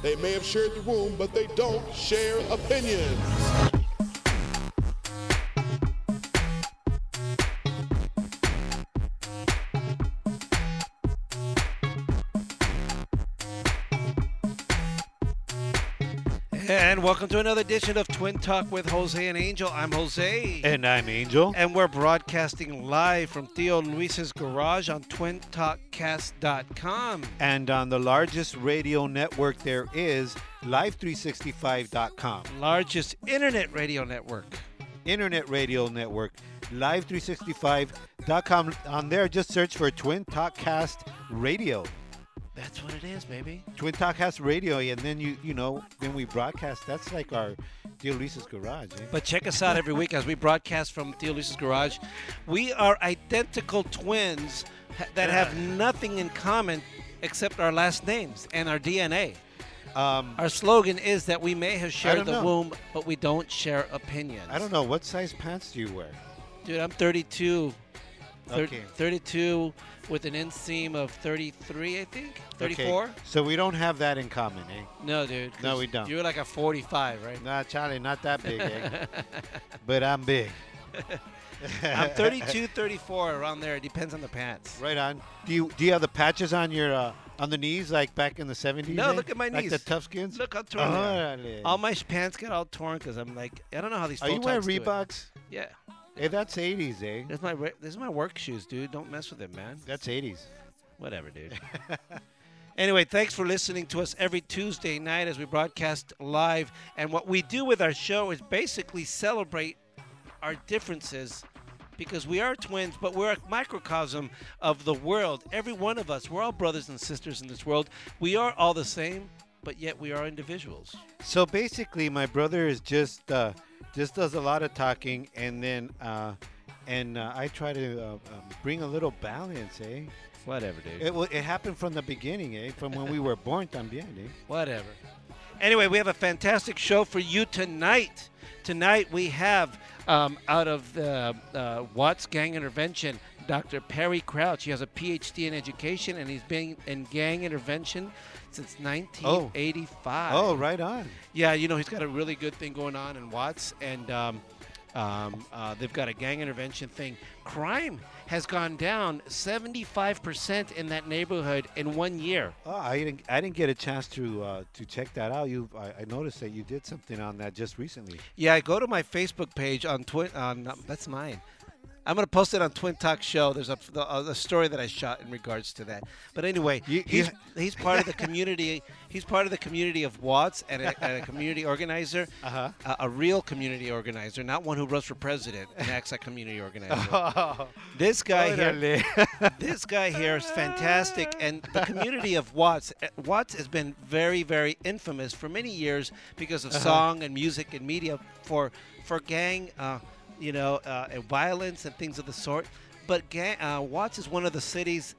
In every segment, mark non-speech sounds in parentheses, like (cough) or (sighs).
They may have shared the room, but they don't share opinions. And welcome to another edition of Twin Talk with Jose and Angel. I'm Jose. And I'm Angel. And we're broadcasting live from Tío Luis's garage on twintalkcast.com. And on the largest radio network there is, live365.com. Largest internet radio network. Internet radio network, live365.com. On there, just search for Twin Talk Cast Radio. That's what it is, baby. Twin Talk has Radio, and then you you know then we broadcast. That's like our Tío Luis's garage. Eh? But check us out every week as we broadcast from Tío Luis's garage. We are identical twins that have nothing in common except our last names and our DNA. Um, Our slogan is that we may have shared the know. womb, but we don't share opinions. I don't know what size pants do you wear. Dude, I'm 32. Okay. 32 with an inseam of 33, I think. 34? Okay, So we don't have that in common, eh? No, dude. No, we don't. You're like a 45, right? Nah, Charlie, not that big, eh? (laughs) but I'm big. (laughs) I'm 32, 34, around there. It depends on the pants. Right on. Do you do you have the patches on your uh, on the knees like back in the 70s? No, eh? look at my knees. Like the tough skins. Look how torn are. All my pants get all torn because I'm like, I don't know how these Are you wearing times do it. Reeboks? Yeah. Hey, that's 80s, eh? This is my re- this is my work shoes, dude. Don't mess with it, man. That's 80s. Whatever, dude. (laughs) anyway, thanks for listening to us every Tuesday night as we broadcast live. And what we do with our show is basically celebrate our differences because we are twins, but we're a microcosm of the world. Every one of us, we're all brothers and sisters in this world. We are all the same, but yet we are individuals. So basically, my brother is just uh, just does a lot of talking, and then uh, and uh, I try to uh, um, bring a little balance, eh? Whatever, dude. It, wa- it happened from the beginning, eh? From when we were (laughs) born, también, eh? Whatever. Anyway, we have a fantastic show for you tonight. Tonight we have um, out of the uh, Watts Gang Intervention, Dr. Perry Crouch. He has a PhD in education and he's been in gang intervention since 1985. Oh, right on. Yeah, you know, he's got a really good thing going on in Watts, and um, um, uh, they've got a gang intervention thing. Crime has gone down 75% in that neighborhood in one year. Oh, I didn't. I didn't get a chance to uh, to check that out. You, I, I noticed that you did something on that just recently. Yeah, go to my Facebook page on um, that's mine. I'm gonna post it on Twin Talk Show. There's a, the, uh, a story that I shot in regards to that. But anyway, You- he's you- he's part of the (laughs) community. He's part of the community of Watts and a, and a community organizer, Uh-huh. a, a real community organizer, not one who runs for president and acts like community organizer. (laughs) This guy here, (laughs) this guy here is fantastic, and the community of Watts, uh, Watts has been very, very infamous for many years because of song and music and media for for gang, uh, you know, uh, and violence and things of the sort. But gang, uh, Watts is one of the cities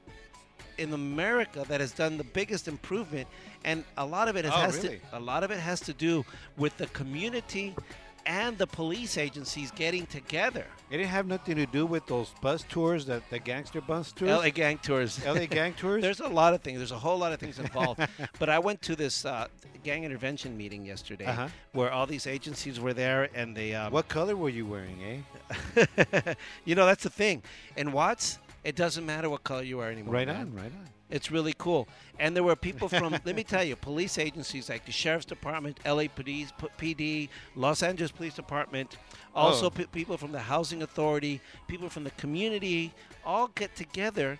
in America that has done the biggest improvement, and a lot of it has, Oh, has really? to a lot of it has to do with the community and the police agencies getting together. It didn't have nothing to do with those bus tours, that the gangster bus tours. LA gang tours. LA gang (laughs) tours. There's a lot of things. There's a whole lot of things involved. (laughs) but I went to this uh, gang intervention meeting yesterday, Uh-huh. where all these agencies were there, and they. Um, what color were you wearing, eh? (laughs) you know, that's the thing. In Watts, it doesn't matter what color you are anymore. Right man. on, right on. It's really cool. And there were people from, (laughs) let me tell you, police agencies like the Sheriff's Department, LAPD, PD, Los Angeles Police Department, also Oh. pe- people from the Housing Authority, people from the community, all get together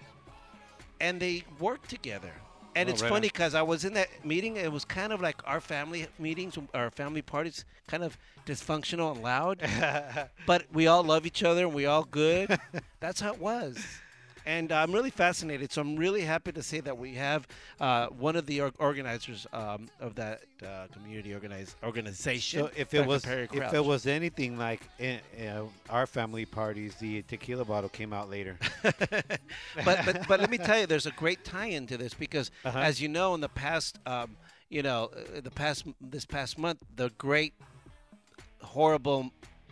and they work together. And Oh, it's right funny because I was in that meeting. It was kind of like our family meetings, our family parties, kind of dysfunctional and loud. (laughs) but we all love each other and we all good. That's how it was. And I'm really fascinated. So I'm really happy to say that we have uh, one of the or- organizers um, of that uh, community organize- organization. So if it was if it was anything like in, uh, our family parties, the tequila bottle came out later. (laughs) but, but but let me tell you, there's a great tie-in to this because, Uh-huh. as you know, in the past, um, you know, uh, the past this past month, the great horrible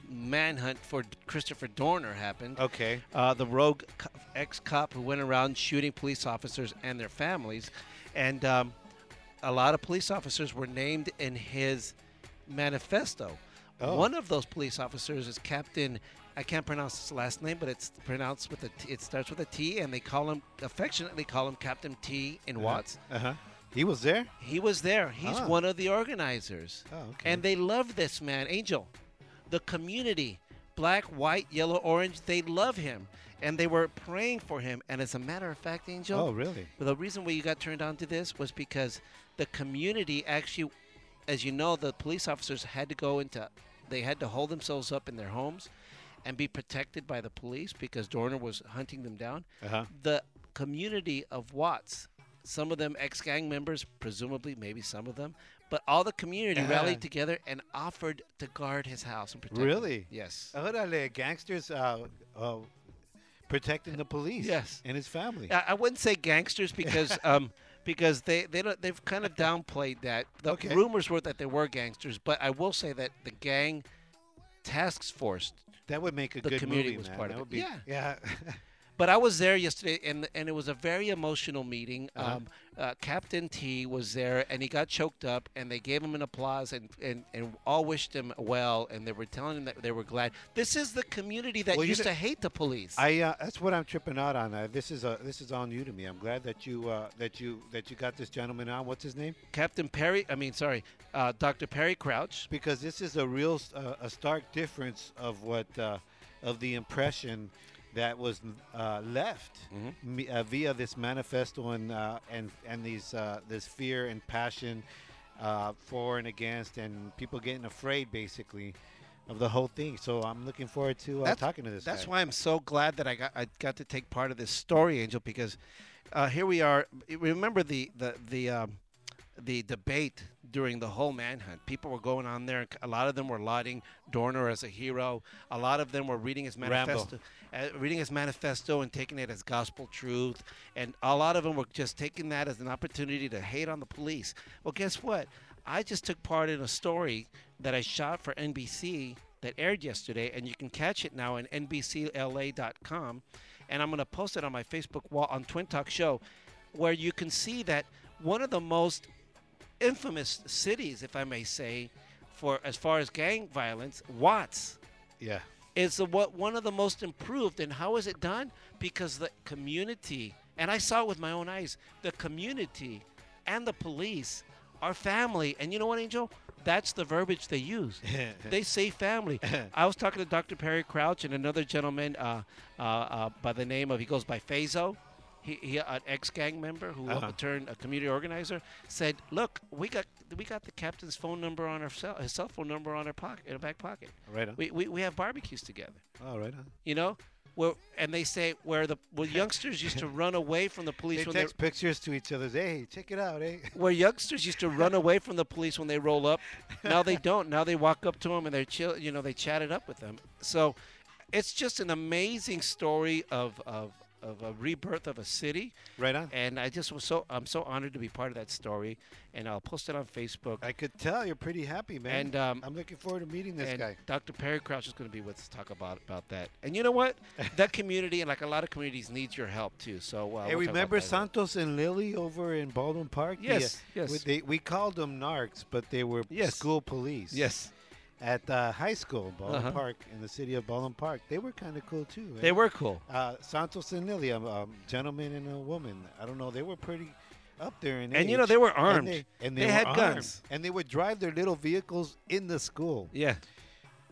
manhunt for Christopher Dorner happened. okay. Uh, the rogue ex-cop who went around shooting police officers and their families, and um, a lot of police officers were named in his manifesto. Oh. One of those police officers is Captain. I can't pronounce his last name, but it's pronounced with a T. It starts with a T, and they call him affectionately call him Captain T in Watts. Uh huh. He was there. He was there. He's Ah. one of the organizers. Oh, okay. And they love this man, Angel. The community, black, white, yellow, orange, they love him. And they were praying for him. And as a matter of fact, Angel, Oh, really? the reason why you got turned on to this was because the community actually, as you know, the police officers had to go into, they had to hold themselves up in their homes and be protected by the police because Dorner was hunting them down. Uh huh. The community of Watts, some of them ex gang members, presumably, maybe some of them, but all the community rallied together and offered to guard his house and protect him. Really? Yes. Órale, gangsters uh, uh, protecting the police. Yes. And his family. I, I wouldn't say gangsters because (laughs) um because they they don't they've kind of downplayed that. The Okay. rumors were that they were gangsters, but I will say that the gang task force. That would make a The good community movie, was man. part of that it. be, Yeah. Yeah. (laughs) But I was there yesterday, and and it was a very emotional meeting. Uh-huh. Um, uh, Captain T was there, and he got choked up, and they gave him an applause, and, and, and all wished him well, and they were telling him that they were glad. This is the community that Well, used to hate the police. I uh, that's what I'm tripping out on. Uh, this is uh, this is all new to me. I'm glad that you uh, that you that you got this gentleman on. What's his name? Captain Perry, I mean, sorry, uh, Dr. Perry Crouch. Because this is a real uh, a stark difference of what uh, of the impression that was uh, left Mm-hmm. uh, via this manifesto and uh, and and these uh, this fear and passion uh, for and against and people getting afraid basically of the whole thing. So I'm looking forward to uh, talking to this. That's guy. why I'm so glad that I got I got to take part of this story, Angel, because uh, here we are. Remember the the the um, the debate during the whole manhunt. People were going on there. A lot of them were lauding Dorner as a hero. A lot of them were reading his manifesto, uh, reading his manifesto and taking it as gospel truth. And a lot of them were just taking that as an opportunity to hate on the police. Well, guess what? I just took part in a story that I shot for NBC that aired yesterday, and you can catch it now on NBCLA.com. And I'm going to post it on my Facebook wall on Twin Talk Show, where you can see that one of the most infamous cities, if I may say, for as far as gang violence, Watts yeah. is the what one of the most improved. And how is it done? Because the community, and I saw it with my own eyes, the community and the police are family. And you know what, Angel? That's the verbiage they use. (laughs) they say family. (laughs) I was talking to Dr. Perry Crouch and another gentleman uh, uh, uh, by the name of he goes by Fazo. He, he an ex-gang member who Uh-huh. turned a community organizer said, "Look, we got we got the captain's phone number on our cell, his cell phone number on our pocket, in our back pocket. Right on. We, we, we have barbecues together, oh, right on. you know, where and they say where the where youngsters used to (laughs) run away from the police they text pictures to each other. Hey, check it out, eh? (laughs) where youngsters used to run away from the police when they roll up. Now they don't. Now they walk up to them and they're chill. You know, they chat it up with them. So it's just an amazing story of of of a rebirth of a city. Right on. And I just was so I'm so honored to be part of that story. And I'll post it on Facebook. I could tell you're pretty happy, man. And, um, I'm looking forward to meeting this and guy. Dr. Perry Crouch is going to be with us to talk about about that. And you know what? (laughs) that community and like a lot of communities needs your help too. So uh, Hey, we'll remember. Santos and Lily over in Baldwin Park? The, uh, Yes, yes. we- They, we called them narcs, but they were Yes. school police. Yes, At uh, high school, Baldwin Uh-huh. Park, in the city of Baldwin Park. They were kind of cool too. eh? they were cool. Uh, Santos and Lily, a um, gentleman and a woman. I don't know. They were pretty up there in And you know, they were And armed. they, and They were had armed. guns. And they would drive their little vehicles in the school. Yeah.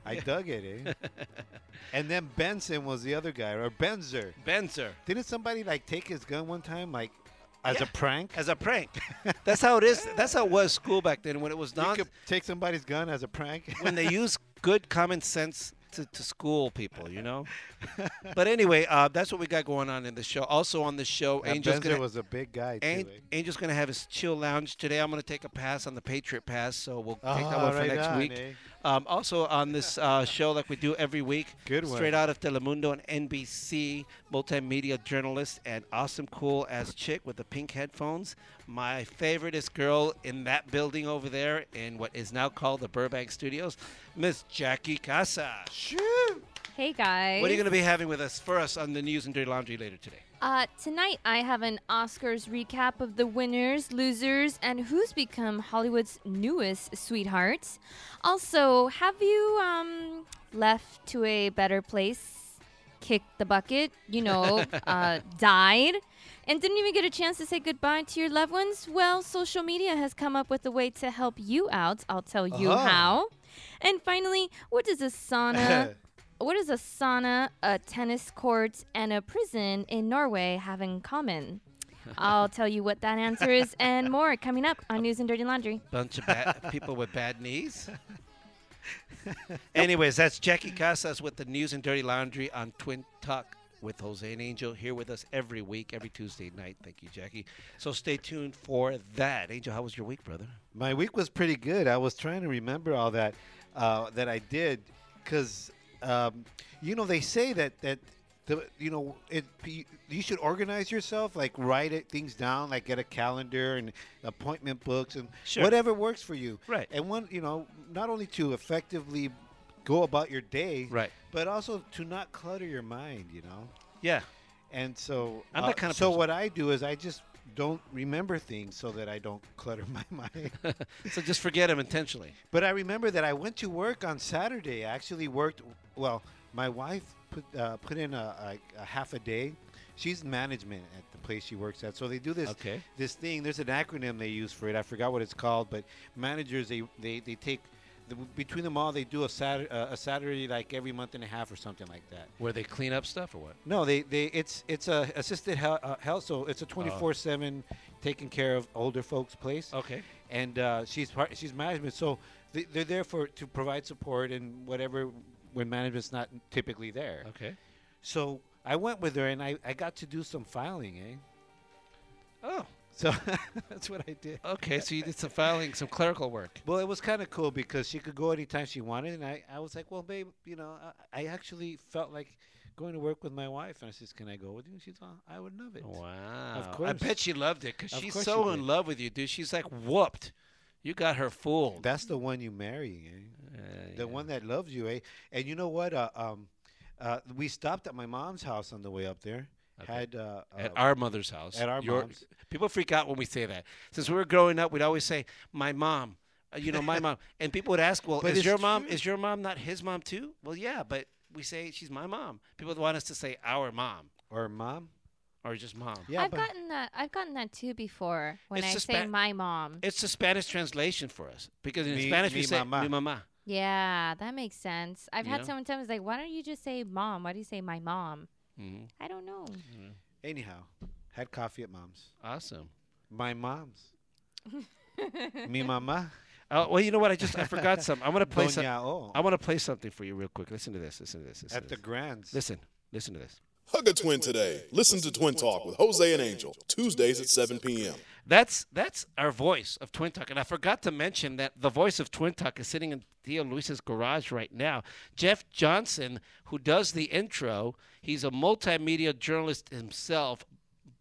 I dug it, eh? (laughs) and then Benson was the other guy, or Benzer. Benzer. Didn't somebody like take his gun one time, like as Yeah. a prank? As a prank. (laughs) That's how it is. That's how it was school back then when it was you non could take somebody's gun as a prank. (laughs) when they use good common sense to, to school people, you know. (laughs) but anyway, uh, that's what we got going on in the show. Also on the show, That Angel's gonna was a big guy too. An- eh? Angel's gonna have his chill lounge today. I'm gonna take a pass on the Patriot Pass, so we'll take that Ah, one for next on, week. eh? Um, also on this uh, show, like we do every week, Good one. straight out of Telemundo and NBC, multimedia journalist and awesome cool as chick with the pink headphones. My favoriteest girl in that building over there in what is now called the Burbank Studios, Miss Jackie Casa. Hey guys. What are you going to be having with us for us on the news and dirty laundry later today? Uh, tonight I have an Oscars recap of the winners, losers, and who's become Hollywood's newest sweethearts. Also, have you um left to a better place, kicked the bucket, you know, (laughs) uh, died, and didn't even get a chance to say goodbye to your loved ones? Well, social media has come up with a way to help you out. I'll tell you Oh. how. And finally, what does a sauna? (laughs) What does a sauna, a tennis court, and a prison in Norway have in common? (laughs) I'll tell you what that answer is and more coming up on News and Dirty Laundry. Bunch of bad (laughs) people with bad knees. (laughs) Anyways, that's Jackie Casas with the news and dirty laundry on Twin Talk with Jose and Angel here with us every week, every Tuesday night. Thank you, Jackie. So stay tuned for that. Angel, how was your week, brother? My week was pretty good. I was trying to remember all that uh, that I did because um, you know they say that that the you know it you, should organize yourself like write it, things down like get a calendar and appointment books and Sure. whatever works for you. Right. And one you know not only to effectively go about your day, Right. but also to not clutter your mind. You know. Yeah. And so, I'm uh, that kind of so person. what I do is I just don't remember things so that I don't clutter (laughs) my mind. (laughs) so just forget them intentionally. But I remember that I went to work on Saturday. I actually worked. Well, my wife put uh, put in a, a, a half a day. She's management at the place she works at, so they do this Okay. this thing. There's an acronym they use for it. I forgot what it's called, but managers they they, they take the, between them all they do a Saturday uh, a Saturday like every month and a half or something like that. Where they clean up stuff or what? No, they, they it's it's a assisted health, uh, health so it's a 24/7 taking care of older folks place Okay. and uh, she's part, she's management, so they, they're there for to provide support and whatever when management's not typically there. Okay. So I went with her and I, I got to do some filing, eh? Oh. So (laughs) that's what I did. Okay. So you did some filing, some clerical work. Well, it was kind of cool because she could go anytime she wanted, and I, I was like, well, babe, you know, I, I actually felt like going to work with my wife, and I says, can I go with you? And she's like, I would love it. Wow. Of course. I bet she loved it because she's so she in did. love with you, dude. She's like whooped. You got her fooled. That's the one you marry, eh? Uh, the yeah. one that loves you, eh? And you know what? Uh, um, uh, we stopped at my mom's house on the way up there. Okay. Had uh, at uh, our mother's house. at our Your- mom's. People freak out when we say that. Since we were growing up, we'd always say, "My mom," uh, you know, "My (laughs) mom," and people would ask, "Well, But is it's your mom true. is your mom not his mom too?" Well, yeah, but we say she's my mom. People want us to say our mom or mom. or just mom. Yeah, I've gotten that. I've gotten that too before when I say ba- my mom. It's the Spanish translation for us because in Mi- Spanish we say mamá. mi mamá. Yeah, that makes sense. I've You had know? someone tell me like, "Why don't you just say mom? Why do you say my mom?" Hmm I don't know. anyhow, had coffee at mom's. Awesome. My mom's. (laughs) Mi mamá. Oh well, you know what? I just I forgot something. I'm gonna (laughs) play some. Doña O. I want to play something for you real quick. Listen to this. Listen to this. Listen At to the this. Grands. Listen. Listen to this. Hug a twin today. Listen to Twin Talk with Jose and Angel, Tuesdays at 7 p.m. That's that's our voice of Twin Talk, and I forgot to mention that the voice of Twin Talk is sitting in Tío Luis's garage right now. Jeff Johnson, who does the intro, he's a multimedia journalist himself,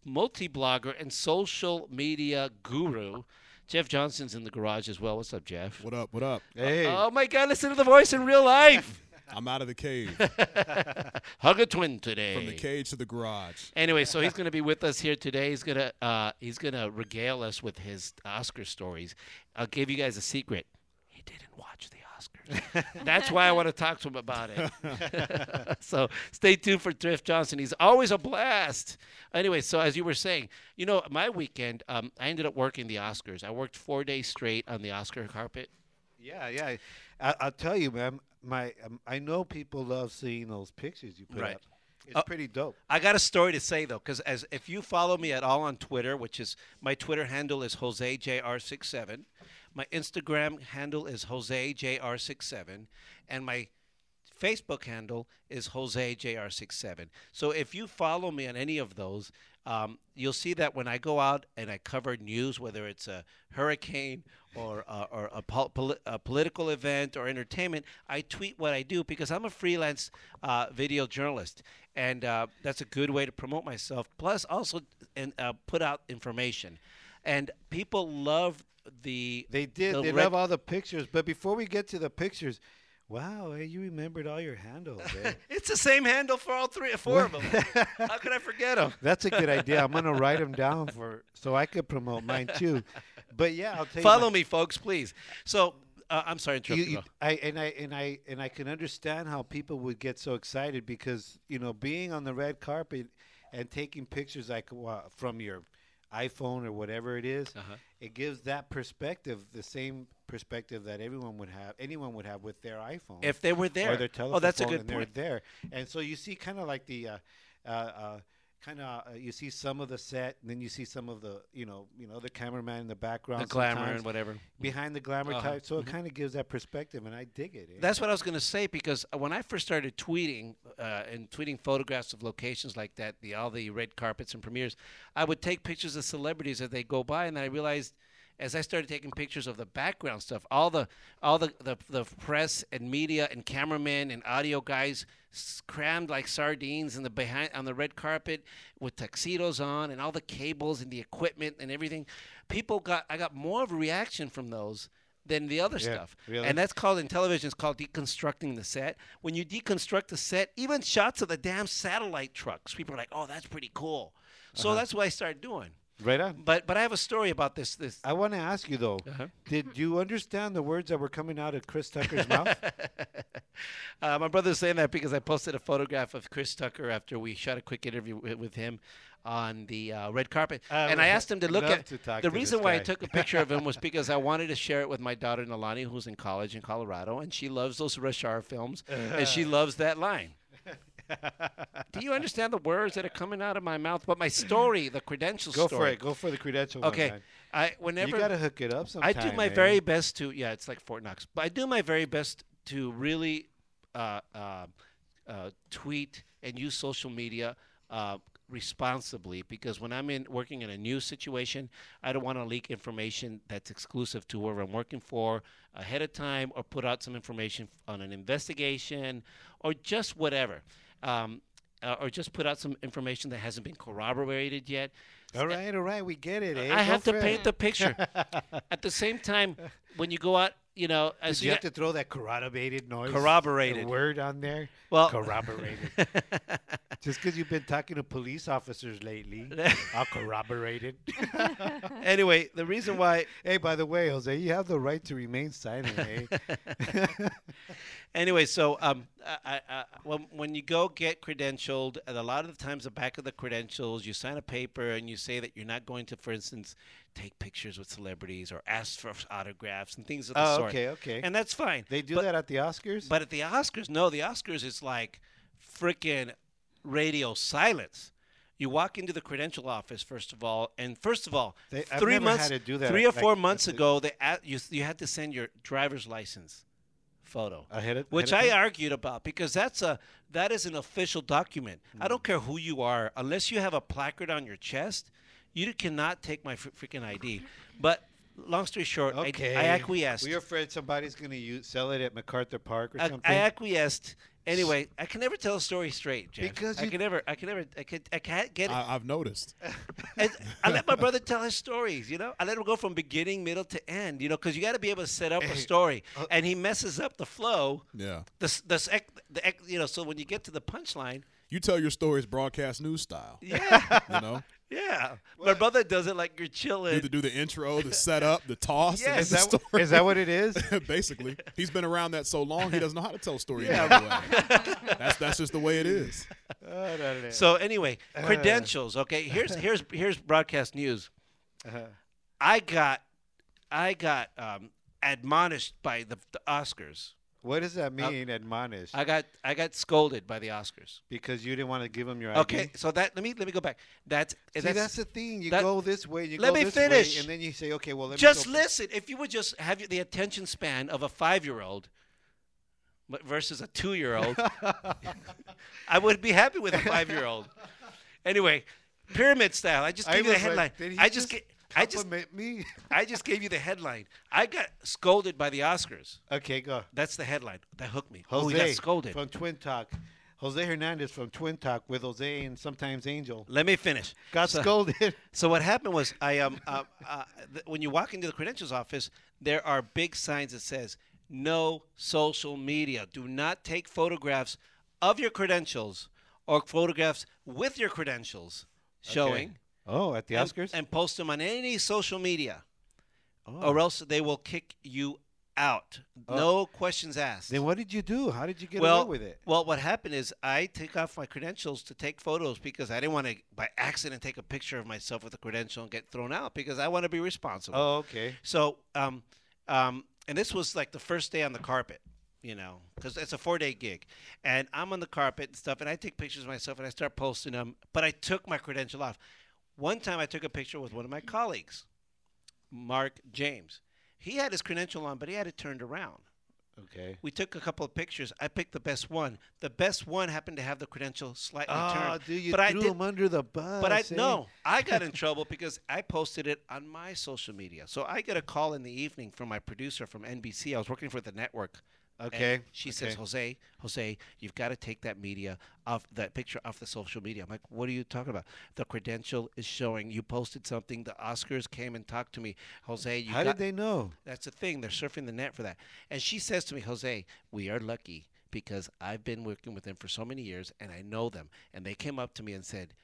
multi-blogger and social media guru. Jeff Johnson's in the garage as well. What's up, Jeff? What up? What up? Hey. Oh my God! Listen to the voice in real life. I'm out of the cave. (laughs) Hug a twin today. From the cage to the garage. Anyway, so he's going to be with us here today. He's gonna uh, he's gonna regale us with his Oscar stories. I'll give you guys a secret. He didn't watch the Oscars. (laughs) That's why I want to talk to him about it. (laughs) so stay tuned for Drift Johnson. He's always a blast. Anyway, so as you were saying, you know, my weekend, um, I ended up working the Oscars. I worked four days straight on the Oscar carpet. Yeah, yeah. I, I'll tell you, man. My, um, I know people love seeing those pictures you put Right. up. It's Uh, pretty dope. I got a story to say though, because as if you follow me at all on Twitter, which is my Twitter handle is JoseJR67, my Instagram handle is JoseJR67, and my Facebook handle is JoseJR67. So if you follow me on any of those, um, you'll see that when I go out and I cover news, whether it's a hurricane or, uh, or a, pol- poli- a political event or entertainment, I tweet what I do because I'm a freelance uh, video journalist. And uh, that's a good way to promote myself. Plus, also and uh, put out information. And people love the. They did. the They love all the pictures. But before we get to the pictures, wow, hey, you remembered all your handles. (laughs) eh? It's the same handle for all three, four of them. How could I forget them? (laughs) That's a good idea. I'm gonna write them down (laughs) for so I could promote mine too. But yeah, I'll tell you. Follow me, folks, please. So, uh, I'm sorry to you, interrupt you. I and I and I and I can understand how people would get so excited because you know being on the red carpet and taking pictures like from your iPhone or whatever it is, Uh-huh. it gives that perspective, the same perspective that everyone would have, anyone would have with their iPhone If they were there. or their telephone. oh, that's a good and point. They're there, and so you see kind of like the. Uh, uh, uh, Kind of, uh, you see some of the set, and then you see some of the, you know, you know, the cameraman in the background, The glamour and whatever. behind the glamour Uh-huh. type. So it kind of gives that perspective, and I dig it. eh? That's what I was going to say because when I first started tweeting uh, and tweeting photographs of locations like that, the all the red carpets and premieres, I would take pictures of celebrities as they go by, and then I realized as I started taking pictures of the background stuff, all the all the the, the press and media and cameramen and audio guys crammed like sardines in the behind on the red carpet with tuxedos on and all the cables and the equipment and everything. People got I got more of a reaction from those than the other Yeah, stuff. really? And that's called in television. It's called deconstructing the set. When you deconstruct the set, even shots of the damn satellite trucks, people are like, "Oh, that's pretty cool." So Uh-huh. that's what I started doing. Right on. But but I have a story about this. This I want to ask you though, Uh-huh. did you understand the words that were coming out of Chris Tucker's mouth? (laughs) uh, my brother's saying that because I posted a photograph of Chris Tucker after we shot a quick interview with, with him on the uh, red carpet, I and I asked him to look at. to talk the reason why I took a picture of him was because I wanted to share it with my daughter Nalani, who's in college in Colorado, and she loves those Rush Hour films, and she loves that line. Do you understand the words that are coming out of my mouth? But my story, the credentials Go story. for it. Go for the credential. Okay, man. I whenever you got to hook it up I do my eh? very best to yeah, it's like Fort Knox, but I do my very best to really uh, uh, uh, tweet and use social media uh, responsibly because when I'm in working in a news situation, I don't want to leak information that's exclusive to whoever I'm working for ahead of time or put out some information on an investigation or just whatever. Um, uh, or just put out some information that hasn't been corroborated yet. All right, all right, we get it. Eh? I Go have to it. paint the picture. (laughs) At the same time, when you go out, you know, as Did you you have to throw that corroborated noise? Corroborated. word on there? Well- corroborated. (laughs) Just because you've been talking to police officers lately, (laughs) I'll corroborate it. (laughs) anyway, the (laughs) reason why hey, by the way, Jose, you have the right to remain silent, eh? Anyway, so um, I, I, when, when you go get credentialed, and a lot of the times the back of the credentials, you sign a paper and you say that you're not going to, for instance, take pictures with celebrities or ask for autographs and things of the Oh, sort. okay, okay. And that's fine. They do But- that at the Oscars? But at the Oscars, no, the Oscars is like freaking radio silence. You walk into the credential office first of all, and first of all, They- three months, had to do that, three or four months ago, they you you had to send your driver's license photo which I argued about because that's a that is an official document. I Hmm. don't care who you are, unless you have a placard on your chest, you cannot take my fr- freaking ID. But long story short, okay. I, acquiesced. Were you afraid somebody's going to sell it at MacArthur Park or I, something? I acquiesced. Anyway, I can never tell a story straight, Jeff. Because I can never, I can never, I can, I can't get it. I, I've noticed. (laughs) And I let my brother tell his stories, you know. I let him go from beginning, middle to end, you know, because you got to be able to set up a story, uh, and he messes up the flow. Yeah. The s- the, the you know, so when you get to the punchline, You tell your stories broadcast news style. yeah, You know, yeah. My brother does it like you're you chilling. have to do the intro, the (laughs) setup, the toss. and Yes. is, the that, story. is that what it is? (laughs) Basically, he's been around that so long, he doesn't know how to tell a story. Yeah. Yeah. Way. (laughs) That's that's just the way it is. Oh, no, no. So anyway, credentials. Okay, here's here's here's broadcast news. Uh-huh. I got I got um, admonished by the, the Oscars. What does that uh, mean, admonish? I got I got scolded by the Oscars. because you didn't want to give them your ID? Okay, so that let me let me go back. That's See, that's, that's, the thing. You that- go this way, you Let go me this finish. way, and then you say, okay, well, let just me go. listen. If you would just have the attention span of a five year old, versus a two-year-old, (laughs) I would be happy with a five-year-old. (laughs) Anyway, pyramid style. I just I you the like, headline. he I just, just I just, me. (laughs) I just gave you the headline. I got scolded by the Oscars. okay, go. That's the headline. That hooked me. Jose oh, got scolded. from Twin Talk. Jose Hernandez from Twin Talk with Jose and sometimes Angel Let me finish. got So- scolded. (laughs) So what happened was, I um, uh, uh, th- when you walk into the credentials office, there are big signs that says "No social media." Do not take photographs of your credentials or photographs with your credentials showing, Oh, at the and, Oscars. and post them on any social media, oh. or else they will kick you out. No questions asked. Then what did you do? How did you get well, away with it? Well, what happened is I take off my credentials to take photos because I didn't want to, by accident, take a picture of myself with a credential and get thrown out because I want to be responsible. Oh, okay. So, um, um, and this was like the first day on the carpet, you know, because it's a four day gig. And I'm on the carpet and stuff, and I take pictures of myself and I start posting them, but I took my credential off. One time I took a picture with one of my colleagues, Mark James. He had his credential on, but he had it turned around. Okay. We took a couple of pictures. I picked the best one. The best one happened to have the credential slightly Oh, turned. dude, you but I threw did, him under the bus. but I eh? no, I got in (laughs) trouble because I posted it on my social media. So I get a call in the evening from my producer from NBC. I was working for the network. And Okay. she says. Jose, Jose, you've got to take that media off that picture off the social media. I'm like, what are you talking about? The credential is showing you posted something. The Oscars came and talked to me. Jose, you How got did they know? that's the thing. They're surfing the net for that. And she says to me, Jose, we are lucky because I've been working with them for so many years and I know them. And they came up to me and said,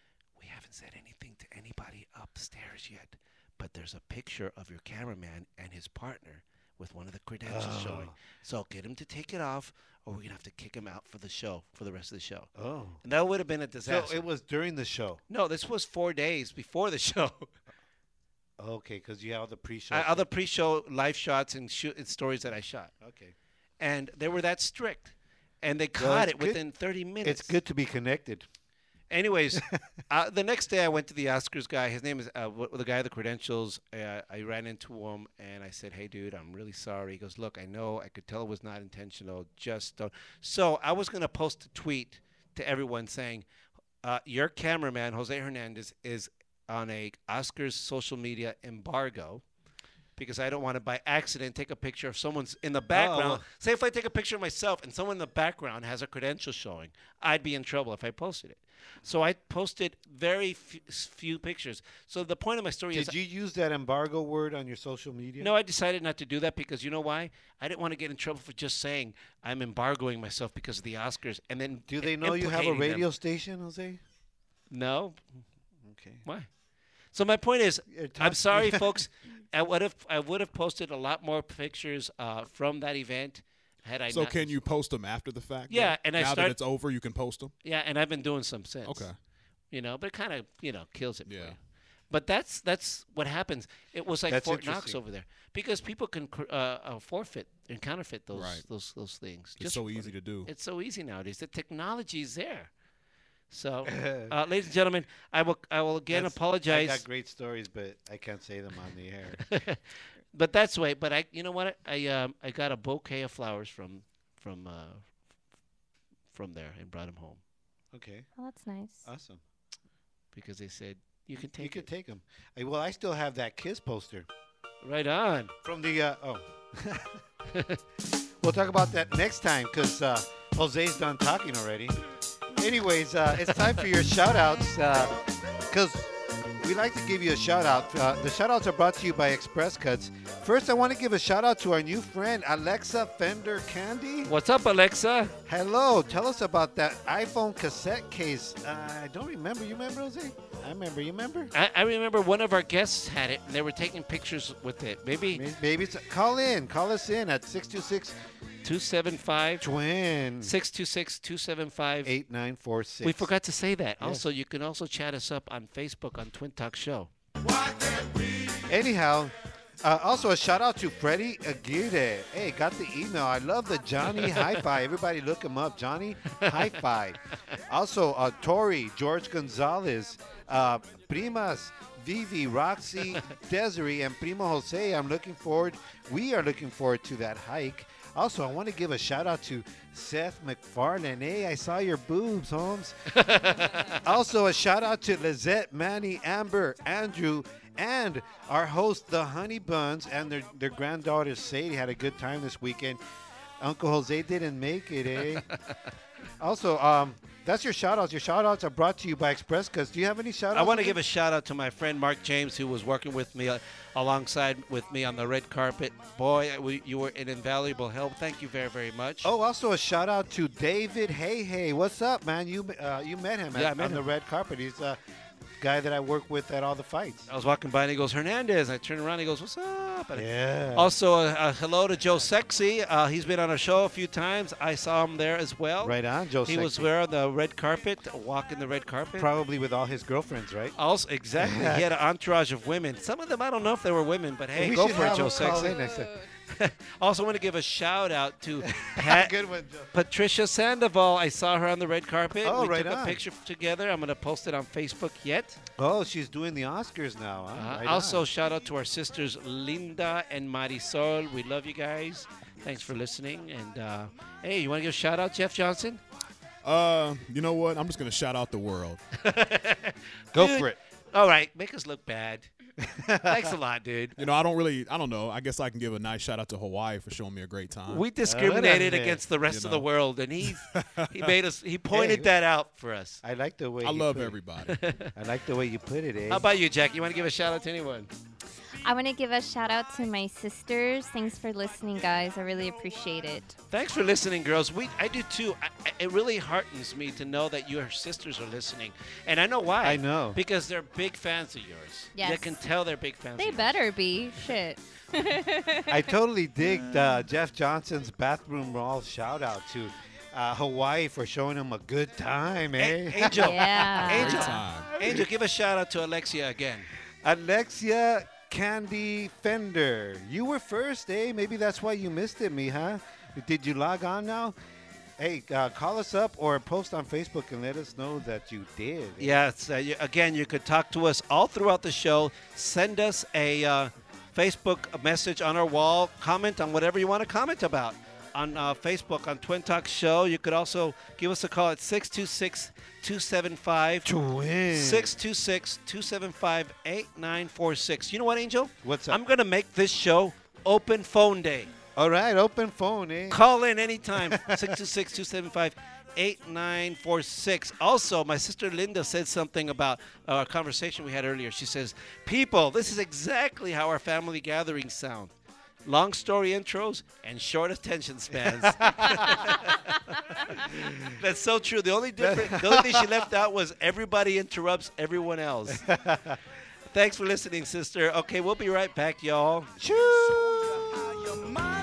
We haven't said anything to anybody upstairs yet, but there's a picture of your cameraman and his partner with one of the credentials showing. Oh. So I'll get him to take it off or we're going to have to kick him out for the show, for the rest of the show. Oh. And that would have been a disaster. So it was during the show. no, this was four days before the (laughs) show. Okay, because you have the pre-show. I, other pre show live shots and, shoot, and stories that I shot. okay. and they were that strict, and they Well, caught it's it good- within 30 minutes. It's good to be connected. Anyways, (laughs) uh, the next day I went to the Oscars guy. His name is uh, w- the guy with the credentials. Uh, I ran into him and I said, "Hey, dude, I'm really sorry." He goes, "Look, I know. I could tell it was not intentional. Just don't." So I was gonna post a tweet to everyone saying, uh, "Your cameraman Jose Hernandez is on a Oscars social media embargo." Because I don't want to, by accident, take a picture of someone's in the background. well. Say if I take a picture of myself and someone in the background has a credential showing, I'd be in trouble if I posted it. So I posted very f- few pictures. So the point of my story is Did you use that embargo word on your social media? no, I decided not to do that because you know why? I didn't want to get in trouble for just saying I'm embargoing myself because of the Oscars and then Do they know you have a implicating them. radio station, Jose? No. Okay. Why? So my point is, I'm sorry, (laughs) folks. I would have I would have posted a lot more pictures uh, from that event had I So not. can you post them after the fact? Yeah, though? and I now start- that it's over, you can post them. Yeah, and I've been doing some since. Okay. You know, but it kind of you know kills it. For Yeah. you. But that's that's what happens. It was like That's Fort Knox over there because people can uh, uh, forfeit and counterfeit those Right. those those things. It's just so for easy to do. It's so easy nowadays. The technology is there. So, (laughs) uh, ladies and gentlemen, I will I will again That's- I apologize. got great stories, but I can't say them on the air. (laughs) but that's the way. But I, you know what? I um I got a bouquet of flowers from from uh from there and brought them home okay. Oh, that's nice. Awesome. because they said you can take. you take could it. take them. well, I still have that Kiss poster right on. from the. Uh, oh. (laughs) we'll talk about that next time because uh, Jose's done talking already. Anyways, uh, it's time for your shout outs because we like to give you a shout out. Uh, the shout outs are brought to you by Express Cuts. First, I want to give a shout out to our new friend, Alexa Fender Candy. What's up, Alexa? Hello, tell us about that iPhone cassette case. Uh, I don't remember. You remember, Jose? I remember. You remember? I, I remember one of our guests had it, and they were taking pictures with it. Maybe May- Maybe it's, call in. Call us in at 626 275 Twin 626 275 8946. We forgot to say that. Also, you can also chat us up on Facebook on Twin Talk Show. Anyhow, uh, also a shout out to Freddie Aguirre. Hey, got the email. I love the Johnny (laughs) Hi-Fi. Everybody look him up. Johnny Hi-Fi. (laughs) Also, uh, Tori, George Gonzalez, uh, Primas, Vivi, Roxy, (laughs) Desiree, and Primo Jose. I'm looking forward. We are looking forward to that hike. Also, I want to give a shout out to Seth MacFarlane. Hey, I saw your boobs, Holmes. (laughs) also, a shout out to Lizette, Manny, Amber, Andrew, and our host, the Honey Buns, and their, their granddaughter Sadie had a good time this weekend. Uncle Jose didn't make it, eh? (laughs) also, um, that's your shout outs. Your shout outs are brought to you by Express Cuts. Do you have any shout outs? I want to give a shout out to my friend Mark James, who was working with me uh, alongside with me on the red carpet. Boy, we, you were an invaluable help. Thank you very, very much. Oh, also a shout out to David Hey Hey. What's up, man? You uh, you met him Yeah, at, met on him. the red carpet. He's a guy that I work with at all the fights. I was walking by and he goes, Hernandez. I turned around and he goes, What's up? And Yeah. Also, uh, uh, hello to Joe Sexy. Uh, he's been on our show a few times. I saw him there as well. right on, Joe. He was Sexy. wearing the red carpet, walking the red carpet. probably with all his girlfriends, right? Also, exactly. he had an (laughs) entourage of women. Some of them, I don't know if they were women, but hey, we go for it, Joe Sexy. In next time. Also, want to give a shout out to (laughs) Pat, Good one, Patricia Sandoval. I saw her on the red carpet. Oh, we right took a picture together. I'm going to post it on Facebook yet. Oh, she's doing the Oscars now. Huh? Uh, Right also, on. shout out to our sisters Linda and Marisol. We love you guys. Thanks for listening. And uh, hey, you want to give a shout out, Jeff Johnson? Uh, you know what? I'm just gonna shout out the world. (laughs) go Dude. for it. All right, make us look bad. (laughs) Thanks a lot, dude. You know, I don't really, I don't know. I guess I can give a nice shout out to Hawaii for showing me a great time. We discriminated against the rest You of the world, and he he (laughs) made us. He pointed Hey. that out for us. I like the way I you love put it. everybody. (laughs) I like the way you put it, eh? How about you, Jack? You want to give a shout out to anyone? I want to give a shout out to my sisters. Thanks for listening, guys. I really appreciate it. Thanks for listening, girls. We I do too. I, I, it really heartens me to know that your sisters are listening, and I know why. I know. because they're big fans of yours. You Yes. can tell they're big fans. They of yours. better be. Shit. I totally dig (laughs) uh, Jeff Johnson's bathroom brawl shout out to uh, Hawaii for showing him a good time, eh? A- Angel, Yeah. Angel. Angel, give a shout out to Alexia again. Alexia Candy Fender. You were first, eh? Maybe that's why you missed it, huh? Did you log on now? Hey, uh, call us up or post on Facebook and let us know that you did. Yes, uh, you, again, you could talk to us all throughout the show. Send us a uh, Facebook message on our wall. Comment on whatever you want to comment about on uh, Facebook on Twin Talk Show. You could also give us a call at 626 275 Twin. 626 275 8946. You know what, Angel? What's up? I'm going to make this show open phone day. All right, open phone, eh? Call in anytime. (laughs) 626 275 8946. Also, my sister Linda said something about our conversation we had earlier. She says, People, this is exactly how our family gatherings sound. Long story intros and short attention spans. (laughs) That's so true. The only different, the only thing she left out was everybody interrupts everyone else. (laughs) Thanks for listening, sister. Okay, we'll be right back, y'all. Sometimes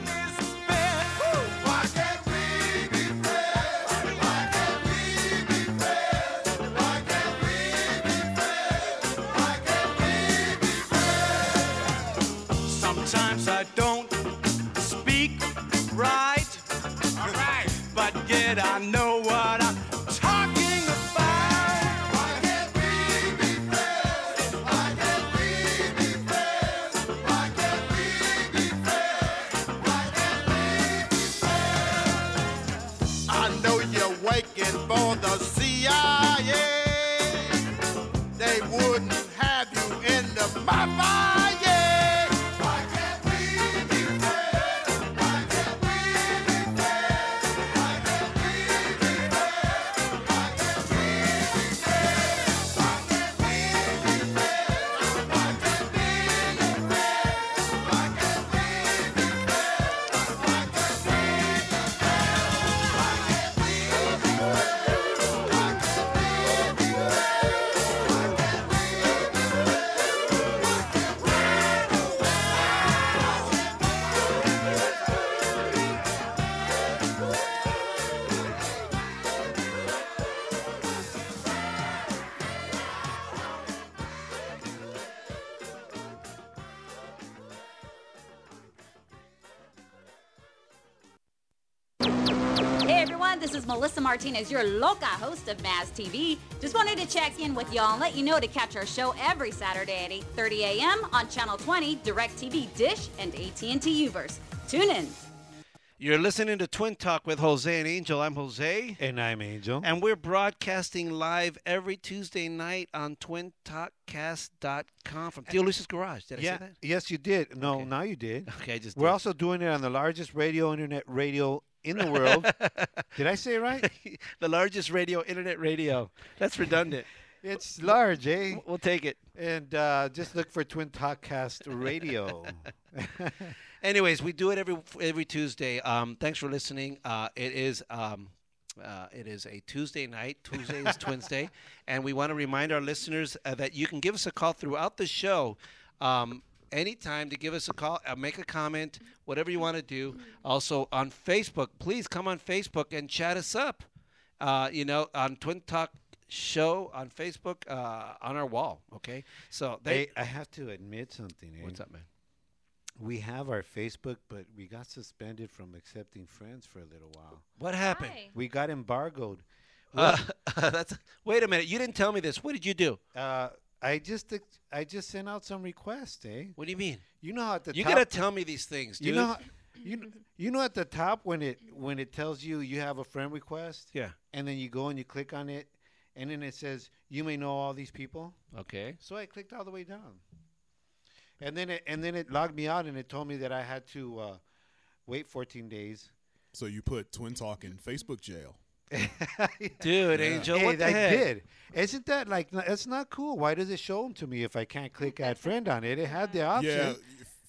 Martinez, your loca host of Maz TV. Just wanted to check in with y'all and let you know to catch our show every Saturday at 8:30 a.m. on Channel 20, DirecTV Dish, and AT&T Uverse. Tune in. You're listening to Twin Talk with Jose and Angel. I'm Jose. And I'm Angel. And we're broadcasting live every Tuesday night on twintalkcast.com from Tío Luis's garage. Did I yeah. say that? Yes, you did. No, Okay. now you did. Okay, I just We're did. also doing it on the largest radio, internet radio in the world. (laughs) did I say it right? (laughs) the largest radio, internet radio. That's redundant. It's large, eh? we'll take it. And uh, just look for Twin Talkcast Radio. (laughs) Anyways, we do it every every Tuesday. Um, thanks for listening. Uh, it is um, uh, it is a Tuesday night. Tuesday is Wednesday, and we want to remind our listeners uh, that you can give us a call throughout the show. Um, Anytime to give us a call, uh, make a comment, whatever you want to do. Also on Facebook, please come on Facebook and chat us up. Uh, you know, on Twin Talk Show on Facebook, uh, on our wall. Okay, so they. hey, I have to admit something. Eh? What's up, man? We have our Facebook, but we got suspended from accepting friends for a little while. What happened? Hi. We got embargoed. Uh, (laughs) that's. Wait a minute. You didn't tell me this. What did you do? Uh, I just I just sent out some requests, eh? What do you mean? You know how at the You top, gotta tell me these things, dude. you know how- you you know at the top when it when it tells you you have a friend request, yeah. and then you go and you click on it, and then it says you may know all these people. Okay. So I clicked all the way down, and then it and then it logged me out and it told me that I had to uh, wait 14 days. So you put Twin Talk in Facebook jail. (laughs) Dude, Yeah. Angel, hey, what the I heck? did. Isn't that like that's not cool? Why does it show them to me if I can't click add friend on it? It had the option. Yeah,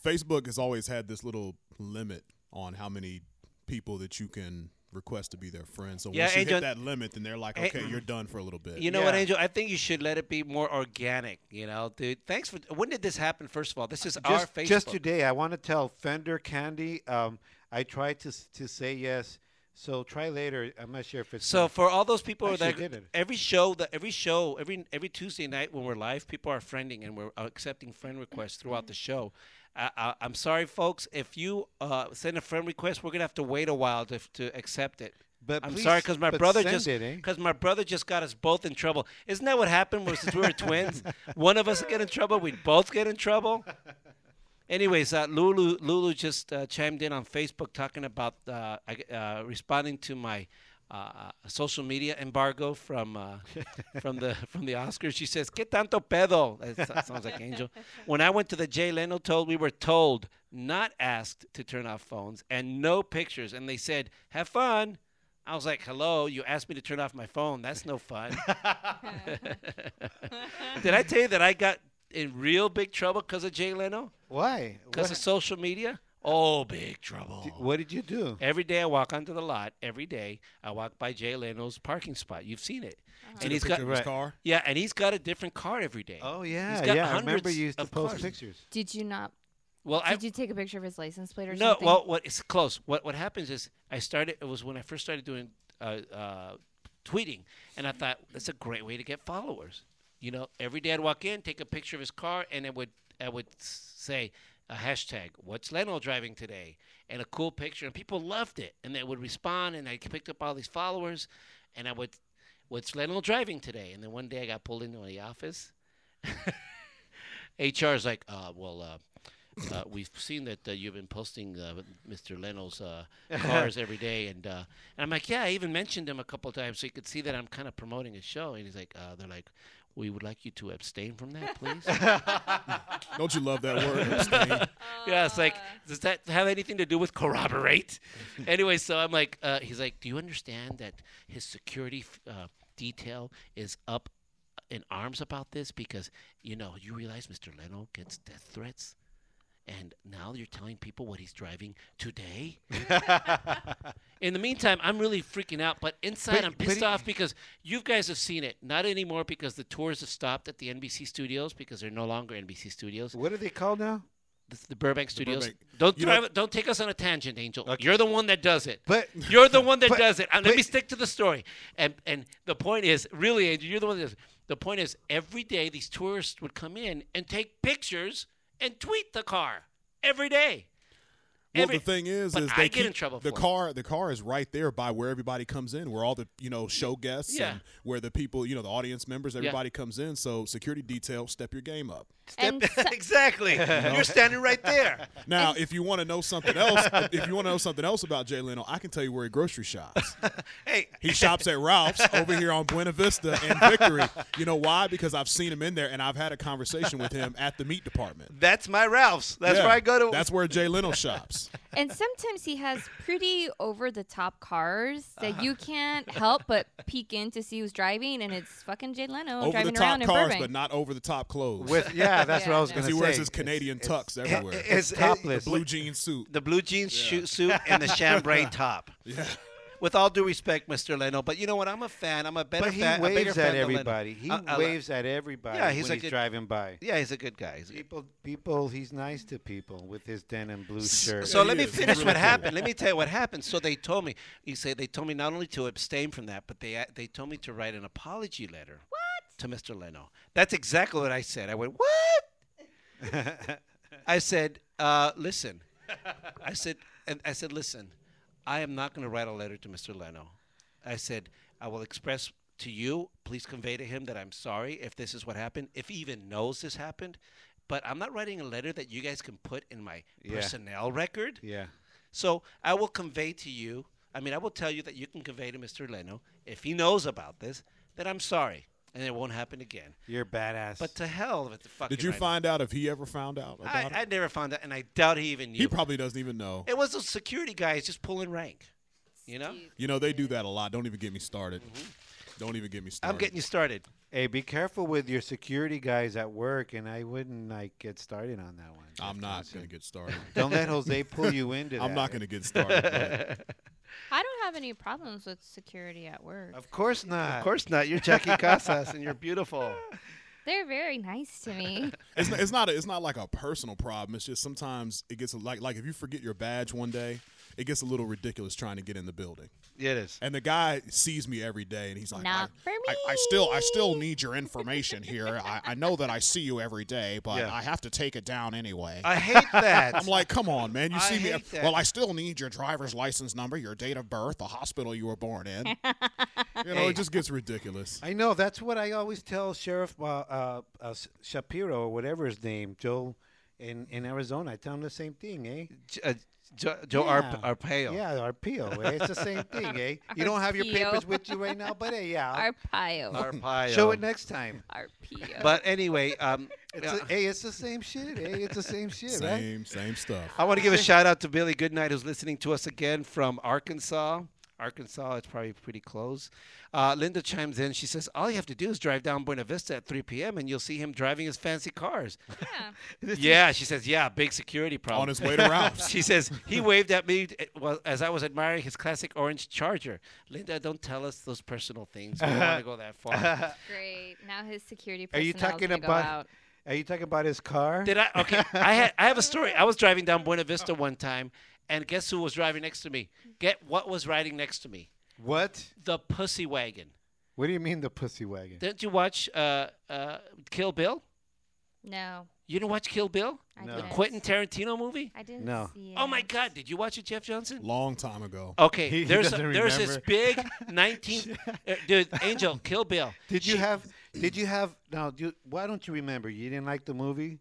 Facebook has always had this little limit on how many people that you can request to be their friend. So Yeah, once you Angel- hit that limit, then they're like, Hey- okay, you're done for a little bit. You know what, Angel? I think you should let it be more organic. You know, dude. Thanks for. When did this happen? First of all, this is our just, Facebook. just today, I want to tell Fender Candy. Um, I tried to to say yes. So try later. I'm not sure if it's So for all those people that did it. every show that every show every every Tuesday night when we're live, people are friending and we're accepting friend requests throughout the show. I, I, I'm sorry, folks. If you uh, send a friend request, we're gonna have to wait a while to to accept it. But I'm please- sorry because my brother just it, eh? because my brother just got us both in trouble. Isn't that what happened? Was since we were twins, (laughs) one of us get in trouble, we'd both get in trouble. (laughs) Anyways, uh, Lulu Lulu just uh, chimed in on Facebook talking about uh, uh, responding to my uh, social media embargo from uh, from the (laughs) from the Oscars. She says, "¿Qué tanto pedo?" That sounds like Angel. When I went to the Jay Leno told, we were told not asked to turn off phones and no pictures, and they said, "Have fun." I was like, "Hello, you asked me to turn off my phone. That's no fun." (laughs) (laughs) Did I tell you that I got in real big trouble because of Jay Leno? Why? Because of social media? Oh, big trouble. d- what did you do? Every day I walk onto the lot. Every day I walk by Jay Leno's parking spot. You've seen it, and Took a he's picture got his car. yeah, and he's got a different car every day. Oh yeah, He's got yeah. I remember you used to of post cars. pictures. Did you not? well, I Did you take a picture of his license plate or no. something? No, well, what it's close. What what happens is I started. It was when I first started doing uh, uh, tweeting, and I thought that's a great way to get followers. You know, every day I'd walk in, take a picture of his car, and it would I would say a hashtag What's Leno driving today, and a cool picture, and people loved it, and they would respond, and I picked up all these followers, and I would. What's Leno driving today? And then one day I got pulled into the office. (laughs) HR is like, uh, well, uh, uh, we've seen that uh, you've been posting uh, Mr. Leno's uh, cars every (laughs) day, and uh, and I'm like, yeah, I even mentioned him a couple times, so you could see that I'm kind of promoting his show. And he's like, uh, they're like, we would like you to abstain from that, please. (laughs) Don't you love that word? (laughs) abstain? yeah, it's like, does that have anything to do with corroborate? anyway, so I'm like, uh, he's like, do you understand that his security f- uh, detail is up in arms about this because you know you realize Mr. Leno gets death threats. And now you're telling people what he's driving today. (laughs) In the meantime, I'm really freaking out. But inside, But- I'm pissed he- off because you guys have seen it. Not anymore because the tours have stopped at the NBC studios because they're no longer NBC studios What are they called now? the, the Burbank Studios. Burbank. Don't You drive know- don't take us on a tangent, Angel. Okay. You're the one that does it. But You're the one that but- does it. And let me stick to the story. And and the point is, really, Angel, you're the one that does it. The point is, every day these tourists would come in and take pictures and tweet the car every day. Well, Every- the thing is, is I they get keep, in trouble The for it. car, the car is right there by where everybody comes in, where all the you know show guests Yeah. and where the people, you know, the audience members, everybody comes in. So security detail, step your game up. And (laughs) so- exactly. (laughs) You're standing right there. Now, if you want to know something else, if you want to know something else about Jay Leno, I can tell you where he grocery shops. (laughs) Hey, He shops at Ralph's over here on Buena Vista and Victory. You know why? Because I've seen him in there and I've had a conversation with him at the meat department. that's my Ralph's. That's Yeah, where I go to. That's where Jay Leno shops. And sometimes he has pretty over the top cars that uh-huh. you can't help but peek in to see who's driving, and it's fucking Jay Leno over the top around in cars, Burbank. but not over the top clothes. With yeah, that's what I was Yeah, gonna say. he wears his Canadian it's- tux everywhere. It's- topless. the blue jean suit. the blue jeans shoot suit and the (laughs) chambray top. Yeah. With all due respect, Mr. Leno, but you know what? I'm a fan. I'm a better But he fan. waves at than Leno. everybody. He I- I li- waves at everybody Yeah, he's when a he's good- driving by. Yeah, he's a good guy. He's a good- People, people, he's nice to people with his denim blue shirt. So he let me finish really what cool. happened. Let me tell you what happened. So they told me. You say they told me not only to abstain from that, but they they told me to write an apology letter. What? To Mr. Leno. That's exactly what I said. I went what? (laughs) I said, uh, listen. I said, and I said, listen. I am not going to write a letter to Mr. Leno. I said, I will express to you. Please convey to him that I'm sorry if this is what happened. If he even knows this happened. But I'm not writing a letter that you guys can put in my Yeah. personnel record. yeah. So I will convey to you. I mean, I will tell you that you can convey to Mr. Leno if he knows about this that I'm sorry and it won't happen again. You're badass. But to hell with the fucking. Did you right find out if he ever found out I, about I it? never found out, and I doubt he even knew. He probably doesn't even know. it was those security guys just pulling rank. You know, You know, they do that a lot. Don't even get me started. Mm-hmm. Don't even get me started. I'm getting you started. hey, be careful with your security guys at work, and I wouldn't like get started on that one. I'm not going to get started. Don't let Jose pull you into that. (laughs) I'm not going to get started. (laughs) but I don't have any problems with security at work. Of course not. Of course not. You're Jackie (laughs) Casas, and you're beautiful. (laughs) They're very nice to me. (laughs) It's not, it's not it's not like a personal problem. It's just sometimes it gets like like if you forget your badge one day, it gets a little ridiculous trying to get in the building. It is. And the guy sees me every day, and he's like, Not I, for I, I still, I still need your information here. I, I know that I see you every day, but Yeah. I have to take it down anyway. I hate (laughs) that. I'm like, come on, man. You I see me. that. Well, I still need your driver's license number, your date of birth, the hospital you were born in. (laughs) you know, Hey. it just gets ridiculous. I know. That's what I always tell Sheriff uh, uh, uh, Shapiro or whatever his name, Joe, in, in Arizona. I tell him the same thing, eh? Uh, Joe, Joe Yeah. Arp- Arpaio. Yeah, Arpaio. Eh? It's the same (laughs) thing, eh? You don't have your papers with you right now, but hey, yeah. (laughs) Arpaio. Arpaio. Show it next time. Arpaio. But anyway, um, (laughs) It's a, hey, it's the same shit, eh? It's the same shit, right? Same, same stuff. I want to give a shout out to Billy Goodnight, who's listening to us again from Arkansas. Arkansas, it's probably pretty close. Uh, Linda chimes in. She says, All you have to do is drive down Buena Vista at 3 p.m. and you'll see him driving his fancy cars. yeah. (laughs) yeah, she says, Yeah, big security problem. On his way to Ralph's. (laughs) She says he waved at me as I was admiring his classic orange Charger. Linda, don't tell us those personal things. We don't want to go that far. (laughs) Great. Now his security Are you talking about- Are you talking about his car? Did I? Okay, I had. I have a story. I was driving down Buena Vista one time, and guess who was driving next to me? Get what was riding next to me? What? The Pussy Wagon. What do you mean the pussy wagon? Didn't you watch uh, uh, Kill Bill? No, You didn't watch Kill Bill? I No. The. Quentin Tarantino movie? I didn't No. see it. Oh my God! Did you watch it, Jeff Johnson? Long time ago. Okay, He- he there's a, there's this big (laughs) 19 uh, dude Angel Kill Bill. Did you have? Did you have? Now, do, why don't you remember? You didn't like the movie.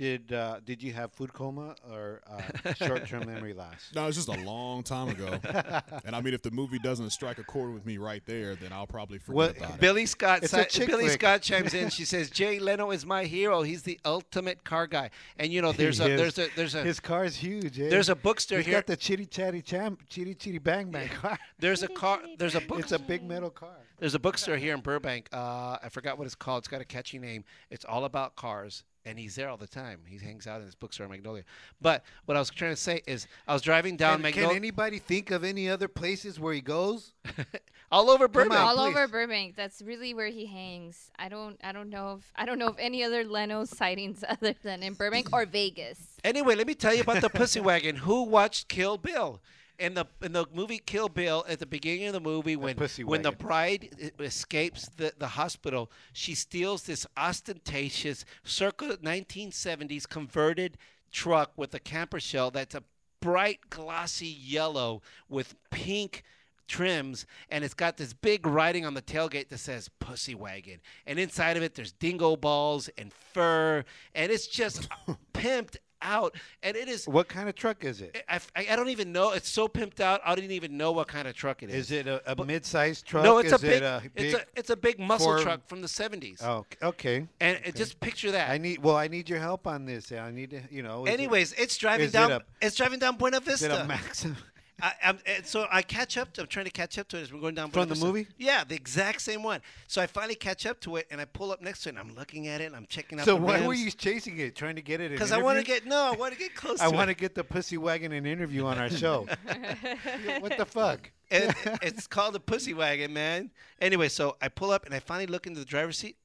Did uh, Did you have food coma or uh, short term (laughs) memory loss? No, it's just a long time ago. (laughs) and I mean, if the movie doesn't strike a chord with me right there, then I'll probably forget What- about it. Billy Scott. It's a si- chick Billy flick. Scott chimes in. (laughs) She says, "Jay Leno is my hero. He's the ultimate car guy." And you know, there's He a is. there's a there's a His car is huge. Eh? there's a bookstore He's here. got the chitty chatty cham, chitty chitty bang bang car. There's a car. There's a book. It's a big metal car. There's a bookstore here in Burbank. Uh, I forgot what it's called. It's got a catchy name. It's all about cars, and he's there all the time. He hangs out in his bookstore in Magnolia. But what I was trying to say is, I was driving down Can, can anybody think of any other places where he goes? (laughs) all over Burbank. on. all please. over Burbank. That's really where he hangs. I don't. I don't know if I don't know of any other Leno (laughs) sightings other than in Burbank or Vegas. Anyway, let me tell you about the (laughs) Pussy Wagon. Who watched Kill Bill? In the in the movie Kill Bill, at the beginning of the movie, when Pussy when the bride escapes the, the hospital, she steals this ostentatious circa 1970s converted truck with a camper shell that's a bright glossy yellow with pink trims and it's got this big writing on the tailgate that says pussy wagon and inside of it there's dingo balls and fur and it's just (laughs) pimped out and it is What kind of truck is it? I, I, I don't even know it's so pimped out i didn't even know what kind of truck it is Is it a, a mid-sized truck? no it's is a big, It a it's a it's a big muscle truck from the 70s Oh, okay. and it, just picture that I need. Well, I need your help on this. I need to. You know. is it- anyways it's driving is it down a- it's driving down buena is vista it a Maxim? I, I'm, and so I catch up. To, I'm trying to catch up to it as we're going down. From the Vista. movie? Yeah, the exact same one. So I finally catch up to it, and I pull up next to it, and I'm looking at it, and I'm checking out. So the why rims. were you chasing it, trying to get it? Because I want to get no, I want to get close. I want to get the pussy wagon an interview on our show. (laughs) what the fuck? And (laughs) it's called a pussy wagon, man. Anyway, so I pull up, and I finally look into the driver's seat.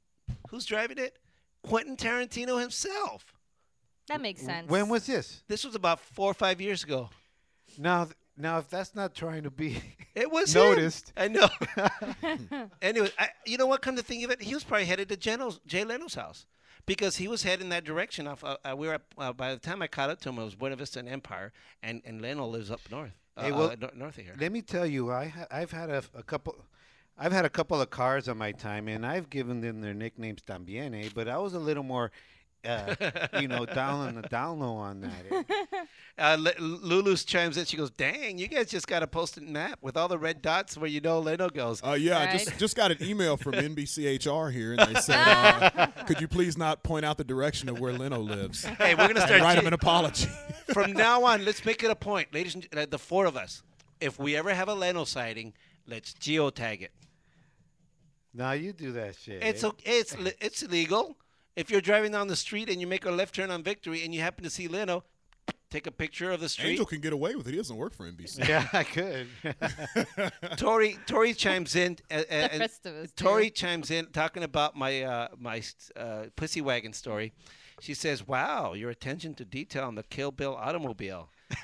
Who's driving it? Quentin Tarantino himself. That makes sense. When was this? This was about four or five years ago. Now, th- now, if that's not trying to be, (laughs) It was him. Noticed. I know. (laughs) (laughs) anyway, I, you know what? Come to think of it, he was probably headed to Jeno's, Jay Leno's house because he was heading that direction. Off, uh, uh, we were up, uh, by the time I caught up to him, it was Buena Vista and Empire, and and Leno lives up north. Uh, Hey, well, uh, nor- north of here. let me tell you, I ha- I've had a, a couple. I've had a couple of cars on my time, and I've given them their nicknames también, eh? But I was a little more, uh, you know, down on the down low on that. (laughs) Uh, L- Lulu chimes in. She goes, "Dang, you guys just got a post-it map with all the red dots where you know Leno goes." Uh, yeah, I just just got an email from (laughs) NBCHR here, and they said, uh, (laughs) "Could you please not point out the direction of where Leno lives?" hey, we're gonna start write che- him an apology. from now on. Let's make it a point, ladies and uh, the four of us. If we ever have a Leno sighting, let's geotag it. now you do that shit. It's eh? okay. It's it's illegal. If you're driving down the street and you make a left turn on Victory and you happen to see Leno, take a picture of the street. Angel can get away with it. He doesn't work for NBC. (laughs) Yeah, I could. (laughs) Tori Tori chimes in. Uh, uh, and rest of us do. Tori chimes in talking about my uh, my uh, pussy wagon story. She says, "Wow, your attention to detail on the Kill Bill automobile." (laughs)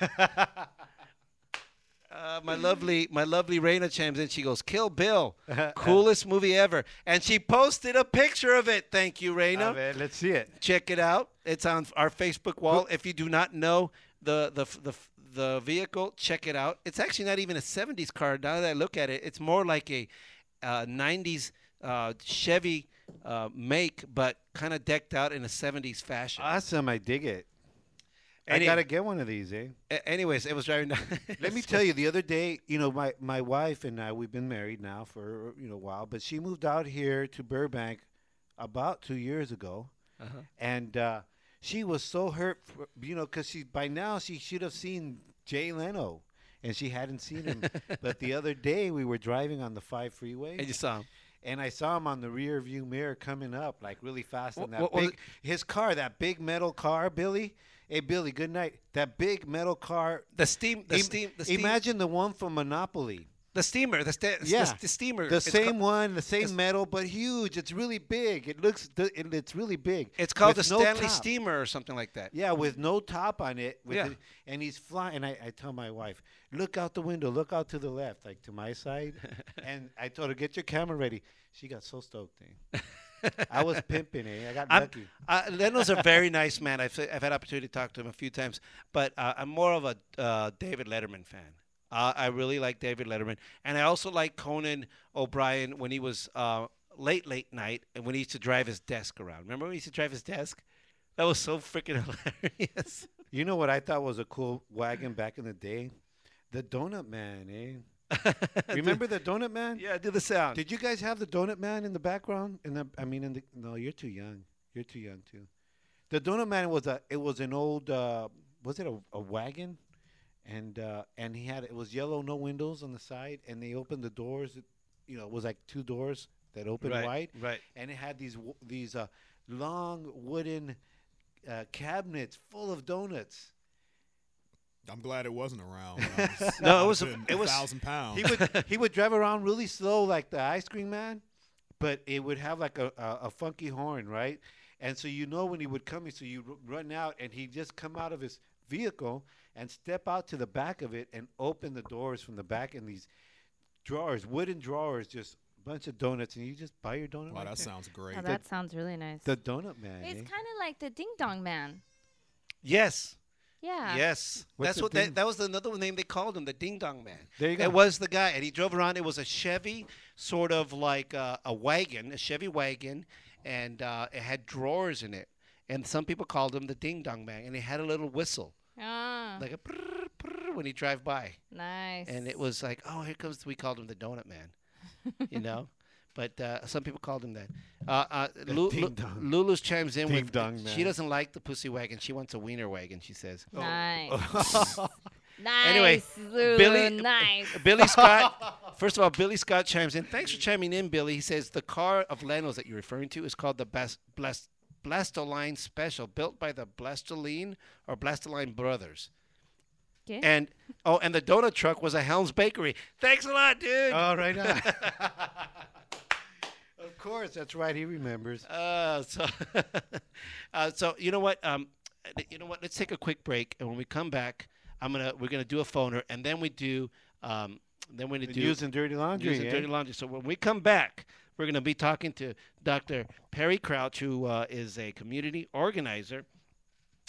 Uh, my lovely, my lovely Raina chimes in. She goes, "Kill Bill, (laughs) coolest movie ever," and she posted a picture of it. Thank you, Raina. A ver, let's see it. Check it out. It's on our Facebook wall. If you do not know the the the the vehicle, check it out. It's actually not even a '70s car. Now that I look at it, it's more like a uh, '90s uh, Chevy uh, make, but kind of decked out in a '70s fashion. Awesome, I dig it. Any- I gotta get one of these, eh? A- anyways, it was driving (laughs) down. Let me tell you, the other day, you know, my, my wife and I, we've been married now for you know a while, but she moved out here to Burbank about two years ago, Uh-huh. and uh, she was so hurt, for, you know, because she by now she should have seen Jay Leno, and she hadn't seen him. (laughs) but the other day we were driving on the five freeway, and you saw him. and I saw him on the rear view mirror coming up like really fast in that big his car, that big metal car, Billy. Hey Billy, good night. That big metal car. The steam, the Im- steam, the steam. Imagine the one from Monopoly. the steamer, the, sta- Yeah, the, the steamer. The It's same ca- one, the same metal, but huge. It's really big. It looks, th- it, it's really big. It's called With the no Stanley top. Steamer or something like that. Yeah, with no top on it. With Yeah. it- and he's flying. And I, I tell my wife, look out the window, look out to the left, like to my side. (laughs) and I told her, get your camera ready. She got so stoked. Eh? (laughs) I was pimping, eh? I got I'm, lucky. uh, Leno's a very nice man. I've, I've had opportunity to talk to him a few times, but uh, I'm more of a uh, David Letterman fan. Uh, I really like David Letterman, and I also like Conan O'Brien when he was uh, late, late night, and when he used to drive his desk around. Remember when he used to drive his desk? That was so freaking (laughs) hilarious. You know what I thought was a cool wagon back in the day? The Donut Man, eh? (laughs) Remember the Donut Man? yeah, do the sound. Did you guys have the Donut Man in the background? In the, I mean, in the no, you're too young. You're too young too. The Donut Man was a, it was an old, uh, was it a, a wagon? And uh, and he had it was yellow, no windows on the side, and they opened the doors. It, you know, it was like two doors that opened right, wide, right. and it had these these uh, long wooden uh, cabinets full of donuts. I'm glad it wasn't around. when I (laughs) was- No, it I'd was a- it was- thousand pounds. he would (laughs) he would drive around really slow like the ice cream man, but it would have like a, a, a funky horn, right? And so you know when he would come, so you run out, and he'd just come out of his vehicle and step out to the back of it and open the doors from the back in these drawers, wooden drawers, just a bunch of donuts, and you just buy your donut. wow, right that there. sounds great. Oh, that sounds really nice. the donut man. it's eh? kind of like the Ding Dong Man. Yes, Yeah. Yes, What's that's what ding- that, that was another name they called him, the Ding Dong Man. There you go. It was the guy, and he drove around. It was a Chevy, sort of like uh, a wagon, a Chevy wagon, and uh, it had drawers in it. And some people called him the Ding Dong Man, and he had a little whistle, Ah, like a prrr, prrr, when he drive by. nice. And it was like, oh, here comes. We called him the Donut Man, you know. (laughs) But uh, some people called him that. Uh, uh, Lu- Lu- Ding Lulu's chimes in Ding with. Dong she doesn't like the pussy wagon. She wants a wiener wagon. She says. nice. Oh. nice. (laughs) Anyway, Lulu, Billy- nice. (laughs) Billy Scott. (laughs) First of all, Billy Scott chimes in. Thanks for chiming in, Billy. He says the car of Leno's that you're referring to is called the Bas- Blas- Blastolene Special, built by the Blastolene or Blastolene brothers. 'Kay. And oh, and the donut truck was a Helms Bakery. Thanks a lot, dude. Oh, right on. Of course, that's right. He remembers. (laughs) Uh, so, (laughs) uh, so you know what? Um, you know what? Let's take a quick break, and when we come back, I'm gonna we're gonna do a phoner, and then we do um, then we're gonna do news and dirty laundry. News and eh? dirty laundry. So when we come back, we're gonna be talking to Dr. Perry Crouch, who uh, is a community organizer.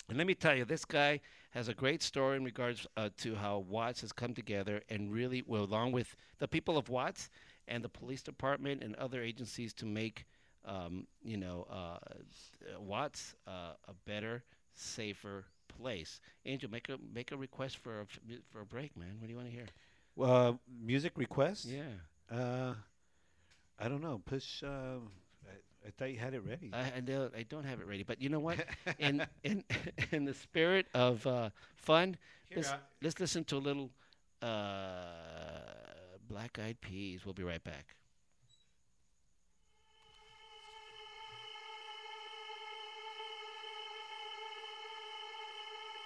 And let me tell you, this guy has a great story in regards uh, to how Watts has come together and really, well, along with the people of Watts and the police department and other agencies, to make, um, you know, uh, Watts uh, a better, safer place. Angel, make a make a request for a, for a break, man. What do you want to hear? Uh, music request? Yeah, Uh, I don't know. Push. Uh, I, I thought you had it ready. I, I don't I don't have it ready, but you know what? (laughs) in in (laughs) in the spirit of uh, fun, let's, let's listen to a little uh, Black Eyed Peas. We'll be right back.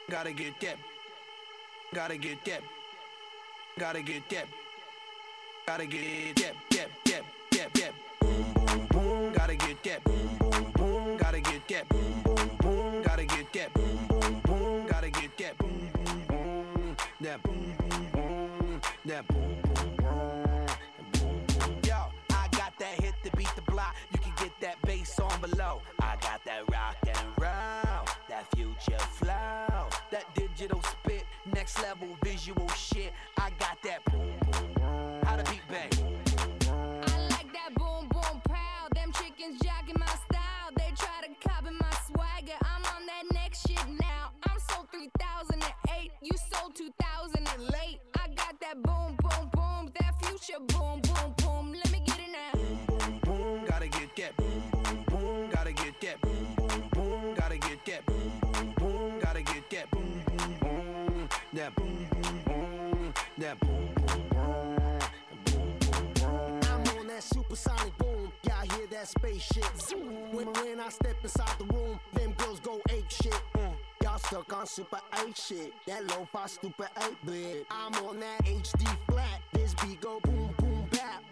Gotta get that. Gotta get that. Gotta get that. Gotta get that. That. That. That. That. Boom. Boom. Boom. Gotta get that. Boom. Boom. Boom. Gotta get that. Boom. Boom. Boom. Gotta get that. Boom. Boom. Boom. Gotta get that. Boom. Boom. Boom. That. Boom. Boom. Boom. That. Boom. Bass on below. I got that rock and roll, that future flow, that digital spit, next level visual shit. I got that boom boom boom. How the beat bang? I like that boom boom pow. Them chickens jogging my style. They try to copy my swagger. I'm on that next shit now. I'm sold 3008. You sold 2000 and late. I got that boom boom boom. That future boom. Supersonic boom. Y'all hear that spaceship? Zoom. When, when I step inside the room, them girls go ape shit. Mm. Y'all stuck on super 8 shit. That lo-fi stupid 8 bit. I'm on that HD flat. This beat go boom boom bap.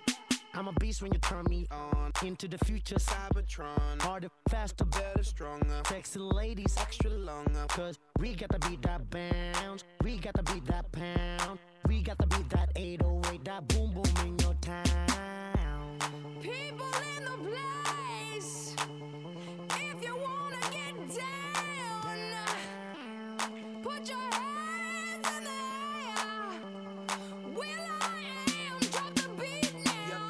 I'm a beast when you turn me on into the future. Cybertron. Harder, faster, Better, stronger. sexy ladies. Extra longer. Cause we got to beat that bounce. We got to beat that pound. We got to beat that 808. That boom boom in your town. People in the place. If you wanna get down, put your hands in the air. Will I am, drop the beat now.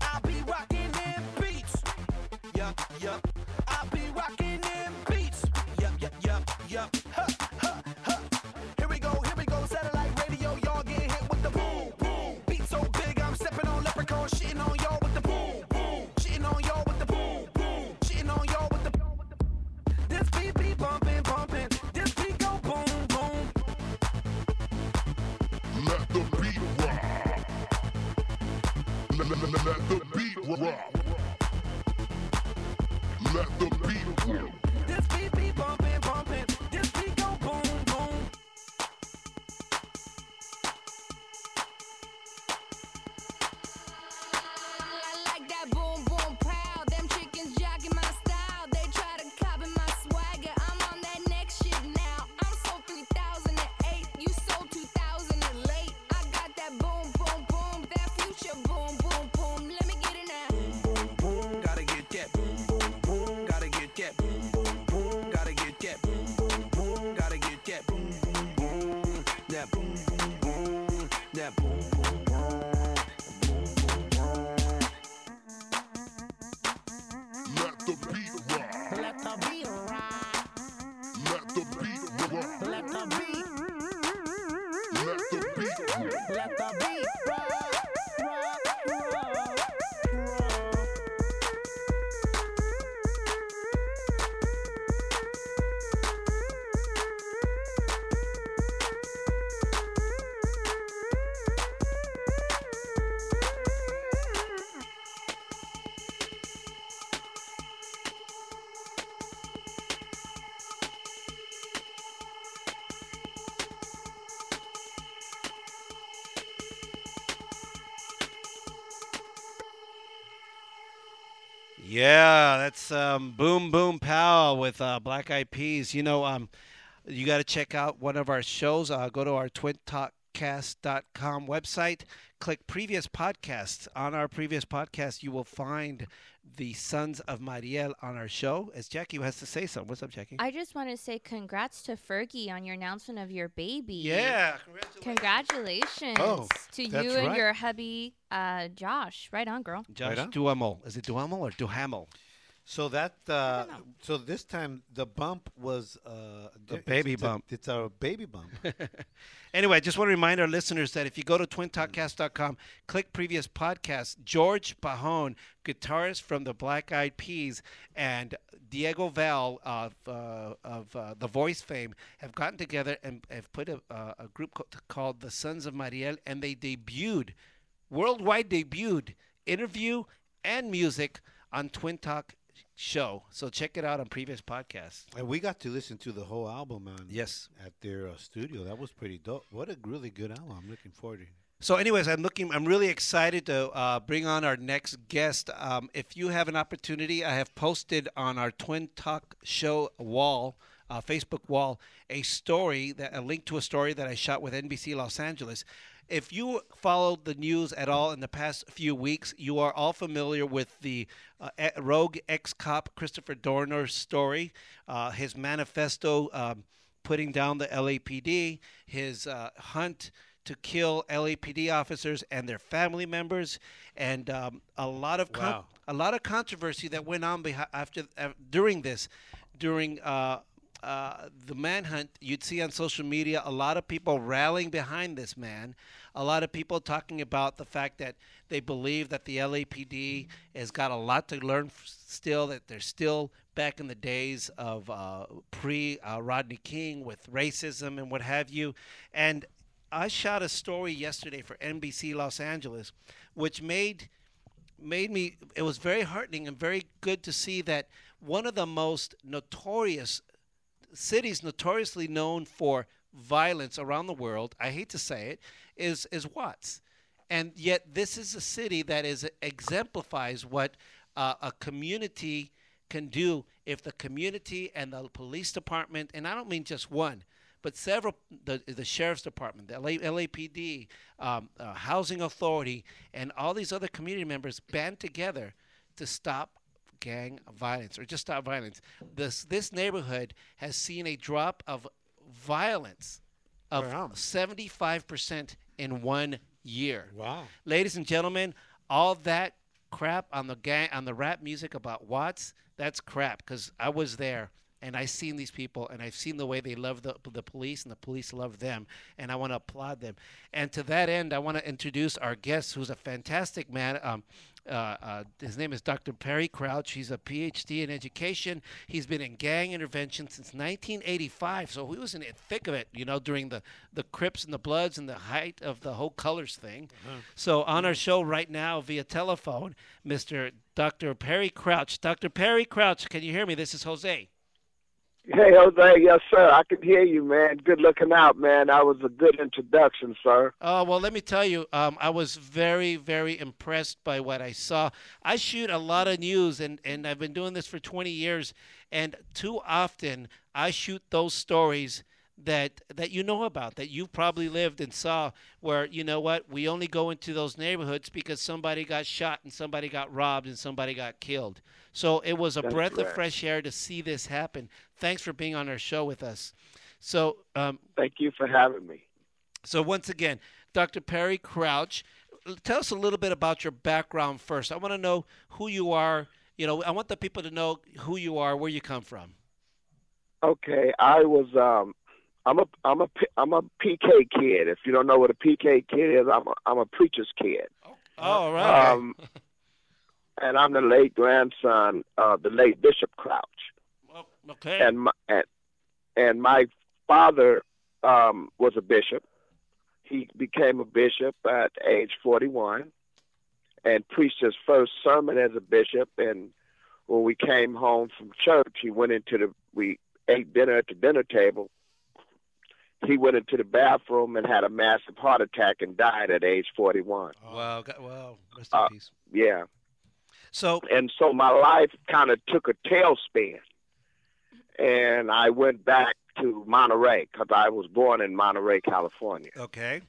I be rocking beats. Yup, yup. I be rocking them Let, the beat rock. Let the beat rock. This beat. Yeah, that's um, Boom Boom Pow with uh, Black Eyed Peas. You know, um, you got to check out one of our shows. Uh, go to our twintalkcast.com website, click previous podcasts. On our previous podcast, you will find the Sons of Mariel on our show. As Jackie has to say something. What's up, Jackie? I just want to say congrats to Fergie on your announcement of your baby. yeah, Congratulations Oh, to you and right. your hubby, uh, Josh. Right on, girl. Josh Right on. Duhamel. Is it Duhamel or Duhamel? So that uh, so this time the bump was uh, The baby it's bump. it's a baby bump. (laughs) Anyway, I just want to remind our listeners that if you go to twintalkcast.com, click previous podcast. George Pajon, guitarist from the Black Eyed Peas, and Diego Val of, uh, of uh, The Voice fame have gotten together and have put a, uh, a group called the Sons of Mariel, and they debuted, worldwide debuted, interview and music on Twin Talk show. So check it out on previous podcasts. and we got to listen to the whole album on Yes. at their uh, studio. That was pretty dope. What a really good album. I'm looking forward to. it. So, anyways, I'm looking. I'm really excited to uh, bring on our next guest. Um, if you have an opportunity, I have posted on our Twin Talk Show wall, uh, Facebook wall, a story that a link to a story that I shot with NBC Los Angeles. If you followed the news at all in the past few weeks, you are all familiar with the uh, rogue ex-cop Christopher Dorner's story, uh, his manifesto um, putting down the LAPD, his uh, hunt to kill LAPD officers and their family members, and um, a lot of Wow. a lot of controversy that went on after uh, during this, during uh, uh, the manhunt. You'd see on social media a lot of people rallying behind this man, a lot of people talking about the fact that they believe that the LAPD has got a lot to learn still, that they're still back in the days of uh, pre uh, Rodney King with racism and what have you, and I shot a story yesterday for NBC Los Angeles, which made made me it was very heartening and very good to see that one of the most notorious cities notoriously known for violence around the world, I hate to say it, is is Watts. And yet this is a city that is exemplifies what uh, a community can do if the community and the police department, and I don't mean just one, but several, the, the sheriff's department, the LA, LAPD, um, uh, housing authority, and all these other community members band together to stop gang violence or just stop violence. This this neighborhood has seen a drop of violence of Wow. 75% in one year. Wow. Ladies and gentlemen, all that crap on the gang on the rap music about Watts, that's crap cuz I was there and I've seen these people and I've seen the way they love the, the police and the police love them and I want to applaud them. And to that end, I want to introduce our guest who's a fantastic man. Um, uh, uh, his name is Dr. Perry Crouch. He's a PhD in education. He's been in gang intervention since 1985. So he was in the thick of it, you know, during the, the Crips and the Bloods and the height of the whole colors thing. So on our show right now via telephone, Mr. Dr. Perry Crouch. Dr. Perry Crouch, can you hear me? This is Jose. Hey, Jose. Yes, sir. I can hear you, man. Good looking out, man. That was a good introduction, sir. Oh, well, let me tell you, um, I was very, very impressed by what I saw. I shoot a lot of news, and, and I've been doing this for 20 years, and too often I shoot those stories that that you know about that you probably lived and saw where you know what we only go into those neighborhoods because somebody got shot and somebody got robbed and somebody got killed so it was a That's breath of fresh air to see this happen thanks for being on our show with us so um, Thank you for having me. So once again, Dr. Perry Crouch, tell us a little bit about your background first. I want to know who you are. You know, I want the people to know who you are, where you come from. Okay, I was um, I'm a I'm a I'm a PK kid. If you don't know what a PK kid is, I'm a, I'm a preacher's kid. Oh, right. Um, (laughs) and I'm the late grandson of the late Bishop Crouch. okay. And my and, and my father um, was a bishop. He became a bishop at age 41 and preached his first sermon as a bishop. And when we came home from church, he went into the we ate dinner at the dinner table. He went into the bathroom and had a massive heart attack and died at age 41. Wow, wow. Rest in Uh, peace. Yeah. So and so my life kind of took a tailspin, and I went back to Monterey because I was born in Monterey, California. Okay.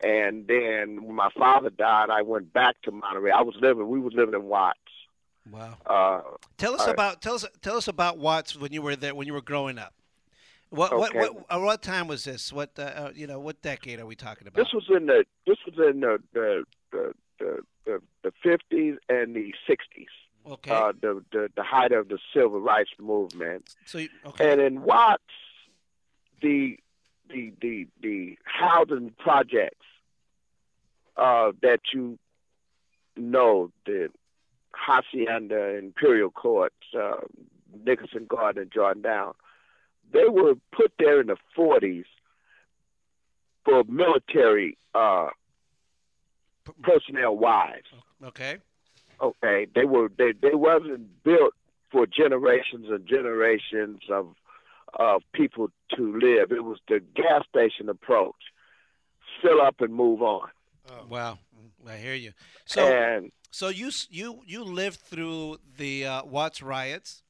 And then when my father died, I went back to Monterey. I was living. We was living in Watts. Wow. Uh, Tell us uh, about tell us tell us about Watts when you were there when you were growing up. What Okay. what what, what time was this? What uh, uh, you know? What decade are we talking about? This was in the this was in the the the the, the, the 50s and the 60s. Okay. Uh, the, the the height of the civil rights movement. So you, okay. And in Watts, the the the the housing projects uh, that you know, the Hacienda, Imperial Courts, uh, Nickerson Garden, and Jordan Down, they were put there in the 40s for military uh, personnel wives. Okay. Okay, they were they they wasn't built for generations and generations of of people to live. It was the gas station approach: fill up and move on. Wow. I hear you. So and so you you you lived through the uh, Watts riots.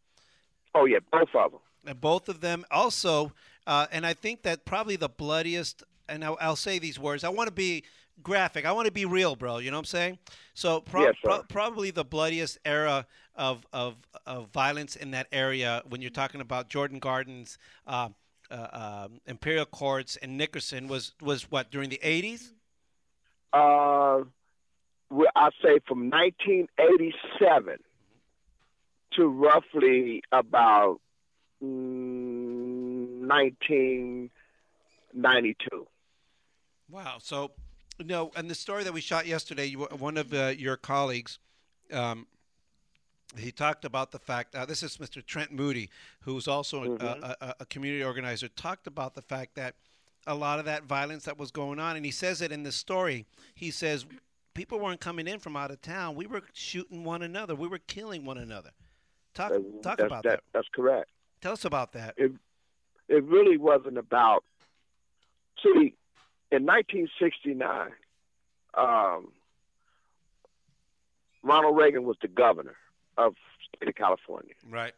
oh yeah, both of them. And both of them also, uh, and I think that probably the bloodiest. And I'll, I'll say these words. I want to be graphic. I want to be real, bro. You know what I'm saying? So pro- pro- probably the bloodiest era of, of of violence in that area when you're talking about Jordan Gardens, uh, uh, um, Imperial Courts, and Nickerson was was what during the 80s. Uh, I say from 1987 to roughly about mm, 1992. Wow. So, no, and the story that we shot yesterday, you, one of uh, your colleagues, um, he talked about the fact. Uh, this is Mr. Trent Moody, who's also a- Mhm. a, a, a community organizer. Talked about the fact that a lot of that violence that was going on, and he says it in the story. He says people weren't coming in from out of town. We were shooting one another. We were killing one another. Talk talk about that, that. That's correct. Tell us about that. It it really wasn't about. See, in 1969, um, Ronald Reagan was the governor of state of California. Right.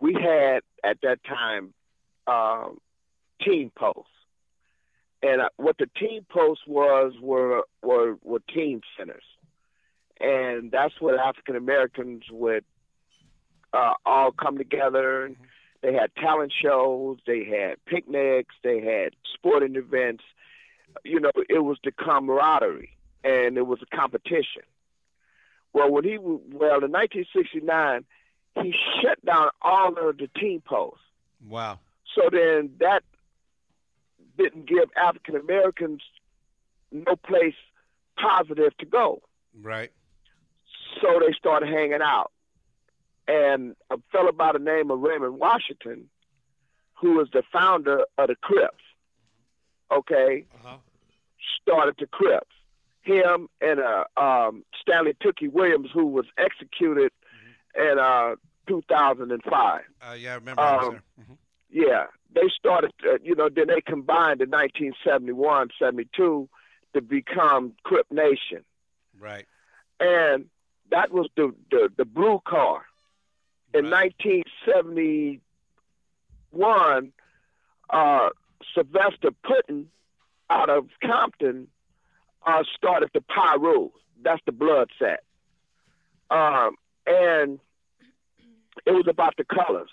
We had at that time um, teen posts, and uh, what the teen posts was were were were teen centers, and that's what African Americans would uh, all come together. And they had talent shows, they had picnics, they had sporting events. You know, it was the camaraderie and it was a competition. Well, when he well in 1969, he shut down all of the teen posts. Wow. So then that didn't give African Americans no place positive to go. Right. So they started hanging out. And a fellow by the name of Raymond Washington, who was the founder of the Crips, okay, started the Crips. Him and uh, um, Stanley Tookie Williams, who was executed in uh, 2005. Uh, yeah, I remember. Um, there. Yeah, they started, uh, you know, then they combined in 1971, 72 to become Crip Nation. Right. And that was the, the, the blue car. In 1971, uh, Sylvester Putin out of Compton uh, started the Piru. That's the blood set. Um, and it was about the colors.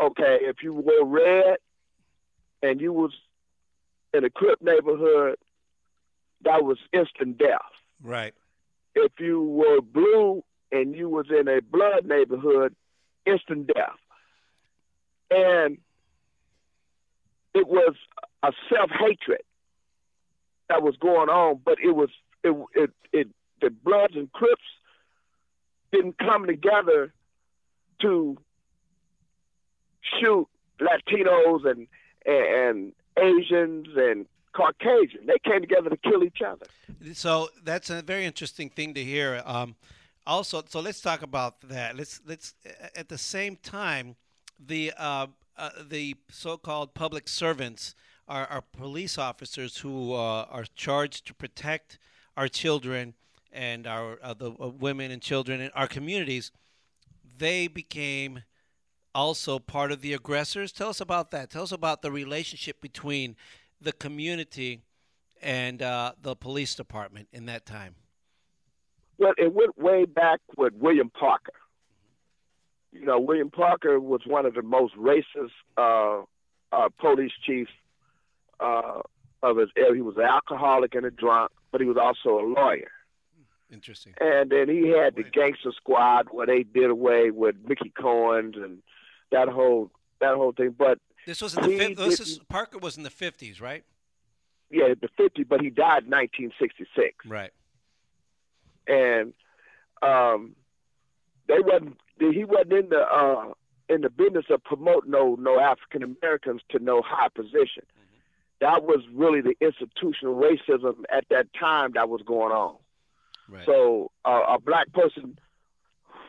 Okay, if you wore red and you was in a Crip neighborhood, that was instant death. Right. If you were blue and you was in a blood neighborhood, instant death. And it was a self hatred that was going on, but it was it it it the Bloods and Crips didn't come together to shoot Latinos and and Asians and Caucasians. They came together to kill each other. So that's a very interesting thing to hear. Um, also, so let's talk about that. Let's let's at the same time, the uh, uh, the so-called public servants are, are police officers who uh, are charged to protect our children and our uh, the women and children in our communities. They became also part of the aggressors. Tell us about that. Tell us about the relationship between the community and uh, the police department in that time. Well, it went way back with William Parker. You know, William Parker was one of the most racist uh, uh, police chiefs uh, of his era. He was an alcoholic and a drunk, but he was also a lawyer. Interesting. And then he had the gangster squad where they did away with Mickey Cohen's and that whole that whole thing. But This was in the he fif- this is Parker was in the fifties, right? yeah, the fifty, but he died in nineteen sixty six. Right. and um, they wasn't he wasn't in the uh, in the business of promoting no no African Americans to no high position. That was really the institutional racism at that time that was going on. Right. So uh, a black person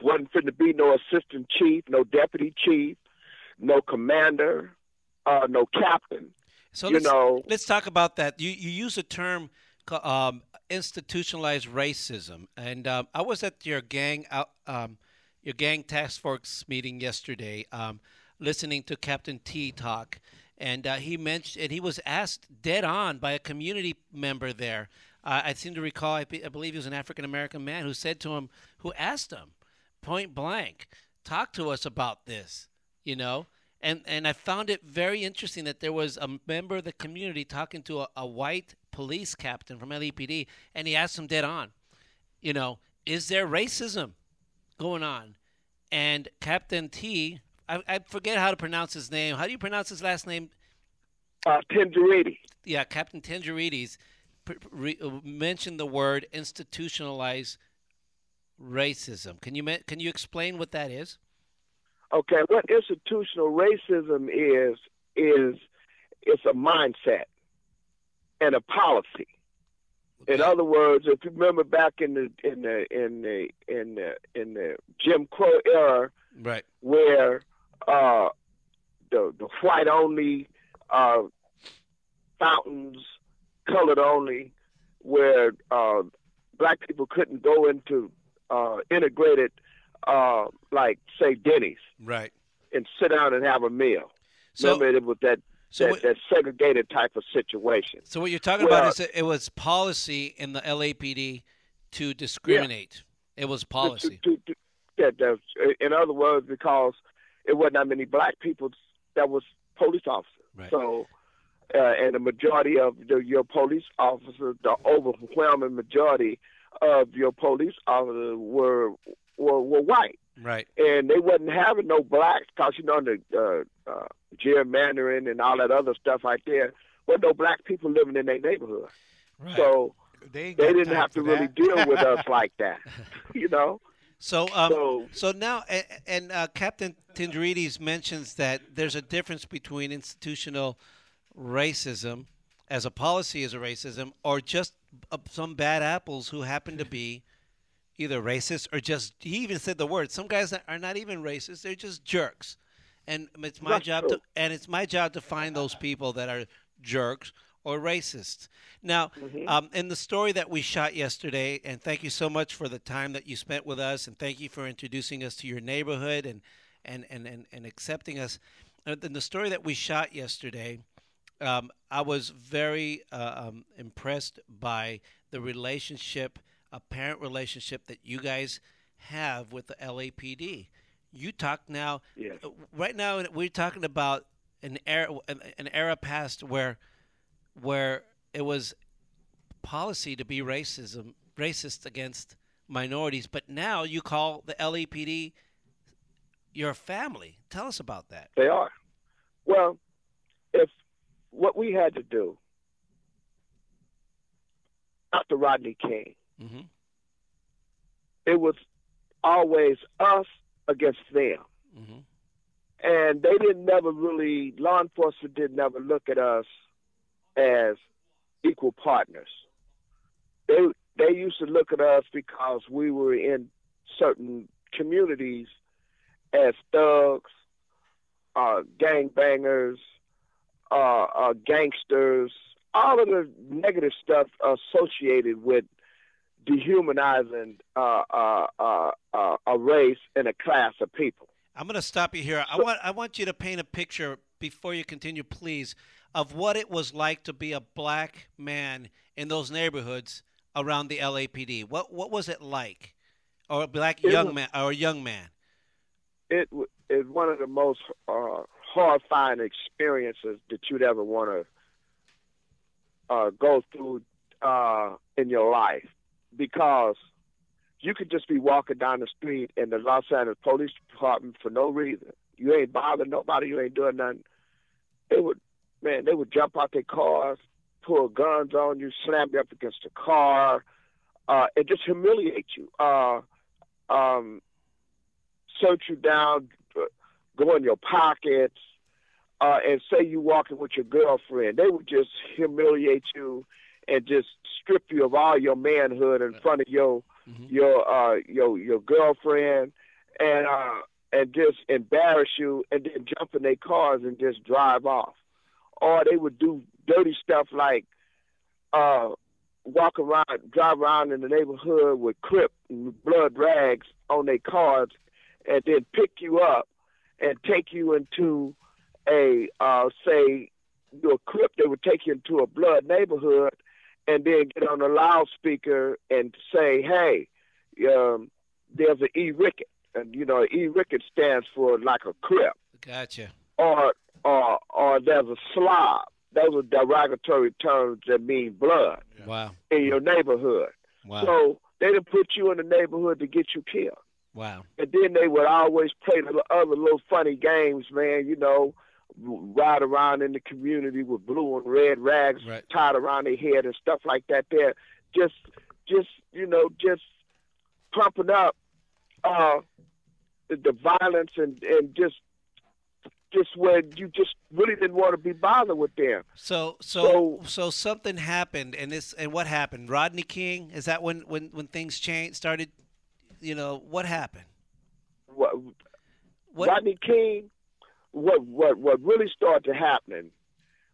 wasn't fit to be no assistant chief, no deputy chief, no commander, uh, no captain. So you let's, know, let's talk about that. You you use a term um, institutionalized racism, and um, I was at your gang out um, your gang task force meeting yesterday, um, listening to Captain T talk, and uh, he mentioned and he was asked dead on by a community member there. Uh, I seem to recall, I, be- I believe he was an African American man who said to him, who asked him point blank, talk to us about this, you know? And, and I found it very interesting that there was a member of the community talking to a, a white police captain from LAPD, and he asked him dead on, you know, is there racism going on? And Captain T, I, I forget how to pronounce his name. How do you pronounce his last name? uh, Tenderiti. Yeah, Captain Tingirides re- uh, mentioned the word institutionalized racism. Can you can you explain what that is? Okay, what institutional racism is is it's a mindset and a policy. In other words, if you remember back in the in the in the in the in the Jim Crow era, Right. where uh, the the white only uh, fountains, colored only, where uh, black people couldn't go into uh, integrated, uh, like say Denny's, Right. and sit down and have a meal. So- Remember, it was that so that, what- that segregated type of situation. So what you're talking Well- about is it was policy in the LAPD to discriminate. It was policy. To, to, to, in other words, because it wasn't that many black people that was police officers. Right. So, uh, and the majority of the, your police officers, the overwhelming majority of your police officers were were, were white, Right. and they wasn't having no blacks because you know the uh, uh, gerrymandering and all that other stuff right there. Well, no black people living in their neighborhood, Right. so They, they didn't have to for really deal with us like (laughs) that, (laughs) you know. So, um, So- so, now, and, and uh, Captain Tingirides mentions that there's a difference between institutional racism as a policy as a racism, or just uh, some bad apples who happen to be either racist or just. He even said the word. Some guys are not even racist; they're just jerks. And it's my That's job true. to, and it's my job to find those people that are jerks or racists. Now, Mm-hmm. um, in the story that we shot yesterday, and thank you so much for the time that you spent with us, and thank you for introducing us to your neighborhood and and and and, and accepting us. Uh, In the story that we shot yesterday, um, I was very uh, um, impressed by the relationship, apparent relationship that you guys have with the LAPD. You talk now, Yes. uh, right now we're talking about an era, an, an era past where where it was policy to be racism racist against minorities, but now you call the LAPD your family. Tell us about that. They are. Well, if what we had to do after Rodney King, hmm it was always us against them. hmm And they didn't never really, law enforcement did never look at us as equal partners. They they used to look at us because we were in certain communities as thugs, uh, gangbangers, uh, uh, gangsters, all of the negative stuff associated with dehumanizing uh, uh, uh, uh, a race and a class of people. I'm going to stop you here. I want I want you to paint a picture before you continue, please, of what it was like to be a black man in those neighborhoods around the LAPD. What what was it like, or a black It young was- man or a young man? It is one of the most uh, horrifying experiences that you'd ever want to uh, go through uh, in your life because you could just be walking down the street in the Los Angeles Police Department for no reason. You ain't bothering nobody. You ain't doing nothing. They would, man, they would jump out their cars, pull guns on you, slam you up against the car, uh, and just humiliate you. Uh, um, search you down, go in your pockets, uh, and say you walking with your girlfriend. They would just humiliate you and just strip you of all your manhood in front of your your uh your your girlfriend and uh and just embarrass you and then jump in their cars and just drive off. Or they would do dirty stuff like uh walk around drive around in the neighborhood with crip and blood rags on their cars and then pick you up and take you into a uh say your crip they would take you into a blood neighborhood and then get on a loudspeaker and say, "Hey, um, there's an E Ricket," and you know, E Ricket stands for like a crip, Gotcha. or or or there's a slob. Those are derogatory terms that mean blood Wow. in your neighborhood. Wow. So they done put you in the neighborhood to get you killed. Wow. And then they would always play the other little funny games, man. You know, ride around in the community with blue and red rags Right. tied around their head and stuff like that. There, just, just you know, just pumping up uh, the, the violence and and just, just where you just really didn't want to be bothered with them. So so so something happened, and this and what happened? Rodney King is that when when when things changed started? You know what happened? What, What- Rodney King, what what what really started happening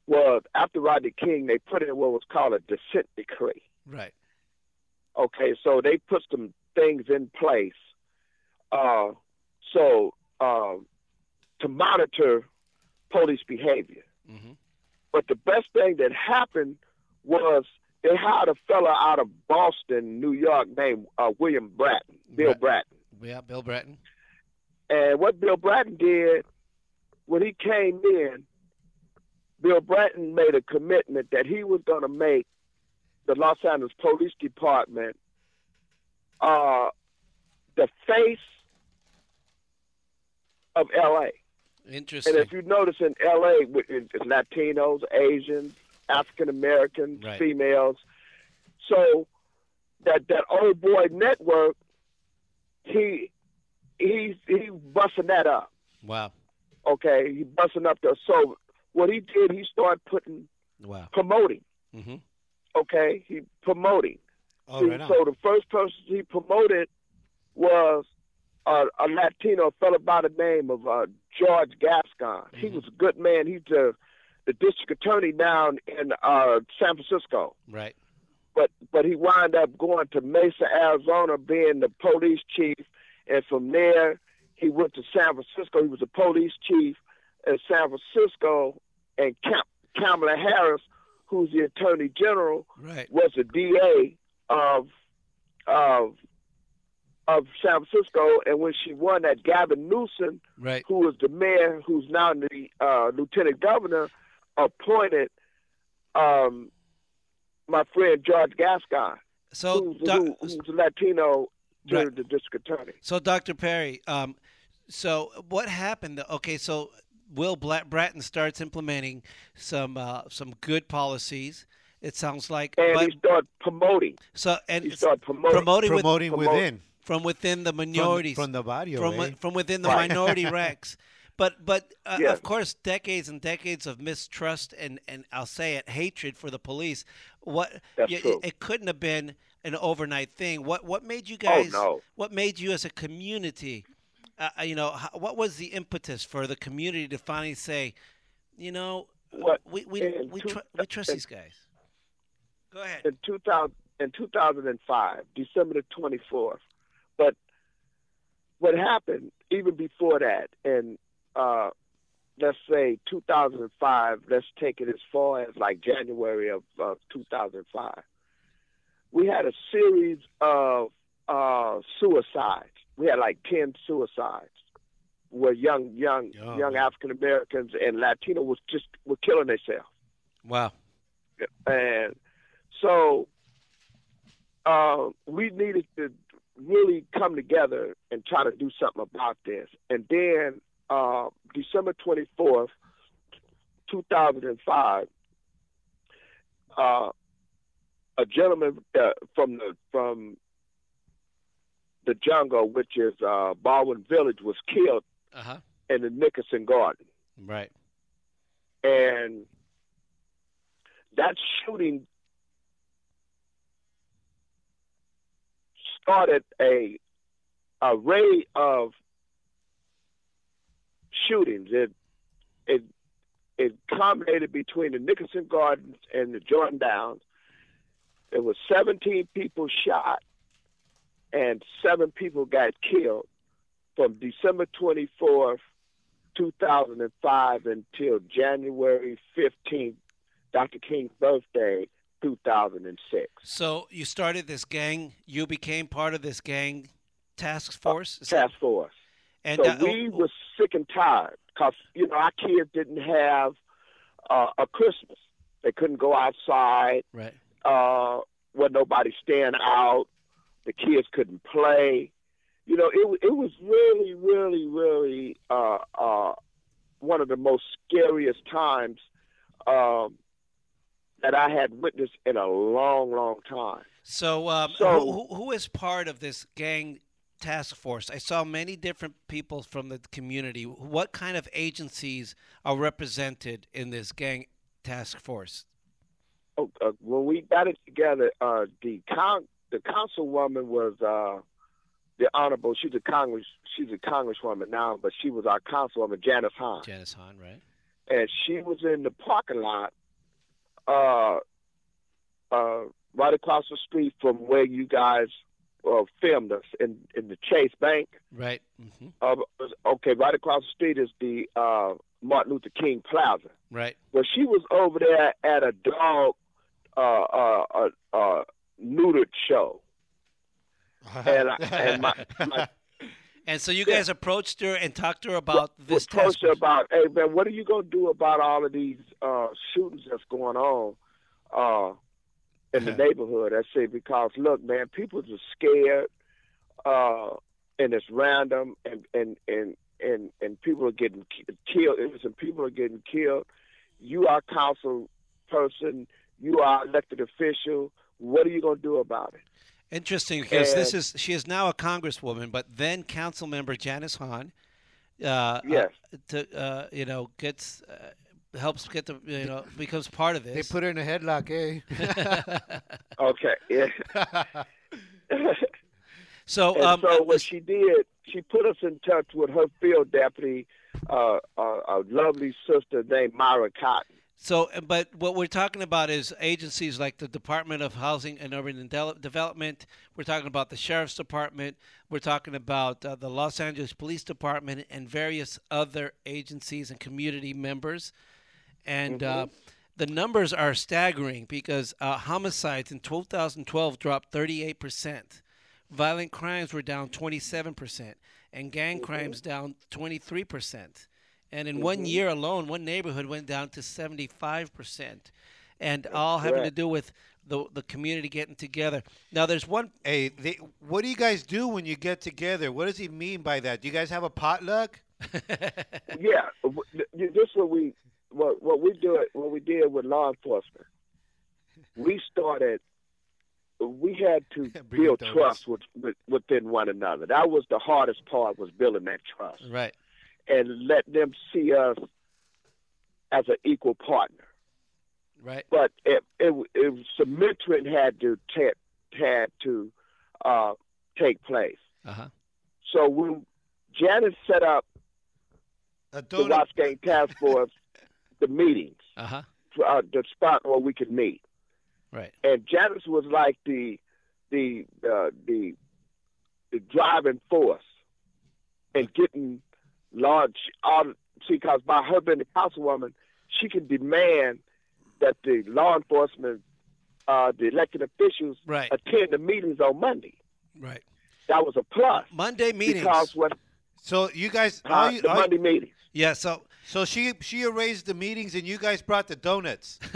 was after Rodney King, they put in what was called a consent decree. Right. Okay, so they put some things in place, uh, so uh, to monitor police behavior. Mm-hmm. But the best thing that happened was they hired a fella out of Boston, New York, named uh, William Bratton, Bill Right. Bratton. Yeah, Bill Bratton. And what Bill Bratton did when he came in, Bill Bratton made a commitment that he was going to make the Los Angeles Police Department uh, the face of LA. Interesting. And if you notice in LA, it's Latinos, Asians, African Americans, Right. females. So that that old boy network, he he's he busting that up. Wow. Okay, he busting up the so what he did, he started putting Wow. promoting. Mm-hmm. Okay, he promoting. Oh, See, right so the first person he promoted was uh, a Latino fellow by the name of uh, George Gascon. He was a good man. He's the the district attorney down in uh, San Francisco. Right. But but he wound up going to Mesa, Arizona, being the police chief, and from there he went to San Francisco. He was a police chief in San Francisco, and Cam- Kamala Harris, who's the attorney general, Right. was the DA of of of San Francisco, and when she won that, Gavin Newsom, Right. who was the mayor, who's now the uh, lieutenant governor, appointed um, my friend George Gascon, So, who's, doc- who, who's Latino to Right. the district attorney. So, Dr. Perry, um, so what happened? Okay, so Will Bla- Bratton starts implementing some uh, some good policies. It sounds like, And but he started promoting. so and He it's started promoting. promoting, with- Promoting promote- within. from within the minorities, from the body from away. wi- from within the Right. minority (laughs) ranks. But but uh, Yes. of course, decades and decades of mistrust and and I'll say it, hatred for the police. What That's y- true. it couldn't have been an overnight thing. What what made you guys? Oh, no. What made you as a community? Uh, uh, you know, what was the impetus for the community to finally say, you know, we we in we, two- tr- we trust these guys. Go ahead. in 2000 in 2005, December the 24th. But what happened even before that, and uh, let's say 2005, let's take it as far as like January of, of 2005. We had a series of uh, suicides. We had like 10 suicides where young young Oh, young. African Americans and Latino was just were killing themselves Wow. and so uh, we needed to really come together and try to do something about this. And then uh, December twenty fourth, two thousand and five, uh, a gentleman uh, from the from the jungle, which is uh, Baldwin Village, was killed Uh huh. in the Nickerson Garden Right. and that shooting started a array of shootings. It it it culminated between the Nickerson Gardens and the Jordan Downs. There was 17 people shot, and seven people got killed from December 24th 2005 until January 15th, Dr. King's birthday, 2006. So you started this gang. You became part of this gang task force. Is that- Task force. And so uh, we were sick and tired because, you know, our kids didn't have uh, a Christmas. They couldn't go outside. right. Uh, wasn't nobody staying out. The kids couldn't play. You know, it it was really, really, really uh, uh, one of the most scariest times um, that I had witnessed in a long, long time. So, um, So- who, who, is part of this gang task force? I saw many different people from the community. What kind of agencies are represented in this gang task force? Oh, uh, when we got it together, uh, the con- the councilwoman was uh, the honorable. She's a congress. She's a congresswoman now, but she was our councilwoman, Janice Hahn. Janice Hahn, right? and she was in the parking lot, uh, uh, right across the street from where you guys uh, filmed us in in the Chase Bank. Right. hmm Uh, okay, right across the street is the uh, Martin Luther King Plaza. Right. Well, she was over there at a dog uh, uh, uh, uh, neutered show, (laughs) and I, and my, my (laughs) And so you guys approached her and talked to her about this task approached her about, hey man, what are you gonna do about all of these uh, shootings that's going on uh, in the neighborhood? I say because look, man, people are scared, uh, and it's random, and and and and and people are getting killed. Innocent people are getting killed. You are council person. You are elected official. What are you gonna do about it? Interesting because this is she is now a congresswoman, but then council member Janice Hahn, uh, Yes. uh, to uh, you know gets uh, helps get the you know becomes part of this. They put her in a headlock, eh? (laughs) Okay. Yeah. (laughs) so and um, so what she did, she put us in touch with her field deputy, uh, uh, a lovely sister named Myra Cotton. So, uh, but what we're talking about is agencies like the Department of Housing and Urban Development. We're talking about the Sheriff's Department. We're talking about uh, the Los Angeles Police Department and various other agencies and community members. And uh, the numbers are staggering because uh, homicides in 2012 dropped 38%. Violent crimes were down 27%, and gang crimes down 23%. And in one mm-hmm. year alone, one neighborhood went down to 75%. and all having to do with the the community getting together. Now, there's one. Hey, they, what do you guys do when you get together? What does he mean by that? Do you guys have a potluck? (laughs) Yeah, w- th- this what we what what we do what we did with law enforcement. We started. We had to (laughs) build trust with, with, within one another. That was the hardest part was building that trust Right. And let them see us as an equal partner. Right. But it, it, it some mentoring had to ta- had to uh, take place. Uh huh. So when Janice set up A the Watts Gang Task Force, (laughs) the meetings, Uh huh. uh, the spot where we could meet. Right. And Janice was like the the uh, the the driving force in getting large all see because by her being the councilwoman, she can demand that the law enforcement, uh, the elected officials Right. attend the meetings on Monday. Right. That was a plus. Monday meetings. Because what So you guys, uh, you, the all you- Monday meetings. Yeah. So so she she arranged the meetings and you guys brought the donuts. (laughs)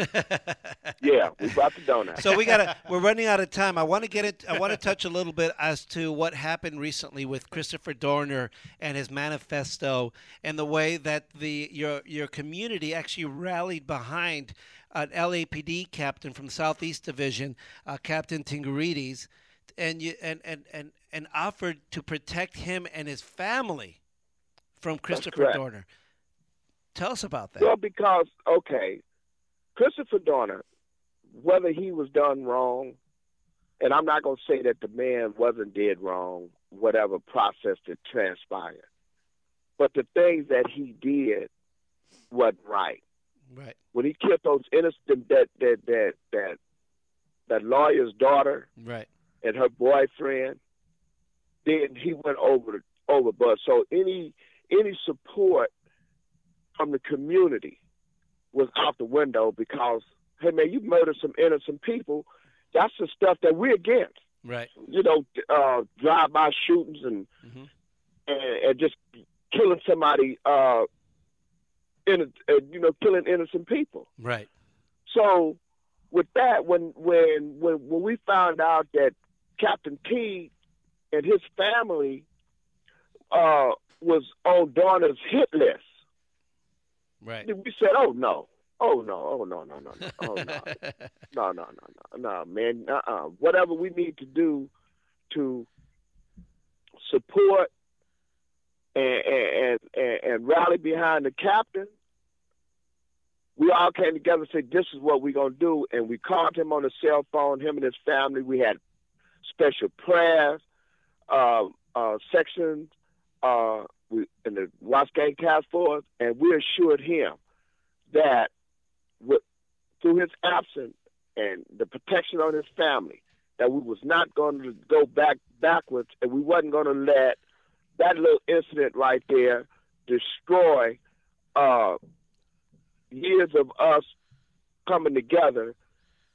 Yeah, we brought the donuts. so we gotta (laughs) we're running out of time i want to get it i want to touch a little bit as to what happened recently with christopher dorner and his manifesto and the way that the your your community actually rallied behind an lapd captain from the southeast division uh, captain tingirides and you and, and and and offered to protect him and his family from christopher dorner tell us about that Well, because okay, Christopher Dorner, whether he was done wrong, and I'm not going to say that the man wasn't did wrong, whatever process that transpired, but the things that he did wasn't right. right When he killed those innocent that that that that that lawyer's daughter right and her boyfriend, then he went over the overboard. So any any support from the community was out the window because hey man, you murdered some innocent people. That's the stuff that we're against. right You know, uh, drive-by shootings and, Mhm. and and just killing somebody. Uh, in uh, you know, killing innocent people. right So with that, when when when when we found out that Captain T and his family uh, was on Dorner's hit list, right we said, "Oh no, oh no, oh no, no, no, no, oh no, (laughs) no, no, no, no, no, man, uh-uh. Whatever we need to do to support and and and, and rally behind the captain." we all came together and said, this is what we're going to do. And we called him on the cell phone, him and his family. We had special prayers, uh, uh, sections uh, we, in the Gang Task Force, and we assured him that with, through his absence and the protection on his family, that we was not going to go back backwards, and we wasn't going to let that little incident right there destroy uh, years of us coming together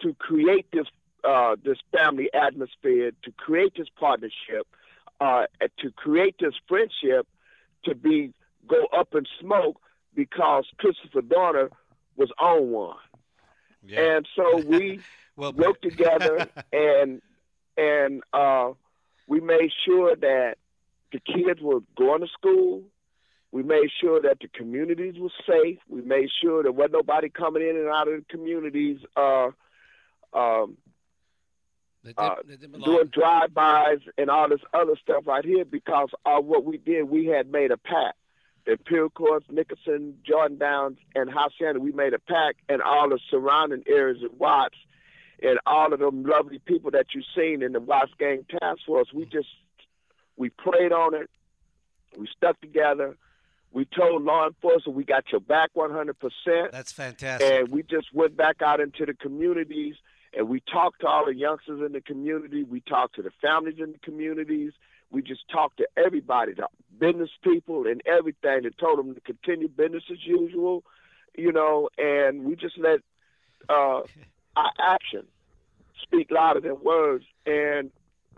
to create this uh, this family atmosphere, to create this partnership, uh, to create this friendship, to be go up in smoke because Christopher Dorner was on one, and so we (laughs) well worked together (laughs) and and uh, we made sure that the kids were going to school. We made sure that the communities were safe. We made sure there wasn't nobody coming in and out of the communities uh, um, They uh, they did belong. doing drive-bys and all this other stuff right here because of what we did. We had made a pact. The Imperial Courts, Nickerson, Jordan Downs, and Hacienda, we made a pact, and all the surrounding areas of Watts, and all of them lovely people that you've seen in the Watts Gang Task Force. We just we prayed on it. We stuck together. We told law enforcement we got your back 100%. That's fantastic. And we just went back out into the communities and we talked to all the youngsters in the community. We talked to the families in the communities. We just talked to everybody, the business people and everything, and told them to continue business as usual, you know, and we just let uh, (laughs) our action speak louder than words. And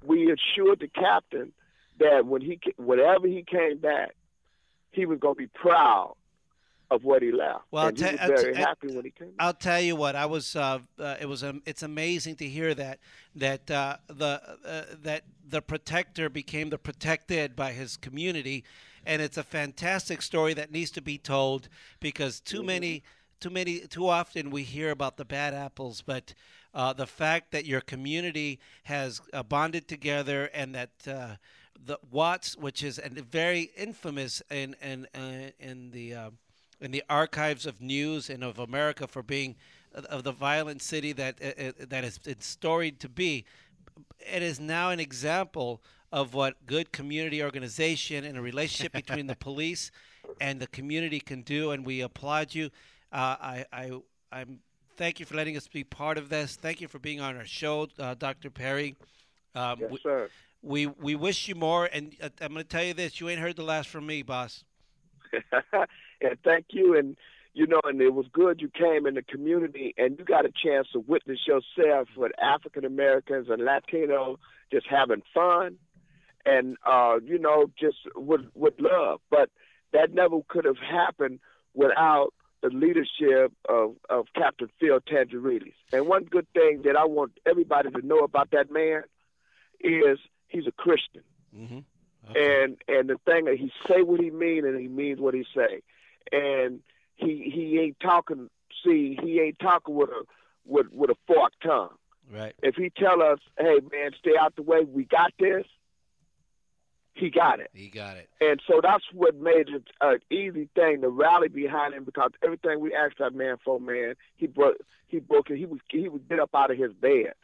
we assured the captain that when he, whenever he came back, he was going to be proud of what he left. Well, and I'll was te- I'll very happy when he came. I'll tell you what. I was. Uh, uh, it was. Um, it's amazing to hear that that uh, the uh, that the protector became the protected by his community, and it's a fantastic story that needs to be told because too many, too many, too often we hear about the bad apples, but. Uh, the fact that your community has uh, bonded together and that uh, the Watts, which is a very infamous in in uh, in the uh, in the archives of news and of America for being of the violent city that uh, uh, that is it's storied to be. It is now an example of what good community organization and a relationship between the (laughs) police and the community can do, and we applaud you. Uh, I, I, I'm thank you for letting us be part of this. Thank you for being on our show, uh, Dr. Perry. Um, Yes, we, sir. we we wish you more, and uh, I'm going to tell you this: you ain't heard the last from me, boss. (laughs) and thank you. And you know, and it was good you came in the community and you got a chance to witness yourself with African Americans and Latinos just having fun, and uh, you know, just with with love. But that never could have happened without the leadership of, of Captain Phil Tingirides. And one good thing that I want everybody to know about that man is he's a Christian. Mm-hmm. And and the thing that he say what he mean and he means what he say. And he he ain't talking see, he ain't talking with a with with a forked tongue. Right. If he tell us, hey man, stay out the way, we got this, he got it. He got it. And so that's what made it an easy thing to rally behind him because everything we asked that man for, man, he broke he broke it. He was he would get up out of his bed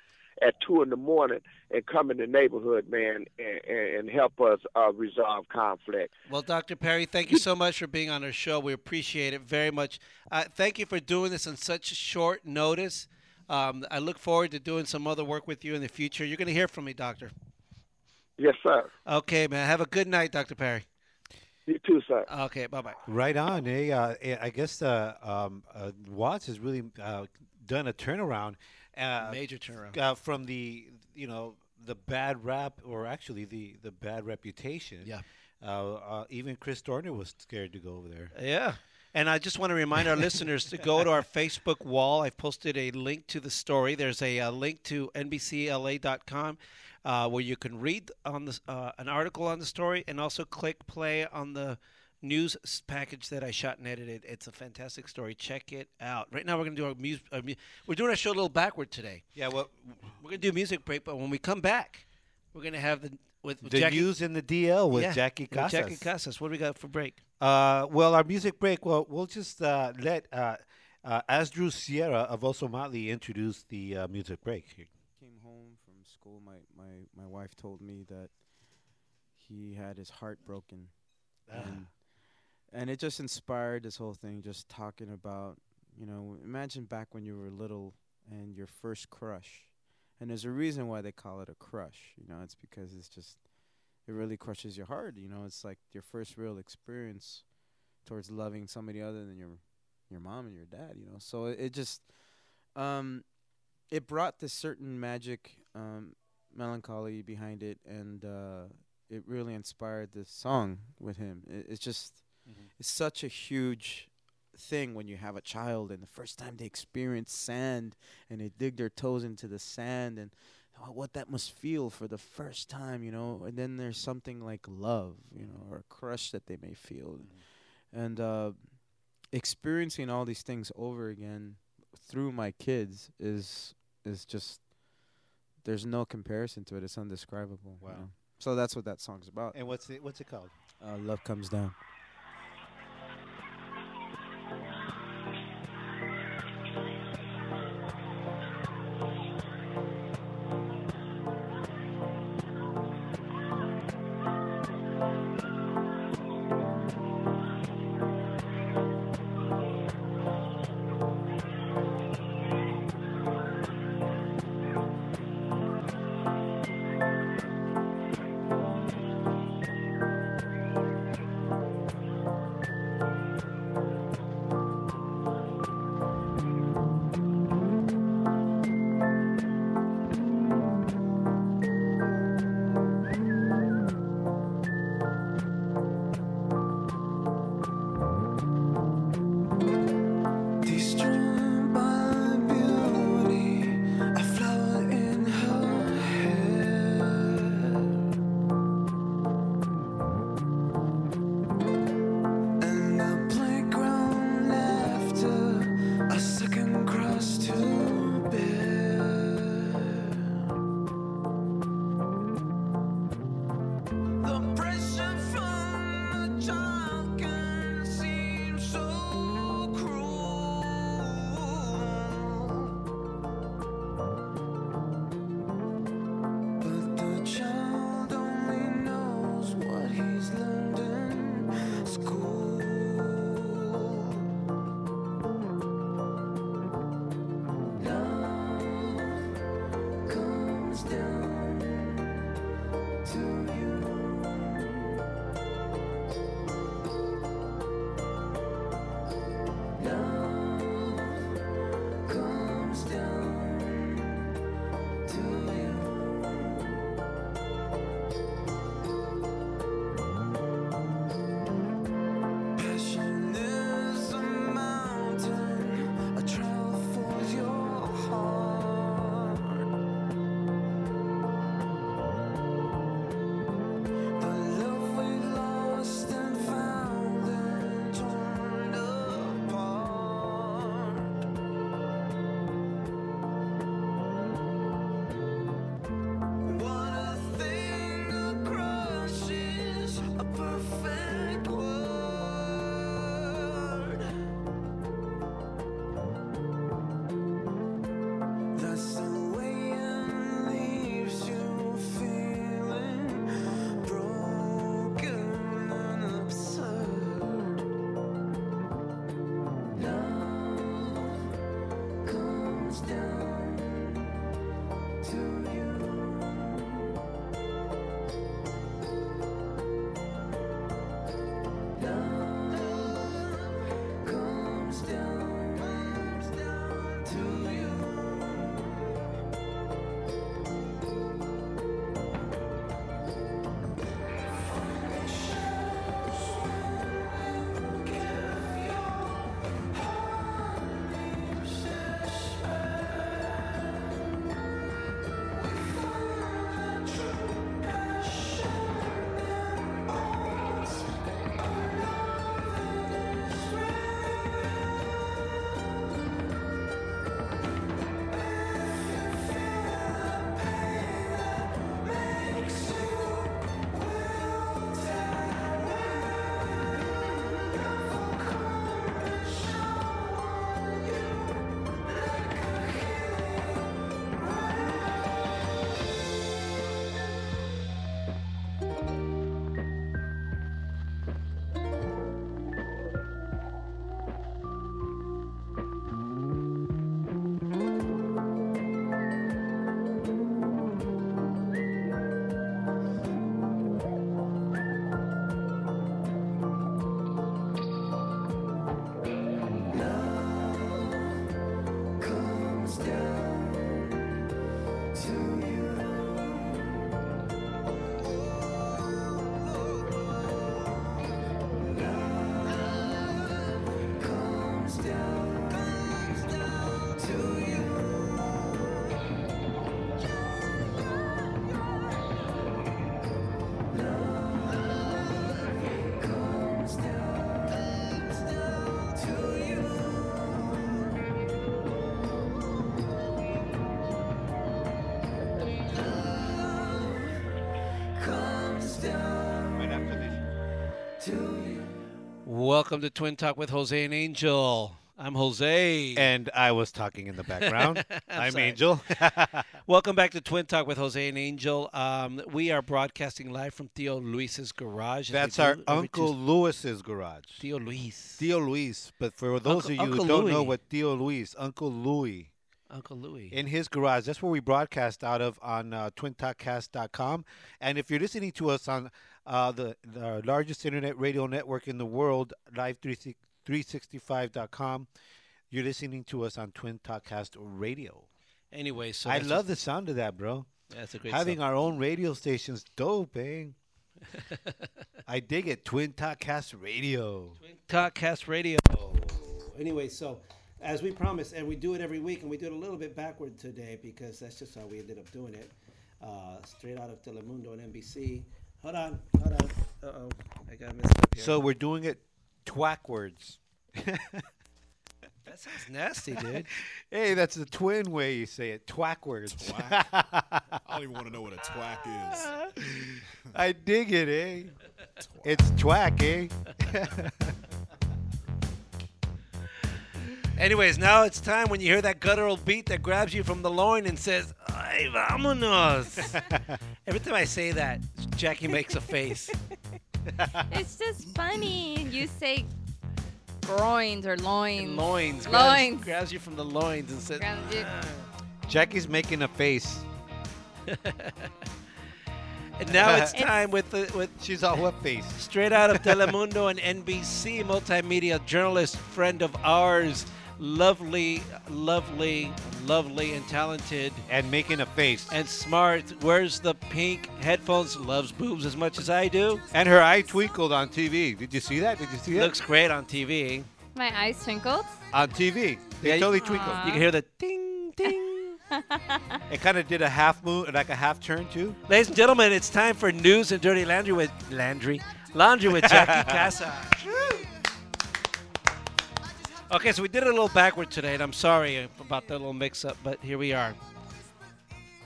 at two in the morning and come in the neighborhood, man, and, and, and help us uh, resolve conflict. Well, Dr. Perry, thank you so much for being on our show. We appreciate it very much. Uh, thank you for doing this on such short notice. Um, I look forward to doing some other work with you in the future. You're going to hear from me, Doctor. Yes, sir. Okay, man. Have a good night, Dr. Perry. You too, sir. Okay, bye bye. Right on. Eh? Uh, eh, I guess uh, um, uh, Watts has really uh, done a turnaround. Uh, Major turnaround. uh, from the you know the bad rap, or actually the the bad reputation. Yeah. Uh, uh, even Chris Dorner was scared to go over there. Yeah. And I just want to remind our (laughs) listeners to go to our Facebook wall. I've posted a link to the story. There's a, uh link to NBCLA.com uh, where you can read on the, uh, an article on the story and also click play on the news package that I shot and edited. It's a fantastic story. Check it out. Right now, we're going to do our music. Uh, mu- we're doing our show a little backward today. Yeah, well, we're going to do a music break, but when we come back, we're going to have the with, with The Jackie, news in the DL with Yeah, Jackie with Casas. Jackie Casas. What do we got for break? Uh, well, our music break. Well, we'll just uh, let uh, uh, Asdru Sierra of Ozomatli introduce the uh, music break. came home from school, my, my, my wife told me that he had his heart broken. And, and it just inspired this whole thing, just talking about, you know, imagine back when you were little and your first crush. And there's a reason why they call it a crush, you know, it's because it's just, it really crushes your heart, you know, it's like your first real experience towards loving somebody other than your your mom and your dad, you know. So it, it just um it brought this certain magic um melancholy behind it and uh it really inspired this song with him. It, it's just it's such a huge thing when you have a child and the first time they experience sand and they dig their toes into the sand and what that must feel for the first time, you know. And then there's something like love, you know, or a crush that they may feel. And uh, experiencing all these things over again through my kids is is just there's no comparison to it. It's undescribable. you Wow. know. So that's what that song's about. And what's it? What's it called? Uh, Love comes down. Comes Welcome to Twin Talk with Jose and Angel. I'm Jose. And I was talking in the background. (laughs) I'm I'm. Angel. (laughs) Welcome back to Twin Talk with Jose and Angel. Um, we are broadcasting live from Tío Luis's garage. That's our Uncle. Lewis's garage. Tío Luis. Tío Luis. But for those Uncle- of you Uncle who don't know what Tío Luis, Uncle Louis, Uncle Louis. in his garage. That's where we broadcast out of on uh, twintalkcast.com. And if you're listening to us on uh, the, the largest internet radio network in the world, live365.com, you're listening to us on Twin Talkcast Radio. Anyway, so I love the sound of that, bro. That's a great Having sound. our own radio station's dope, eh? (laughs) I dig it. Twin Talkcast Radio. Twin Talkcast Radio. Anyway, so as we promised, and we do it every week, and we do it a little bit backward today because that's just how we ended up doing it. Uh, straight out of Telemundo and NBC. Hold on, hold on. Uh oh, I got messed up here. So we're doing it twackwards. that sounds nasty, dude. (laughs) hey, that's the twin way you say it. Twackwards. Twack? I don't even want to know what a twack is. (laughs) I dig it, eh? It's twack, eh? (laughs) Anyways, now it's time when you hear that guttural beat that grabs you from the loin and says, Ay, vámonos. (laughs) Every time I say that, Jackie makes a face. (laughs) it's just funny. You say groins or loins. loins. Grabs, Loins. grabs you from the loins and says, Grabs you- ah. Jackie's making a face. (laughs) And now it's time with the with she's all wet face. Straight out of Telemundo and NBC, multimedia journalist friend of ours, lovely, lovely, lovely, and talented, and making a face and smart. Wears the pink headphones, loves boobs as much as I do, and her eye twinkled on TV. Did you see that? Did you see that? Looks great on TV. My eyes twinkled. on TV. They Yeah, totally you- twinkled. You can hear the ding, ding. (laughs) It kind of did a half move, like a half turn too. Ladies and gentlemen, it's time for news and dirty laundry with Landry. Laundry with Jackie (laughs) Casa. Okay, so we did it a little backward today, and I'm sorry about that little mix-up, but here we are.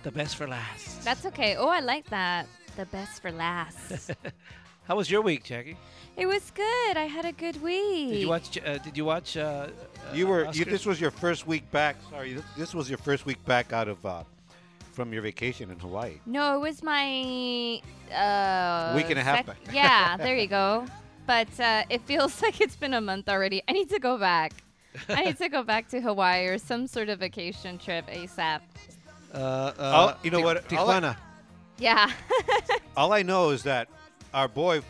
The best for last. That's okay. Oh, I like that. The best for last. (laughs) How was your week, Jackie? it was good. I had a good week. Did you watch? Uh, did you watch? Uh, You were. uh, You, this was your first week back. Sorry, this, this was your first week back out of uh, from your vacation in Hawaii. No, it was my uh, Week and a half sec- back. yeah, (laughs) there you go. But uh, it feels (laughs) like it's been a month already. I need to go back. I need to go back to Hawaii or some sort of vacation trip ASAP. Uh, uh, Oh, you know Ti- what? All I- Tijuana. Yeah. (laughs) All I know is that our boy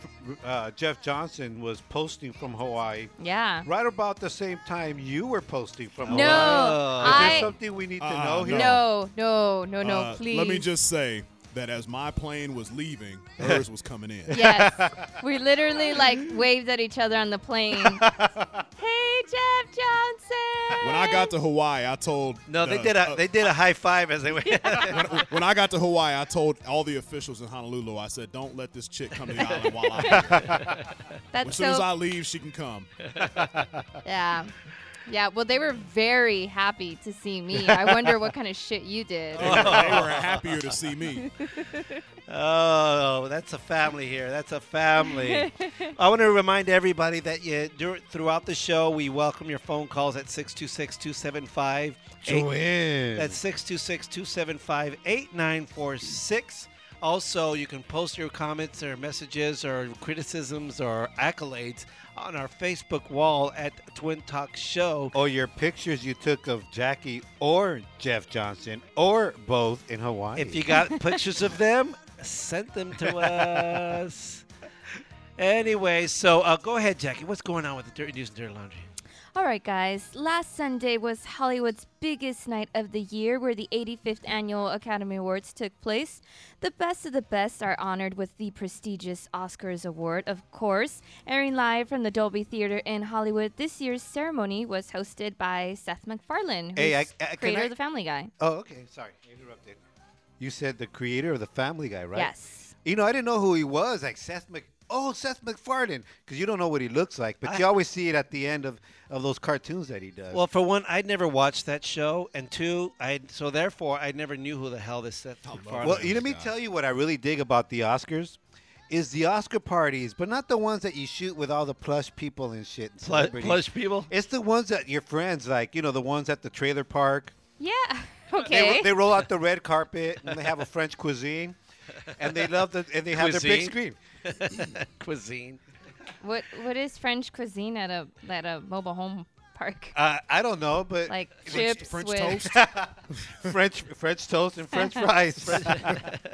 uh, Jeff Johnson was posting from Hawaii. Yeah. Right about the same time you were posting from No, Hawaii. Is I- there something we need to Uh-uh, know here? No, no, no, no, Uh, please. Let me just say that as my plane was leaving, (laughs) hers was coming in. Yes. (laughs) we literally like waved at each other on the plane. (laughs) hey, Jeff Johnson. When I got to Hawaii, I told No, they uh, did a uh, they did a high five as they went. when, when I got to Hawaii, I told all the officials in Honolulu, I said, "Don't let this chick come to the island while I'm here. That's as soon as I leave, she can come." Yeah. Yeah, well, they were very happy to see me. I wonder what kind of shit you did. They, (laughs) were- oh, they were happier to see me. Oh, that's a family here. That's a family. I want to remind everybody that you, dur- throughout the show, we welcome your phone calls at 626 275 Joanne. That's 626 275 8946. Also, you can post your comments or messages or criticisms or accolades on our Facebook wall at Twin Talk Show. Or your pictures you took of Jackie or Jeff Johnson or both in Hawaii. If you got (laughs) pictures of them, send them to (laughs) us. Anyway, so uh, go ahead, Jackie. What's going on with the Dirty News and Dirty Laundry? All right, guys. Last Sunday was Hollywood's biggest night of the year where the 85th Annual Academy Awards took place. The best of the best are honored with the prestigious Oscars Award, of course. Airing live from the Dolby Theater in Hollywood, this year's ceremony was hosted by Seth MacFarlane, who's Hey, I- I- creator I- of The Family Guy. Oh, okay. Sorry, interrupted. You said the creator of the Family Guy, right? Yes. You know, I didn't know who he was. Like Seth Mc. Oh, Seth MacFarlane, because you don't know what he looks like, but you always see it at the end of, of those cartoons that he does. Well, for one, I'd never watched that show, and two, I so therefore I never knew who the hell this Seth MacFarlane. Well, you let me tell you what I really dig about the Oscars is the Oscar parties, but not the ones that you shoot with all the plush people and shit. And Plu- celebrities. plush people? It's the ones that your friends like, you know, the ones at the trailer park. Yeah. (laughs) Okay. ro- they roll out the red carpet and they have a French cuisine, and they love the and they have their big screen. (laughs) Cuisine. what What is French cuisine at a at a mobile home park? Uh, I don't know, but Like French- chips French with toast? (laughs) French French toast and French fries. (laughs)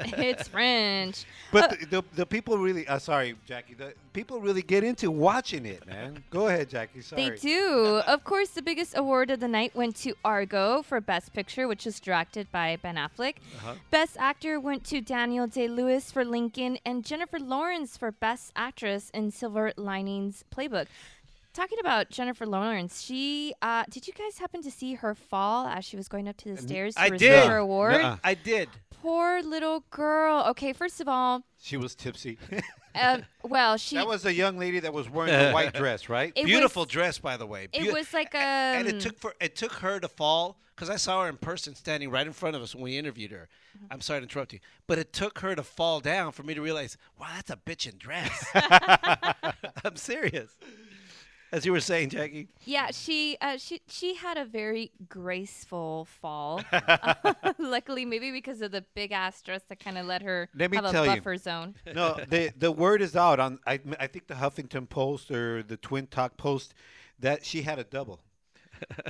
it's French. But the, the, the people really, uh, sorry, Jackie, the people really get into watching it, man. Go ahead, Jackie. Sorry. They do. of course, the biggest award of the night went to Argo for Best Picture, which was directed by Ben Affleck. Uh-huh. Best Actor went to Daniel Day Lewis for Lincoln and Jennifer Lawrence for Best Actress in Silver Linings Playbook. Talking about Jennifer Lawrence, she uh, did you guys happen to see her fall as she was going up to the stairs to I receive did. her award? Nuh-uh. I did. Poor little girl. Okay, first of all, She was tipsy. um, (laughs) well, she that was a young lady that was wearing a white (laughs) dress, right? It Beautiful was- dress, by the way. it was like a and it took for it took her to fall because I saw her in person standing right in front of us when we interviewed her. Mm-hmm. I'm sorry to interrupt you, but it took her to fall down for me to realize, wow, that's a bitchin' dress. (laughs) I'm serious. As you were saying, Jackie. Yeah, she uh, she she had a very graceful fall. (laughs) (laughs) luckily, maybe because of the big ass dress that kind of let her Let me have a tell you. buffer zone. (laughs) No, the the word is out on. I I think the Huffington Post or the Twin Talk Post that she had a double.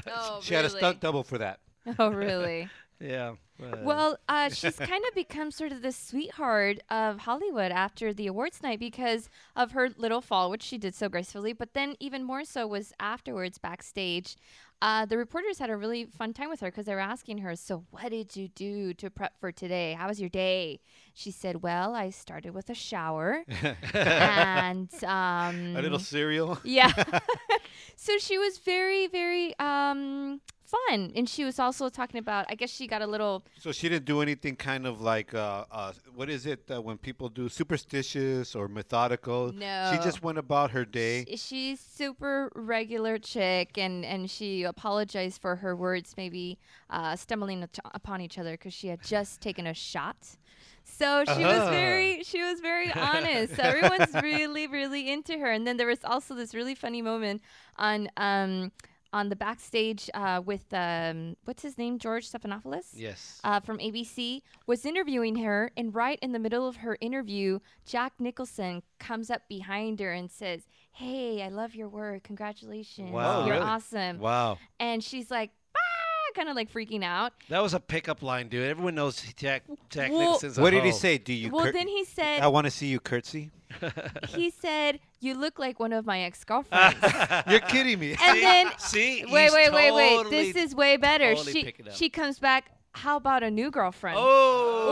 Oh, she had a stunt double for that. Oh, really? Yeah. Well, uh, she's kind of become sort of the sweetheart of Hollywood after the awards night because of her little fall, which she did so gracefully. But then, even more so, was afterwards backstage. Uh, the reporters had a really fun time with her because they were asking her, "So, what did you do to prep for today? How was your day?" She said, "Well, I started with a shower and (laughs) um, A little cereal. Yeah. (laughs) (laughs) so she was very, very um, fun, and she was also talking about. I guess she got a little So she didn't do anything kind of like uh, uh, what is it uh, when people do superstitious or methodical? No. She just went about her day. Sh- She's super regular chick, and and she apologized for her words maybe uh, stumbling upon each other because she had just (laughs) taken a shot. So she was Uh-huh. very she was very honest. So everyone's really really into her. And then there was also this really funny moment on um on the backstage uh, with um what's his name George Stephanopoulos Yes. uh, from ABC was interviewing her, and right in the middle of her interview, Jack Nicholson comes up behind her and says, "Hey, I love your work. Congratulations, Wow. you're Really? awesome." Wow. And she's like, kind of like freaking out. That was a pickup line, dude. Everyone knows Jack Jack Well- Nicholson's a What did he say? Do you? Well, cur- then he said- "I want to see you curtsy." (laughs) he said, "You look like one of my ex-girlfriends." (laughs) You're kidding me. and then see, wait, he's wait, wait, wait. This is way better. totally she she comes back. How about a new girlfriend? Oh.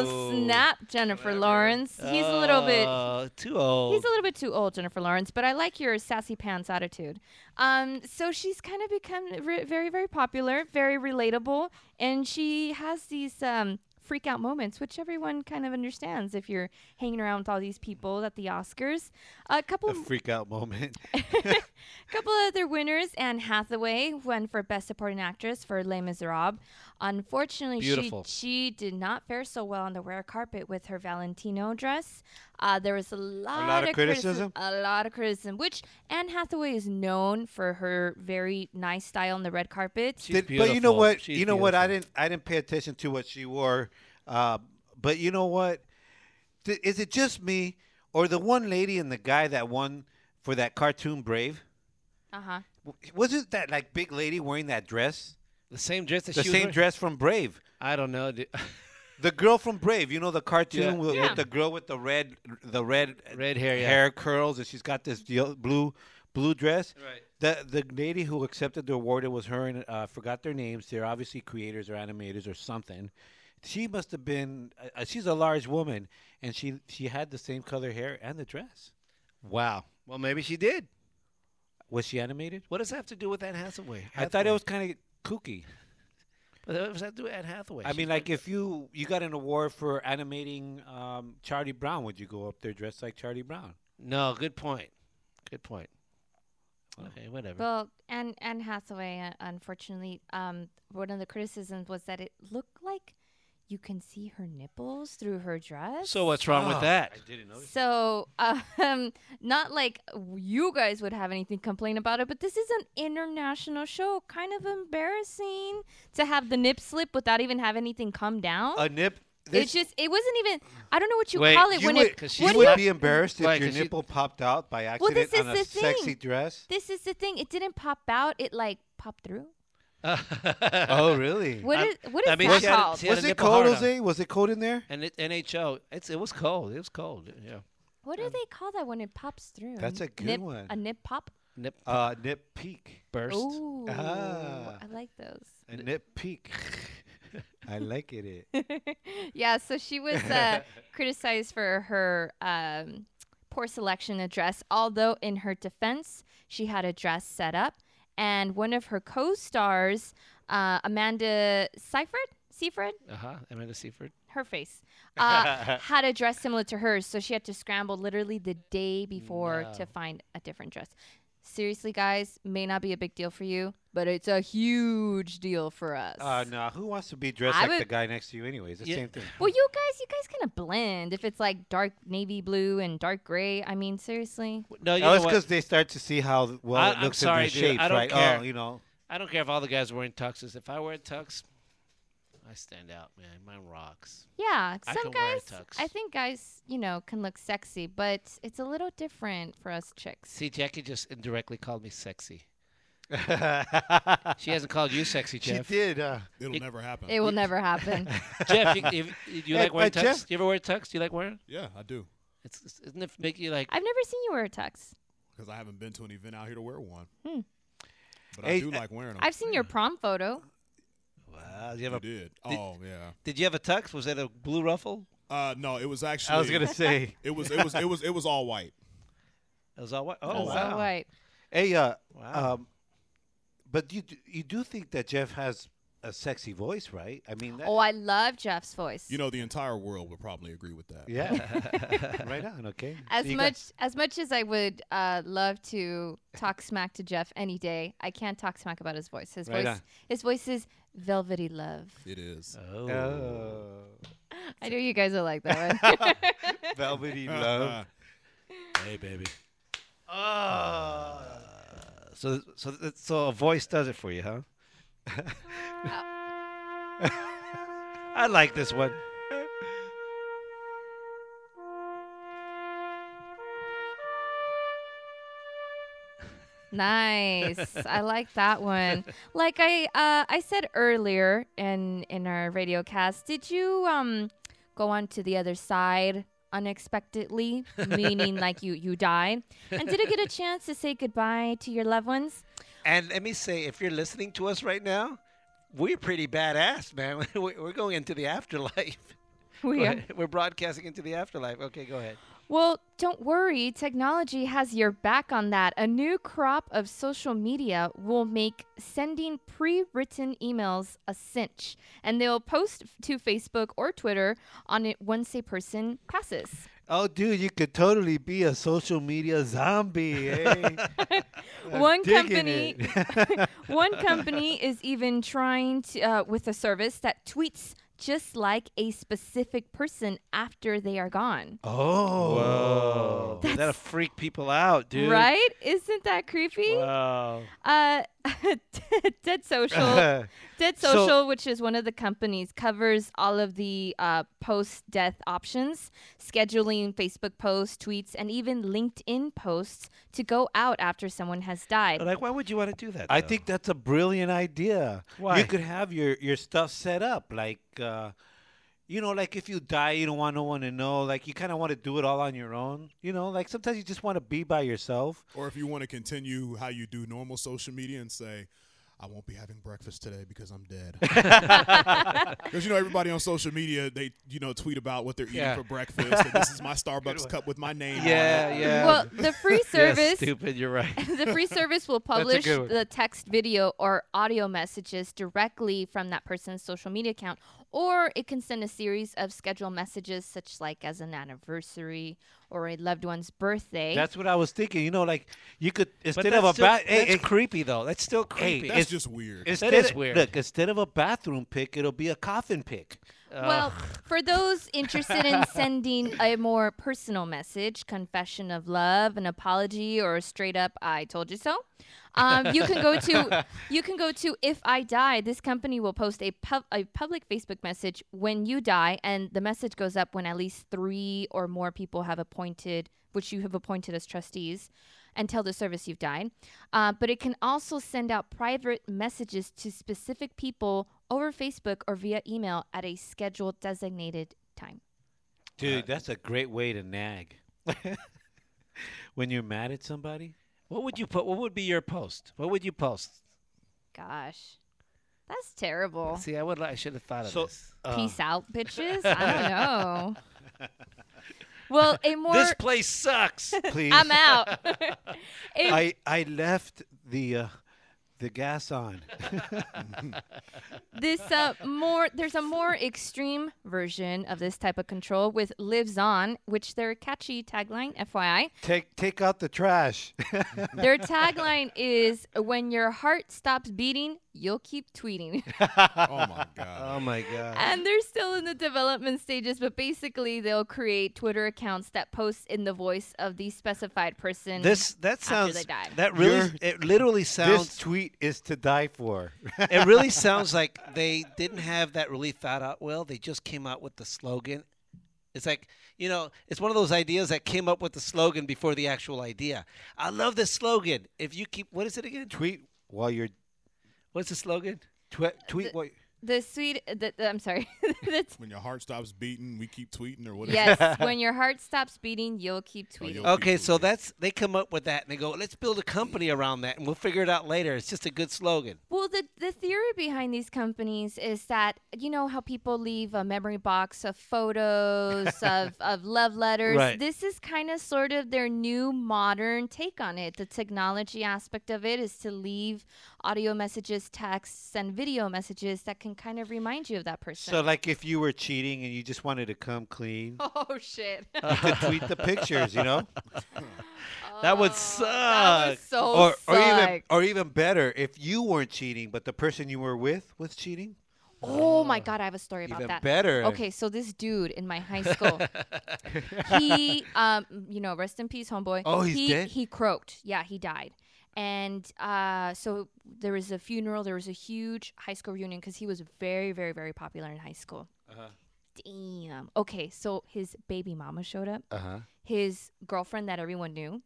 Oh, snap, Jennifer Lawrence. He's a little bit Uh, too old. He's a little bit too old, Jennifer Lawrence, but I like your sassy pants attitude. Um, so she's kind of become re- very, very popular, very relatable, and she has these um, freak out moments, which everyone kind of understands if you're hanging around with all these people at the Oscars. A couple A freak out moment. A (laughs) couple of other winners Anne Hathaway won for Best Supporting Actress for Les Miserables. Unfortunately, Beautiful. she she did not fare so well on the red carpet with her Valentino dress. Uh, there was a lot, of criticism? A lot of criticism, which Anne Hathaway is known for her very nice style on the red carpet. Did- but you know what? you know what? I didn't. I didn't pay attention to what she wore. Uh, but you know what? Th- is it just me, or the one lady and the guy that won for that cartoon Brave? Uh huh. W- Was it that like big lady wearing that dress? The same dress that The she was same wearing? dress from Brave. I don't know. Dude. (laughs) The girl from Brave, you know the cartoon Yeah. with, Yeah. with the girl with the red, the red, Red hair, yeah. hair curls, and she's got this blue, blue dress. Right. The the lady who accepted the award, it was her, and uh, forgot their names. They're obviously creators or animators or something. She must have been. Uh, she's a large woman, and she she had the same color hair and the dress. Wow. Well, maybe she did. Was she animated? What does that have to do with Anne Hathaway? I thought it was kind of kooky. What does that do with Anne Hathaway? I She's mean, like if you you got an award for animating um, Charlie Brown, would you go up there dressed like Charlie Brown? No, good point. Good point. Okay, whatever. Well, Anne Anne Hathaway, uh, unfortunately, um, one of the criticisms was that it looked like you can see her nipples through her dress. so what's wrong with that? I didn't know. So, um, (laughs) not like you guys would have anything to complain about it, but this is an international show. Kind of embarrassing to have the nip slip without even have anything come down. A nip. it's just, it wasn't even. I don't know what you Wait, call it you when would, it. you what would you- be embarrassed if your your 'cause you- nipple popped out by Well, accident this is on a the sexy thing. dress. This is the thing. It didn't pop out. It like popped through. Oh, really? What is what is I mean, that she had a- called? she had Was it nipple cold, hard on. Jose? Was it cold in there? And it, NHL, it's it was cold. It was cold. Yeah. What do they call that when it pops through? That's a good nip, one. A nip pop. Nip Uh, nip peak. burst. Ooh, Ah. I like those. A nip peak. (laughs) I like it. it. (laughs) yeah, so she was uh, (laughs) criticized for her um, poor selection of dress, although in her defense, she had a dress set up. And one of her co stars, uh, Amanda Seyfried, Seyfried, Uh huh. Amanda Seyfried. her face, (laughs) uh, had a dress similar to hers. So she had to scramble literally the day before No. to find a different dress. Seriously, guys, may not be a big deal for you, but it's a huge deal for us. Uh, no, who wants to be dressed I like the guy next to you Anyways, the Yeah. same thing. Well, you guys, you guys kind of blend. If it's like dark navy blue and dark gray, I mean, seriously. No, you oh, it's what? because they start to see how well I- it I'm looks sorry, in dude. their shapes, I don't right? care. Oh, you know. I don't care if all the guys are wearing tuxes. If I wear a tux, I stand out, man. Mine rocks. Yeah, I some can wear a guys. tux. I think guys, you know, can look sexy, but it's a little different for us chicks. See, Jackie just indirectly called me sexy. (laughs) she hasn't called you sexy, Jeff. She did. Uh, It'll It- never happen. It will never happen. (laughs) Jeff, you, you, you, do you Hey, like wearing but tux? Jeff- Do you ever wear tux? Do you like wearing? yeah, I do. It's, it's isn't it make you like? I've never seen you wear a tux. Because I haven't been to an event out here to wear one. Hmm. But Hey, I do uh, like wearing them. I've seen your prom photo. Wow, you You have a, did. did- Oh yeah. did you have a tux? Was that a blue ruffle? Uh, no, it was actually. I was gonna say. (laughs) It was. It was. It was. It was all white. It was all white. Oh That's wow! so white. Hey, uh, Wow. um, but you do, you do think that Jeff has a sexy voice, right? I mean, that, Oh, I love Jeff's voice. You know, the entire world would probably agree with that. yeah, (laughs) (laughs) right on. Okay. as So you got- much as much as I would uh, love to talk smack to Jeff any day, I can't talk smack about his voice. His Right voice, on. his voice is velvety love. It is. Oh. Oh. I know you guys will like that one. (laughs) Velvety love. Hey, baby. Oh. So, so, so a voice does it for you, huh? (laughs) I like this one. Nice. (laughs) I like that one. Like I uh, I said earlier in in our radio cast, did you um go on to the other side unexpectedly, (laughs) meaning like you you died? And did you get a chance to say goodbye to your loved ones? And let me say, if you're listening to us right now, we're pretty badass, man. (laughs) We- We're going into the afterlife. We are. We're broadcasting into the afterlife. Okay, go ahead. Well, don't worry. Technology has your back on that. A new crop of social media will make sending pre written emails a cinch, and they'll post to Facebook or Twitter on it once a person passes. Oh, dude, you could totally be a social media zombie. Eh? (laughs) (laughs) One company, (laughs) one company is even trying to uh, with a service that tweets just like a specific person after they are gone. oh. Whoa. That'll freak people out, dude. Right? Isn't that creepy? Wow. Uh, (laughs) Dead Social, (laughs) Dead So- Social, which is one of the companies, covers all of the uh, post-death options, scheduling Facebook posts, tweets, and even LinkedIn posts to go out after someone has died. Like, why would you want to do that? I though? think that's a brilliant idea. Why? You could have your, your stuff set up like, uh, you know, like if you die, you don't want no one to know. Like you kind of want to do it all on your own. You know, like sometimes you just want to be by yourself. Or if you want to continue how you do normal social media and say, I won't be having breakfast today because I'm dead. (laughs) (laughs) Because you know everybody on social media, they you know tweet about what they're eating Yeah. for breakfast. and this is my (laughs) Starbucks cup with my name. Yeah, on it. yeah. Well, the free Yeah, service stupid. You're right. the free service will publish the text, video, or audio messages directly from that person's social media account, or it can send a series of scheduled messages, such like as an anniversary or a loved one's birthday. That's what I was thinking. You know, like you could instead of a that's still- bath. that's creepy though. That's still Hey, creepy. That's it's- just weird. Instead is of- weird. Look, instead of a bathroom pick, it'll be a coffin pick. well, for those interested in sending a more personal message, confession of love, an apology, or a straight up "I told you so," um, you can go to (laughs) you can go to If I Die. This company will post a pub, a public Facebook message when you die, and the message goes up when at least three or more people have appointed, which you have appointed as trustees. And tell the service you've died. Uh, but it can also send out private messages to specific people over Facebook or via email at a scheduled designated time. Dude, that's a great way to nag. (laughs) when you're mad at somebody. What would you put? What would be your post? What would you post? Gosh, that's terrible. See, I would. li- I should have thought of So, this. uh, Peace out, (laughs) bitches. I don't know. (laughs) Well, a more This place sucks. (laughs) Please. I'm out. I I left the uh, the gas on. (laughs) this uh, more there's a more extreme version of this type of control with LivesOn which their catchy tagline fyi take take out the trash. (laughs) their tagline is when your heart stops beating you'll keep tweeting (laughs) Oh my god. oh my god. and they're still in the development stages but basically they'll create twitter accounts that post in the voice of the specified person This that after sounds they died. that really You're- it literally this sounds tweet is to die for. (laughs) it really sounds like they didn't have that really thought out well. They just came out with the slogan. It's like, you know, it's one of those ideas that came up with the slogan before the actual idea. I love this slogan. If you keep what is it again? tweet while you're What's the slogan? twe- tweet what The sweet. The, the- I'm sorry. (laughs) When your heart stops beating, we keep tweeting or whatever. yes. (laughs) when your heart stops beating, you'll keep Oh, tweeting. you'll- Okay, so that's they come up with that and they go, let's build a company around that and we'll figure it out later. It's just a good slogan. Well, the the theory behind these companies is that you know how people leave a memory box of photos (laughs) of, of love letters. Right. This is kind of sort of their new modern take on it. The technology aspect of it is to leave audio messages, texts, and video messages that can kind of remind you of that person. So like if you were cheating and you just wanted to come clean, (laughs) oh shit! you could tweet the pictures, you know? (laughs) That would Oh, suck. That was so or or even or even better, if you weren't cheating but the person you were with was cheating. Oh my god, I have a story about Even that. better. Okay, so this dude in my high school, (laughs) he, um, you know, rest in peace, homeboy. Oh, he's he, dead? He croaked. Yeah, he died. And uh, so there was a funeral. There was a huge high school reunion because he was very, very, very popular in high school. Uh-huh. Damn. Okay, so his baby mama showed up. Uh-huh. His girlfriend that everyone knew.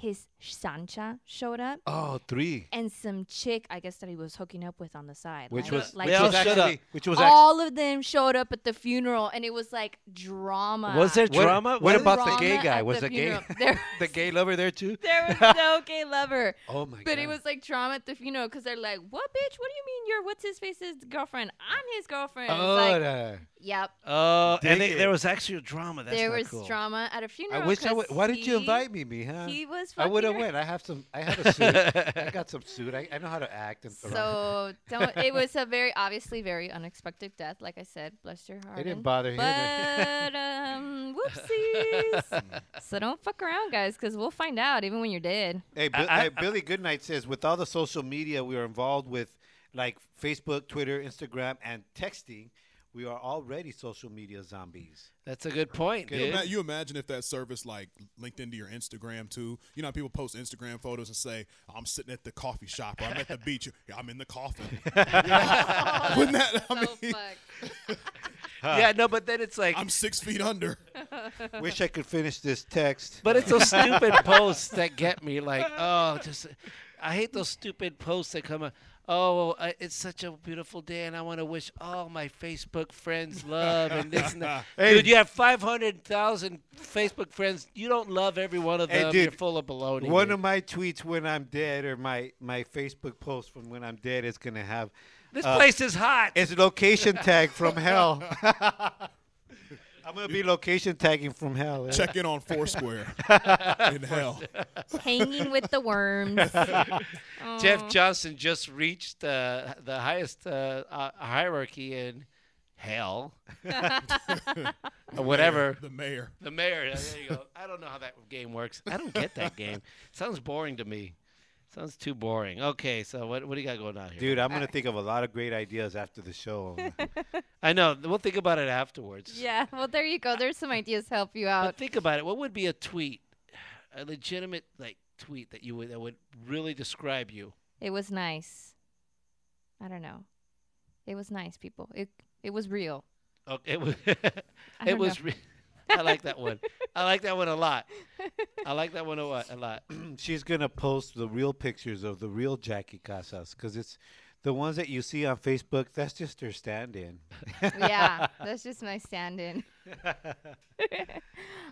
His Sancha showed up. Oh, three. And some chick, I guess, that he was hooking up with on the side. Which like, was like which all was shut up. actually which was actually all of them showed up at the funeral, and it was like drama. Was there What- drama? What, Was there about the gay guy? Was the the gay funeral? (laughs) There the gay lover there too? (laughs) There was no (laughs) gay lover. Oh my god. But god. it was like drama at the funeral because they're like, "What, bitch? What do you mean you're what's his face's girlfriend? I'm his girlfriend." Oh, like, da- yep. Oh, and they, there was actually drama. That's there not was cool. drama at a funeral. I wish I 'cause would. Why didn't you invite me, Mija? He was. I would have fucking- went. I have some. I have a suit. I (laughs) got some suit. I, I know how to act. And around. So (laughs) don't. It was a very obviously very unexpected death. Like I said, bless your heart. It didn't bother him. But (laughs) um, whoopsies. so don't fuck around, guys, because we'll find out even when you're dead. Hey, Bill, I- hey, Billy Goodnight says with all the social media we are involved with, like Facebook, Twitter, Instagram, and texting, we are already social media zombies. That's a good point, You, dude. ima- you imagine if that service like linked into your Instagram too? You know, how people post Instagram photos and say, "I'm sitting at the coffee shop" or "I'm at the beach." (laughs) Yeah, I'm in the coffin. You? (laughs) (laughs) Wouldn't that? I So mean, fucked. yeah, no, but then it's like, I'm six feet under. Wish I could finish this text. but it's those stupid posts that get me. Like, oh, just I hate those stupid posts that come. up. Oh, it's such a beautiful day, and I want to wish all my Facebook friends love and this and that. (laughs) Hey. Dude, you have five hundred thousand Facebook friends. You don't love every one of Hey, them. dude, You're full of baloney. One dude. of my tweets when I'm dead, or my my Facebook post from when I'm dead, is gonna have this uh, place is hot. it's location tag from hell. (laughs) (laughs) I'm gonna be location tagging from hell. eh? Check in on Foursquare (laughs) in hell. (laughs) Hanging with the worms. (laughs) Jeff Johnson just reached uh, the highest uh, uh, hierarchy in hell, or whatever. The mayor. The mayor. There you go. I don't know how that game works. I don't get that game. Sounds boring to me. Sounds too boring. Okay, so what what do you got going on here? Dude, I'm gonna (laughs) think of a lot of great ideas after the show. (laughs) I know. We'll think about it afterwards. Yeah, well, there you go. There's some ideas to help you out. But out. think about it. What would be a tweet, a legitimate like tweet that you would that would really describe you? It was nice. I don't know. It was nice, people. It it was real. Okay, (laughs) it was. I it was. know. Re- (laughs) I like that one. I like that one a lot. I like that one a lot. A lot. (clears throat) She's gonna post the real pictures of the real Jackie Casas because it's the ones that you see on Facebook. That's just her stand-in. (laughs) yeah, (laughs) that's just my stand-in.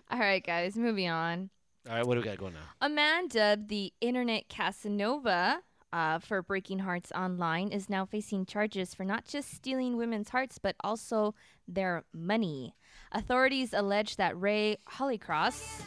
All right, guys, moving on. All right, what do we got going on? A man dubbed the Internet Casanova uh, for breaking hearts online is now facing charges for not just stealing women's hearts, but also their money. Authorities allege that Ray Holycross,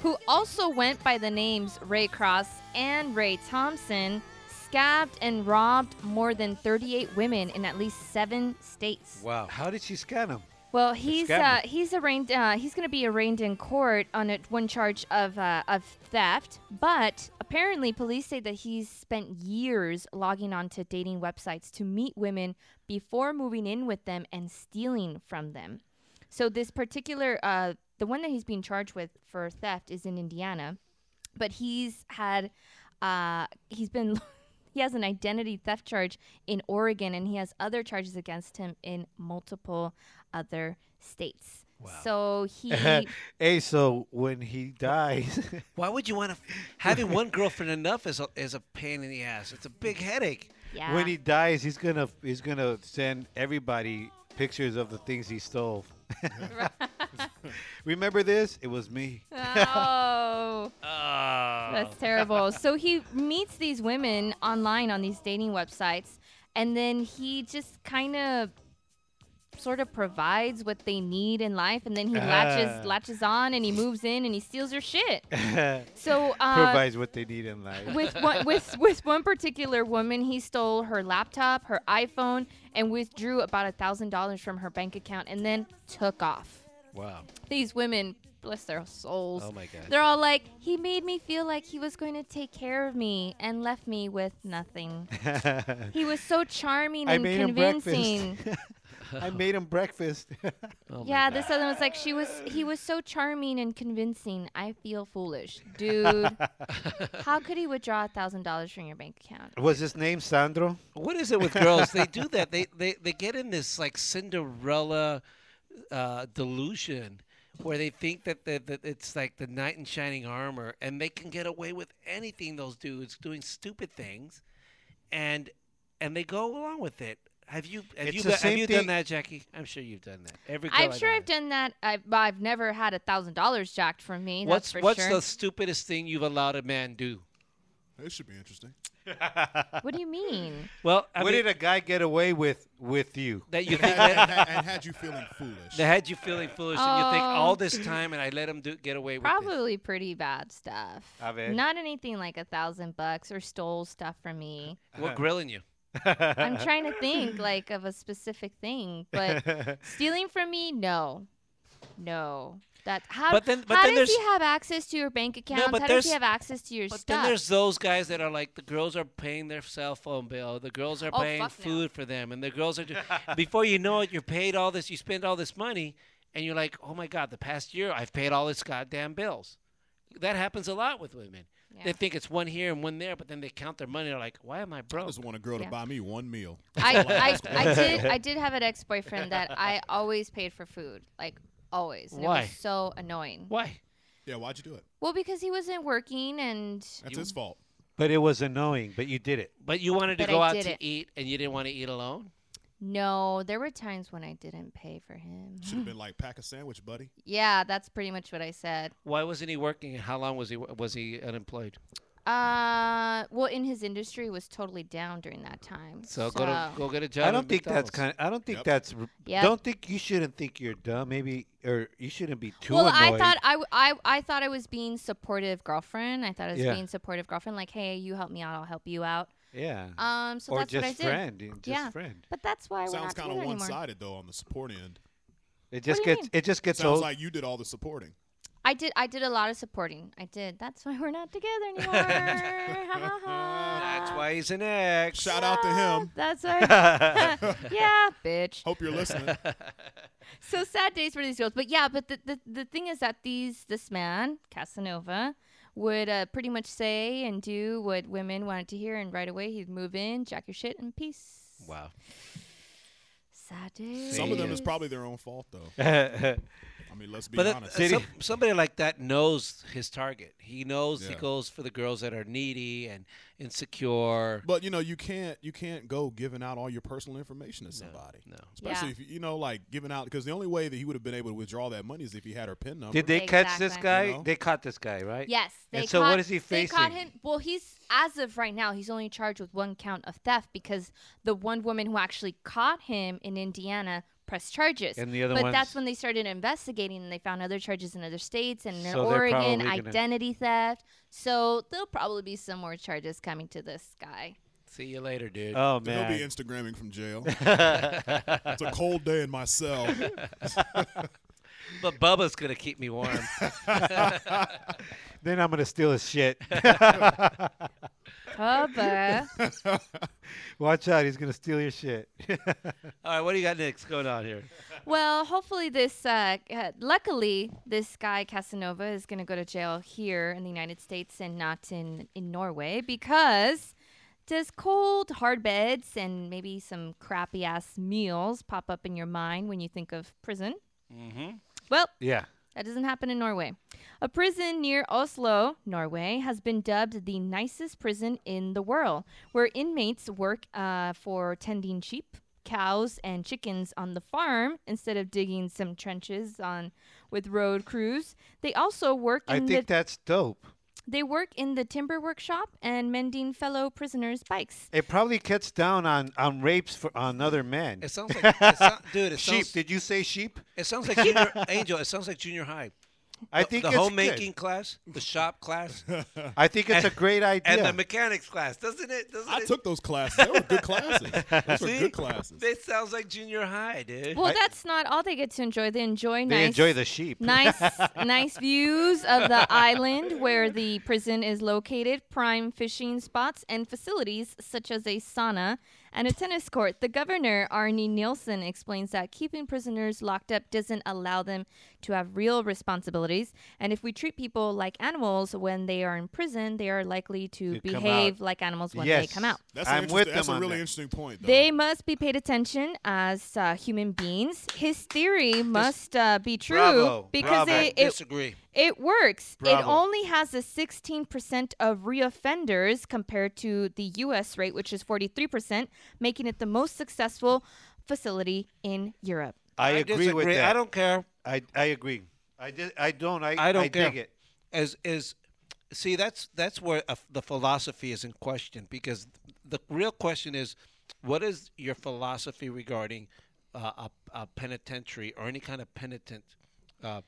who also went by the names Ray Cross and Ray Thompson, scabbed and robbed more than 38 women in at least seven states. Wow, how did she scan them? Well, he's uh, he's arraigned. Uh, he's going to be arraigned in court on a, one charge of uh, of theft. But apparently, police say that he's spent years logging onto dating websites to meet women before moving in with them and stealing from them. So this particular, uh, the one that he's being charged with for theft is in Indiana, but he's had, uh, he's been. (laughs) He has an identity theft charge in Oregon, and he has other charges against him in multiple other states. So he (laughs) hey, so when he dies, (laughs) Why would you want to? Having one girlfriend enough is a, is a pain in the ass. It's a big headache. yeah. when he dies, he's gonna he's gonna send everybody pictures of the things he stole. (laughs) Remember this? It was me. (laughs) oh. Ah. That's terrible. So he meets these women online on these dating websites, and then he just kind of sort of provides what they need in life, and then he Ah. latches latches on, and he moves in, and he steals your shit. (laughs) So uh, Provides what they need in life. with one with with one particular woman, he stole her laptop, her iPhone, and withdrew about a thousand dollars from her bank account, and then took off. Wow. These women, bless their souls. Oh my God. They're all like, he made me feel like he was going to take care of me and left me with nothing. (laughs) he was so charming I and convincing. (laughs) breakfast. (laughs) I made him breakfast. (laughs) Oh yeah, this other one was like, she was. He was so charming and convincing. I feel foolish, dude. (laughs) How could he withdraw a thousand dollars from your bank account? was his name Sandro? What is it with girls? They do that. They they they get in this like Cinderella uh, delusion where they think that, that that it's like the knight in shining armor, and they can get away with anything. Those dudes doing stupid things, and and they go along with it. Have you have It's you the done, have you thing- done that, Jackie? I'm sure you've done that. Every girl I'm sure I've done that. I've, I've never had a thousand dollars jacked from me. What's that's for what's sure. the stupidest thing you've allowed a man do? This should be interesting. (laughs) What do you mean? Well, I what mean, did a guy get away with with you? that you and, think that, had, and had you feeling foolish. that had you feeling foolish, and you think oh. all Oh. this time, and I let him do, get away with. Probably pretty bad stuff. A ver. Not anything like a thousand bucks or stole stuff from me. What grilling you? I'm (laughs) trying to think like of a specific thing, but stealing from me, no, no. That how, But then- but how then does he have access to your bank accounts? but how does he have access to your But stuff? then there's those guys that are like the girls are paying their cell phone bill, the girls are Oh, paying fuck no. food for them, and the girls are. Do- (laughs) before you know it, you're paid all this, you spend all this money, and you're like, oh my god, the past year I've paid all this goddamn bills. That happens a lot with women. They think it's one here and one there, but then they count their money. They're like, why am I broke?" I just want a girl Yeah. to buy me one meal. (laughs) I, That's I. I did (laughs) I did have an ex boyfriend that I always paid for food, like always. And It Why? was so annoying. Why? Yeah, why'd you do it? Well, because he wasn't working and That's his fault. But it was annoying. But you did it. But you wanted to go I out to it. eat, and you didn't want to eat alone. No, there were times when I didn't pay for him. Should have been (laughs) like, pack a sandwich, buddy. Yeah, that's pretty much what I said. Why wasn't he working? How long was he was he unemployed? Uh, well, in his industry, was totally down during that time. So, go to go get a job. I don't think that's McDonald's. kind. I don't think Yep. that's. r- Yep. Don't think you shouldn't think you're dumb. Maybe or you shouldn't be too well, annoyed. I thought I, w- I, I thought I was being supportive girlfriend. I thought I was Yeah. being supportive girlfriend. Like, hey, you help me out, I'll help you out. Yeah. Um, so or that's just what I did. friend. and Just yeah, friend. but that's why we're Sounds kind of one-sided though on the support end. It just do gets. mean? It just gets Sounds old. like you did all the supporting. I did I did a lot of supporting. I did. That's why we're not together anymore. (laughs) Ha, ha, ha. That's why he's an ex. Shout out to him. That's right. (laughs) (laughs) yeah, bitch. Hope you're listening. So sad days for these girls. But yeah, but the, the, the thing is that these this man, Casanova, would uh, pretty much say and do what women wanted to hear and right away he'd move in, jack your shit and peace. Wow. Sad days. Some of them is probably their own fault though. (laughs) I mean, let's be But uh, honest. uh, some, somebody like that knows his target. He knows he Yeah. goes for the girls that are needy and insecure. But you know, you can't you can't go giving out all your personal information to somebody. No, Especially Yeah. if you- you know, like giving out because the only way that he would have been able to withdraw that money is if he had her pin number. Did they catch this guy? You know? They caught this guy, right? Yes. They And so caught, what is he facing? They caught facing? him. Well, he's as of right now, he's only charged with one count of theft because the one woman who actually caught him in Indiana pressed charges. And the other but that's when they started investigating and they found other charges in other states and in So they're Oregon, probably gonna- identity theft. So there'll probably be some more charges coming to this guy. See you later, dude. Oh man, He'll be. Instagramming from jail. (laughs) it's a cold day in my cell. (laughs) But Bubba's gonna keep me warm. (laughs) then I'm gonna steal his shit. Bubba. (laughs) Watch out, he's gonna steal your shit. (laughs) All right, what do you got next going on here? Well, hopefully this. Uh, uh, luckily, this guy Casanova is going to go to jail here in the United States and not in in Norway because does cold hard beds and maybe some crappy ass meals pop up in your mind when you think of prison? Mm-hmm. Well, Yeah. That doesn't happen in Norway. A prison near Oslo, Norway, has been dubbed the nicest prison in the world, where inmates work uh, for tending sheep, cows, and chickens on the farm instead of digging some trenches on with road crews. They also work in. I think that's dope. They work in the timber workshop and mending fellow prisoners' bikes. It probably cuts down on, on rapes for on other men. It sounds like, it sound, dude. It (laughs) sheep. sounds, Did you say sheep? It sounds like junior (laughs) Angel. It sounds like junior high. I The- think the it's homemaking class, the shop class. (laughs) I think it's a great idea. And the mechanics class, doesn't it? Doesn't I it? took those classes. They were good classes. (laughs) Those were See? good classes. It sounds like junior high, dude. Well, that's not all they get to enjoy. They enjoy They nice enjoy the sheep. nice (laughs) nice views of the island where the prison is located, prime fishing spots and facilities such as a sauna and a tennis court. The governor, Arne Nilsen, explains that keeping prisoners locked up doesn't allow them to have real responsibilities, and if we treat people like animals when they are in prison, they are likely to To come behave like animals when they come out. That's, I'm with interesting- that's them a on really that. interesting point. Though. They must be paid attention as uh, human beings. His theory must uh, be true Bravo, because bravo. it, it Disagree. It works. It only has a 16% of reoffenders compared to the US rate, which is 43%, making it the most successful facility in Europe. I, agree with disagree. that. I don't care. I, I agree. I, di- I don't. I, I don't I care. dig it. As is, see, that's that's where uh, the philosophy is in question because the real question is, what is your philosophy regarding uh, a, a penitentiary or any kind of penitent uh,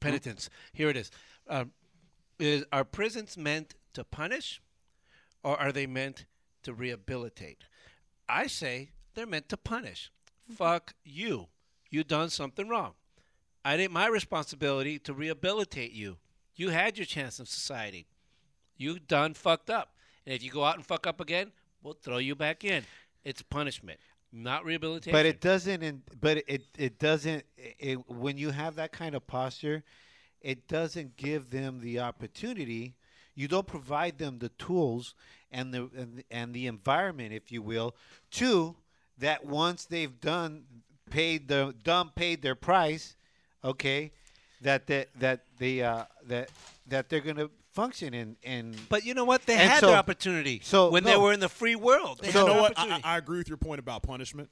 penitence? Here it is. Um, is are prisons meant to punish, or are they meant to rehabilitate? I say they're meant to punish. Fuck you. You done something wrong. I did my responsibility to rehabilitate you. You had your chance in society. You done fucked up. And if you go out and fuck up again, we'll throw you back in. It's punishment, not rehabilitation. But it doesn't. In, but it it doesn't. It, when you have that kind of posture, it doesn't give them the opportunity. You don't provide them the tools and the and, and the environment, if you will, to that once they've done paid the done paid their price, okay, that that that they uh, that that they're gonna function in in. But you know what? They And had so- their opportunity so, when they no. were in the free world. They you had know their what? I, opportunity. I I agree with your point about punishment.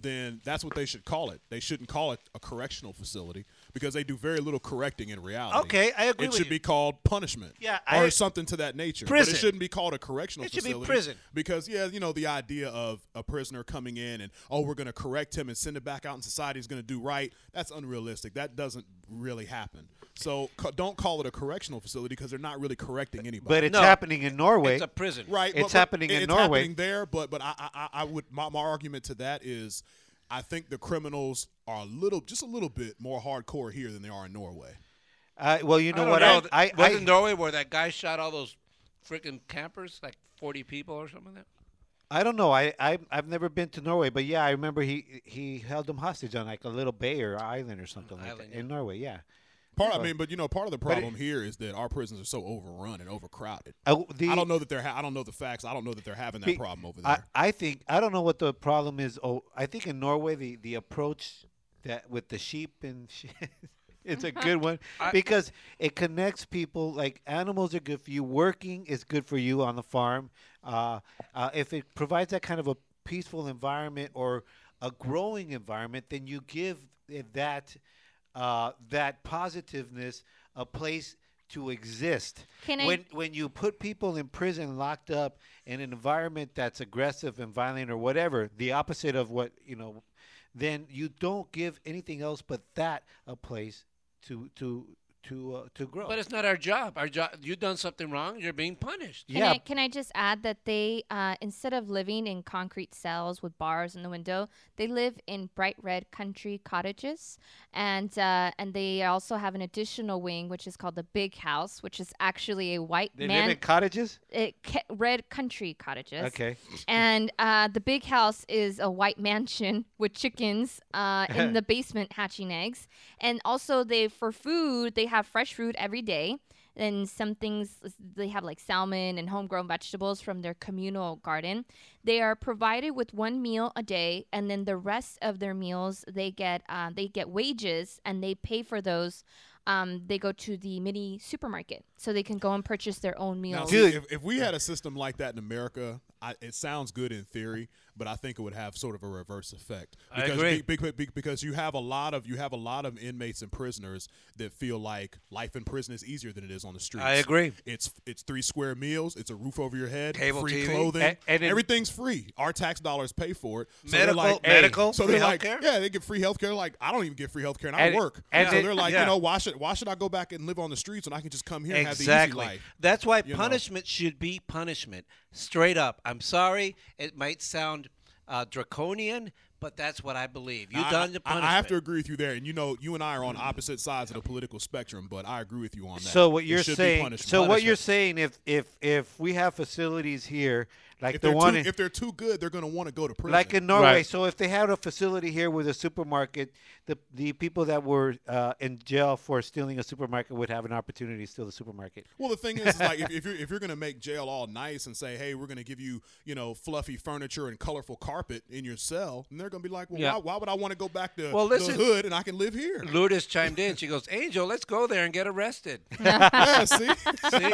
Then that's what they should call it. They shouldn't call it a correctional facility because they do very little correcting in reality. Okay, I agree It with should you. be called punishment. Yeah, or I- something to that nature. Prison. But it shouldn't be called a correctional facility. It should be prison. Because yeah, you know the idea of a prisoner coming in and oh we're going to correct him and send him back out in society is going to do right. That's unrealistic. That doesn't really happen. So ca- don't call it a correctional facility because they're not really correcting anybody. But it's No, happening in Norway. it's a prison. Right, It's but- but happening in it's Norway. happening there, but but I, I I- I would my, my argument to that is, I think the criminals are a little just a little bit more hardcore here than they are in Norway. Uh, well, you know don't what? know. I, I, Wasn't I, Norway where that guy shot all those freaking campers, like 40 people or something like that? I don't know. I, I I've never been to Norway, but yeah, I remember he he held them hostage on like a little bay or island or something like Island, that yeah. in Norway. Yeah. Part, I mean, but you know, part of the but it- problem here is that our prisons are so overrun and overcrowded. Uh, the- I don't know that they're. Ha- I don't know the facts. I don't know that they're having that Be- problem over there. I think I don't know what the problem is. Oh, I think in Norway the the approach that with the sheep and (laughs) shit, it's a good one (laughs) I- because it connects people. Like animals are good for you. Working is good for you on the farm. Uh, uh, if it provides that kind of a peaceful environment or a growing environment, then you give that uh, that positiveness a place to exist. Can I- when when you put people in prison locked up in an environment that's aggressive and violent or whatever, the opposite of what you know, then you don't give anything else but that a place to to to uh, to grow. But it's not our job. Our job. You've done something wrong. You're being punished. Can I can I just add that they uh, instead of living in concrete cells with bars in the window, they live in bright red country cottages, and uh, and they also have an additional wing which is called the Big House, which is actually a white they man live in cottages. it, ca- red country cottages. Okay. And uh, the big house is a white mansion with chickens uh, in (laughs) the basement hatching eggs. And also, they for food they have fresh fruit every day. And some things they have like salmon and homegrown vegetables from their communal garden. They are provided with one meal a day, and then the rest of their meals they get uh, they get wages, and they pay for those. Um, they go to the mini supermarket, so they can go and purchase their own Now, meals. see, if, if we had a system like that in America, I, it sounds good in theory, but I think it would have sort of a reverse effect. Because be- be- be- because you have a lot of you have a lot of inmates and prisoners that feel like life in prison is easier than it is on the streets. I agree. It's it's three square meals. It's a roof over your head. Cable free TV. clothing. And- and it- everything's free. Our tax dollars pay for it. So Medical- like, medical, So they're like, healthcare? yeah, they get free healthcare. Like I don't even get free health care, and I work. and so it- they're like, yeah. you know, why should why should I go back and live on the streets when I can just come here and have the easy Exactly. life? That's why You know? punishment should be punishment. Straight up. I'm sorry. It might sound uh, draconian, but that's what I believe. You I- done the I- punishment. I have to agree with you there, and you know, you and I are on opposite sides of the political spectrum, but I agree with you on that. So what you're should be saying? punishment. So what you're saying? If if if we have facilities here like if the they're one too, in, if they're too good, they're going to want to go to prison. like in Norway. Right. So if they had a facility here with a supermarket, the the people that were uh, in jail for stealing a supermarket would have an opportunity to steal the supermarket. Well, the thing is, is like if, if you're if you're going to make jail all nice and say, hey, we're going to give you you know fluffy furniture and colorful carpet in your cell, and they're going to be like, well, Yeah. why, why would I want to go back to Well, listen- the hood and I can live here? Lourdes chimed in. She goes, Angel, let's go there and get arrested. (laughs) yeah, see, (laughs) See?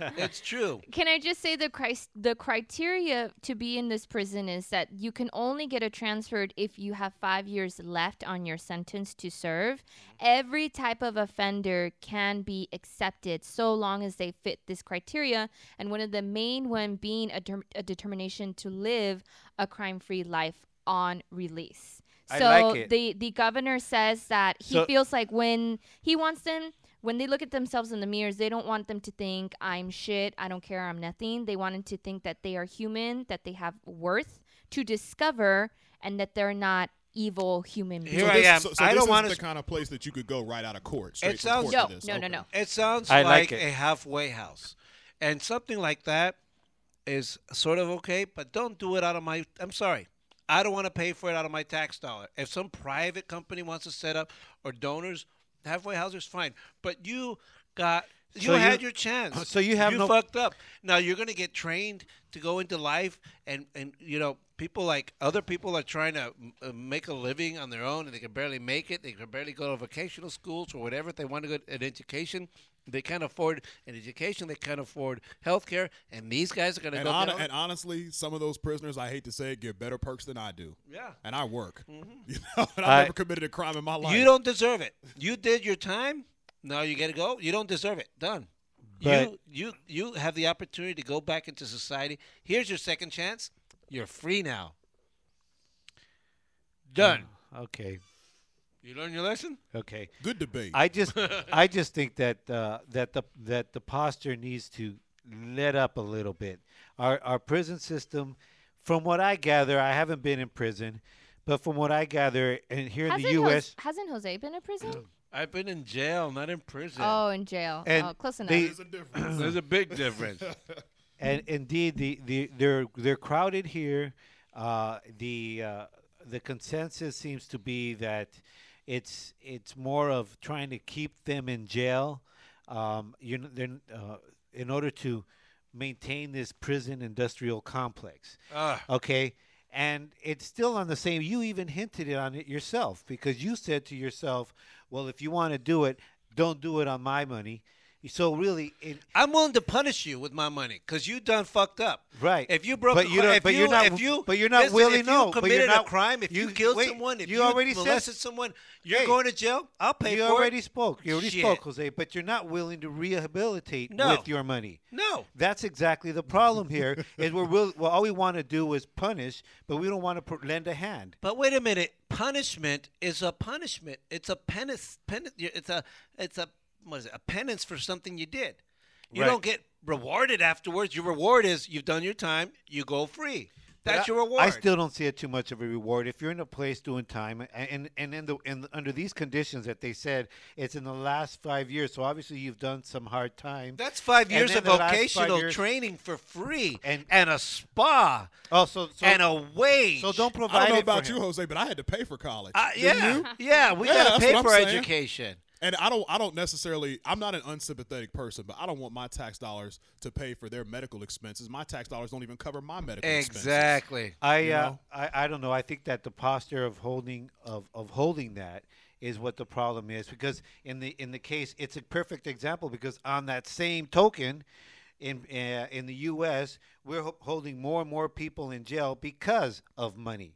(laughs) it's true. Can I just say the cri- the criteria to be in this prison is that you can only get a transferred if you have five years left on your sentence to serve. Mm-hmm. Every type of offender can be accepted so long as they fit this criteria, and one of the main one being a, derm- a determination to live a crime-free life on release. So like the the governor says that he So- feels like when he wants them when they look at themselves in the mirrors, they don't want them to think I'm shit, I don't care, I'm nothing. They want them to think that they are human, that they have worth to discover, and that they're not evil human beings. Here so I this, am. So, so I this don't is wanna the s- kind of place that you could go right out of court. Straight It from sounds- court No, to this. no, no, Okay. no. It sounds I like, like it. a halfway house. And something like that is sort of okay, but don't do it out of my I'm sorry. I don't want to pay for it out of my tax dollar. If some private company wants to set up or donors, halfway houses fine. But you got you So you- had your chance. (laughs) so you have you no- fucked up. Now you're to get trained to go into life and and you know people like other people are trying to uh, make a living on their own and they can barely make it. They can barely go to vocational schools or whatever. If they want to go an education, they can't afford an education. They can't afford health care. And these guys are going to And, go. hon- get all- and honestly, some of those prisoners, I hate to say it, get better perks than I do. Yeah. And I work. Mm-hmm. (laughs) You know, and I- I've never committed a crime in my life. You don't deserve it. You did your time. Now you got to go. You don't deserve it. Done. But- you you you have the opportunity to go back into society. Here's your second chance. You're free now. Done. Okay. You learn your lesson. Okay. Good debate. I just (laughs) I just think that uh, that the that the posture needs to let up a little bit. Our our prison system, from what I gather, I haven't been in prison, but from what I gather, and here in hasn't, the Jos- U.S. hasn't Jose been in prison? (clears throat) I've been in jail, not in prison. Oh, in jail. And oh, close enough. they- There's a difference. There's a big difference. (laughs) and indeed the, the they're they're crowded here. Uh, the uh, the consensus seems to be that it's it's more of trying to keep them in jail. Um, you know, uh, in order to maintain this prison industrial complex. Ah. Okay. And it's still on the same. You even hinted it on it yourself because you said to yourself, "Well, if you want to do it, don't do it on my money." So really, it, I'm willing to punish you with my money because you done fucked up. Right. If you broke, But you don't, if but you, you're not- If you, but you're not listen, willing- If no, you but you're committed not- a crime, if you, you- killed wait, someone, if you you, already said- molested someone, you're Hey, going to jail. I'll pay you for already it. spoke. You already Shit. spoke, Jose. But you're not willing to rehabilitate No. with your money. No. That's exactly the problem here. (laughs) is we're will, well, all we want to do is punish, but we don't want to pr- lend a hand. But wait a minute. Punishment is a punishment. It's a penance. Pen, it's a it's a what is it? A penance for something you did. You Right. don't get rewarded afterwards. Your reward is you've done your time. You go free. That's I- your reward. I still don't see it too much of a reward. If you're in a place doing time, and and, and in the in, under these conditions that they said it's in the last five years, so obviously you've done some hard time. That's five years of the last five vocational years- training for free, And- and a spa, Oh, so, so and a wage. so don't I provide don't know it for about him. you, Jose, but I had to pay for college. Uh, yeah, you? yeah, we Yeah, gotta pay for saying. education. And I don't I don't necessarily I'm not an unsympathetic person, but I don't want my tax dollars to pay for their medical expenses. My tax dollars don't even cover my medical expenses. Exactly. I, You uh. I I don't know. I think that the posture of holding of, of holding that is what the problem is because in the in the case it's a perfect example because on that same token in uh, in the US we're ho- holding more and more people in jail because of money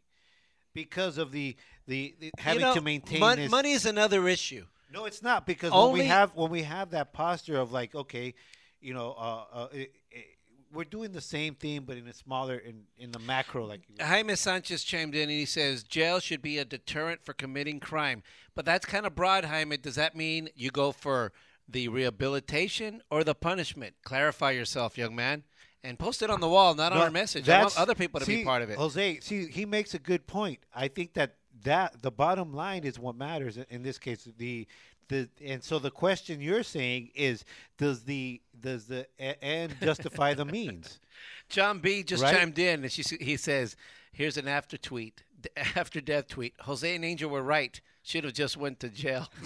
because of the the, the having you know, to maintain mon- this money is another issue. No, it's not because when we have when we have that posture of like, okay, you know, uh, uh, it, it, we're doing the same thing, but in a smaller in in the macro, like Jaime Sanchez chimed in and he says jail should be a deterrent for committing crime. But that's kind of broad, Jaime. Does that mean you go for the rehabilitation or the punishment? Clarify yourself, young man. And post it on the wall, not on our message. I want other people to see, be part of it. Jose, see, he makes a good point. I think that that the bottom line is what matters in- in this case. The the and so the question you're saying is, does the does the end justify the means? (laughs) John B just Right? chimed in and she, s- he says, "Here's an after tweet, (laughs) after death tweet. Jose and Angel were right. Should have just went to jail." (laughs)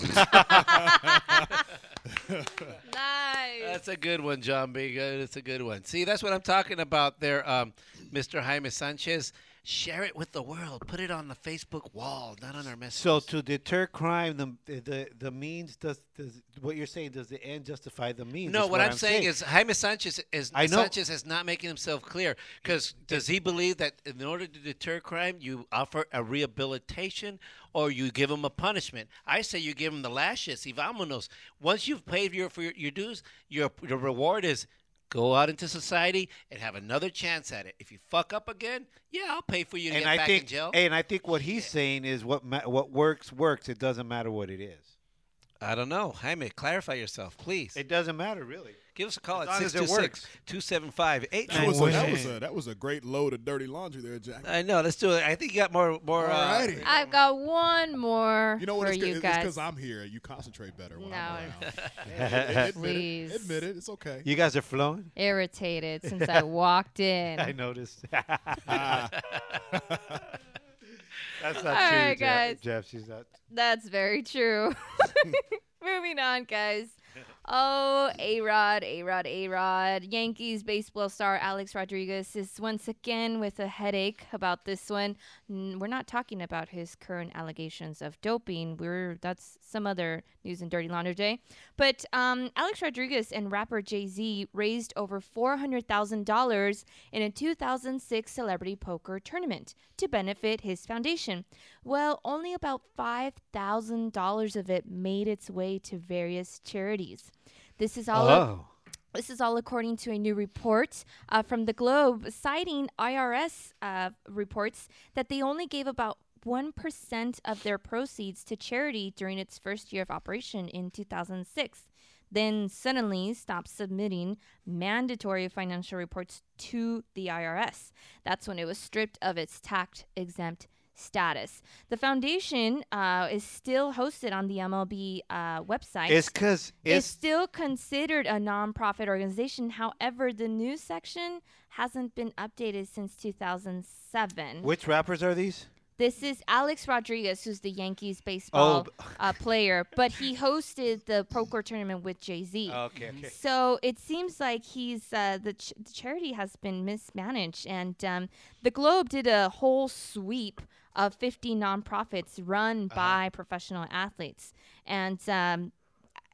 Nice. That's a good one, John B. Good. That's a good one. See, that's what I'm talking about there, um, Mr. Jaime Sanchez. Share it with the world. Put it on the Facebook wall, not on our message. So to deter crime, the the the means does does what you're saying? Does the end justify the means? No, what, I'm, saying, is Jaime Sanchez is I know. Sanchez is not making himself clear because does he believe that in order to deter crime, you offer a rehabilitation or you give him a punishment? I say you give him the lashes, y vámonos. Once you've paid your for your, your dues, your your reward is go out into society and have another chance at it. If you fuck up again, yeah, I'll pay for you to and get I back think in jail. and I think what he's saying is what ma- what works works. It doesn't matter what it is. I don't know. Jaime, clarify yourself, please. It doesn't matter really. Give us a call As at long 626 275 That was, a, that, was a, that was a great load of dirty laundry there, Jack. I know. Let's do it. I think you got more. more uh, Alrighty. I've got one more You know what? for It's you because. I'm here. You concentrate better when No. I'm around. (laughs) Admit Please. it. Admit it. It's okay. You guys are flowing. Irritated since I (laughs) walked in. (laughs) I noticed. That's not All true, right, Jeff. Jeff. She's not. That's very true. Moving on, guys. Oh, A Rod, A Rod, A Rod. Yankees baseball star Alex Rodriguez is once again with a headache about this one. We're not talking about his current allegations of doping. We're that's some other news and dirty laundry day. But um, Alex Rodriguez and rapper Jay Z raised over four hundred thousand dollars in a 2006 celebrity poker tournament to benefit his foundation. Well, only about five thousand dollars of it made its way to various charities. This is all. Oh. This is all according to a new report uh, from the Globe, citing IRS uh, reports that they only gave about 1% of their proceeds to charity during its first year of operation in 2006. Then suddenly stopped submitting mandatory financial reports to the IRS. That's when it was stripped of its tax exempt status. The foundation uh, is still hosted on the MLB uh, website. It's 'cause it's it's- still considered a nonprofit organization. However, the news section hasn't been updated since 2007. Which rappers are these? This is Alex Rodriguez, who's the Yankees baseball Oh. uh, player, but he hosted the poker tournament with Jay Z. Okay, okay. So it seems like he's uh, the, ch- the charity has been mismanaged, and um, the Globe did a whole sweep of 50 nonprofits run by professional athletes, and um,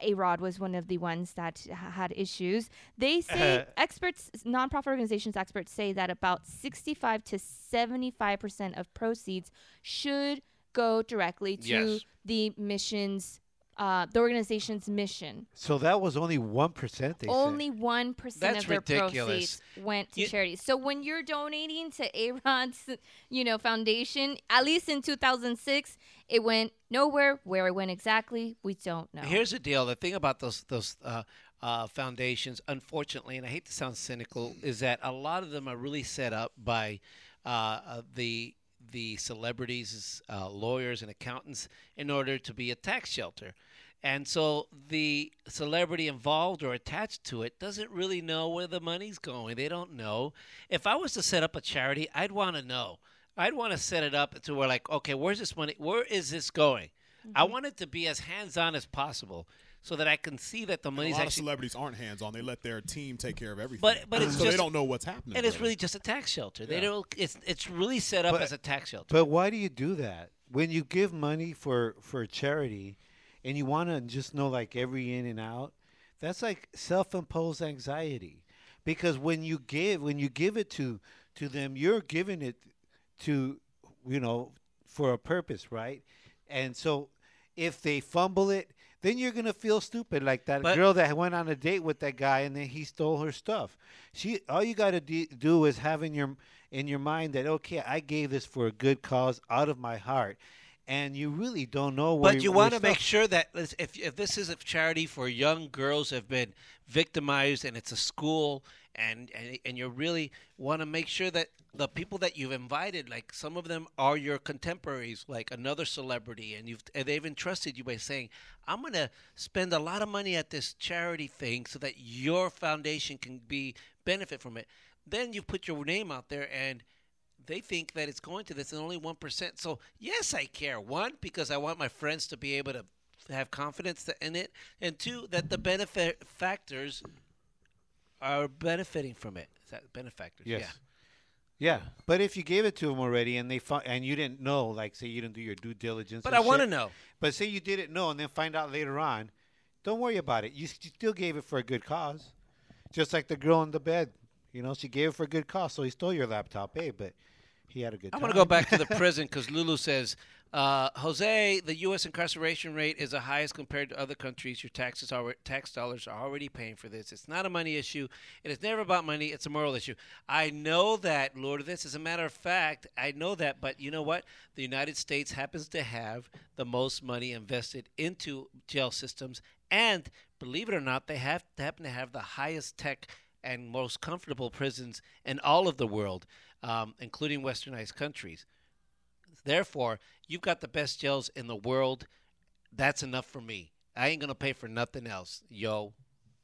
A Rod was one of the ones that h- had issues. They (laughs) say experts, nonprofit organizations experts say that about 65 to 75 percent of proceeds should go directly to Yes. the mission's, uh, the organization's mission. So that was only one percent. Only one percent of their ridiculous. proceeds went to You- charity. So when you're donating to A Rod's, you know, foundation, at least in 2006, it went nowhere. Where it went exactly, we don't know. Here's the deal. The thing about those those uh, uh, foundations, unfortunately, and I hate to sound cynical, is that a lot of them are really set up by uh, uh, the the celebrities, uh, lawyers, and accountants in order to be a tax shelter. And so the celebrity involved or attached to it doesn't really know where the money's going. They don't know. If I was to set up a charity, I'd want to know. I'd want to set it up to where like, okay, where's this money? Where is this going? I want it to be as hands-on as possible, so that I can see that the A money's lot of actually. celebrities aren't hands on. They let their team take care of everything. But but it's so just they don't know what's happening. and it's really. really just a tax shelter. They Yeah. don't. It's it's really set up But- as a tax shelter. But why do you do that? When you give money for for charity, and you want to just know like every in and out, that's like self-imposed anxiety. Because when you give when you give it to to them, you're giving it to you know for a purpose, right? And so if they fumble it, then you're gonna feel stupid like that But- girl that went on a date with that guy and then he stole her stuff. She all you got to de- do is have in your in your mind that okay, I gave this for a good cause out of my heart, and you really don't know where. But you want to make sure that if if this is a charity for young girls who have been victimized and it's a school and and, and you really want to make sure that the people that you've invited like some of them are your contemporaries like another celebrity and you've and they've entrusted you by saying I'm going to spend a lot of money at this charity thing so that your foundation can be benefit from it then you put your name out there and they think that it's going to this and only 1%. So, yes, I care. One, because I want my friends to be able to have confidence in it. And two, that the benefit factors are benefiting from it. Is that benefactors? Yes. Yeah. Yeah, but if you gave it to them already and they fu- and you didn't know, like say you didn't do your due diligence. But I wanna know. But say you didn't know and then find out later on, don't worry about it. You, you still gave it for a good cause, just like the girl in the bed. You know, she gave it for a good cause, so he stole your laptop, hey, but he had a good. I want to go back to the prison because Lulu says, uh, Jose, the U.S. incarceration rate is the highest compared to other countries. Your taxes are tax dollars are already paying for this. It's not a money issue. It is never about money. It's a moral issue. I know that, Lord. This as a matter of fact, I know that. But you know what? The United States happens to have the most money invested into jail systems, and believe it or not, they have happen to have the highest tech and most comfortable prisons in all of the world, um, including westernized countries. Therefore, you've got the best jails in the world. That's enough for me. I ain't gonna pay for nothing else, yo.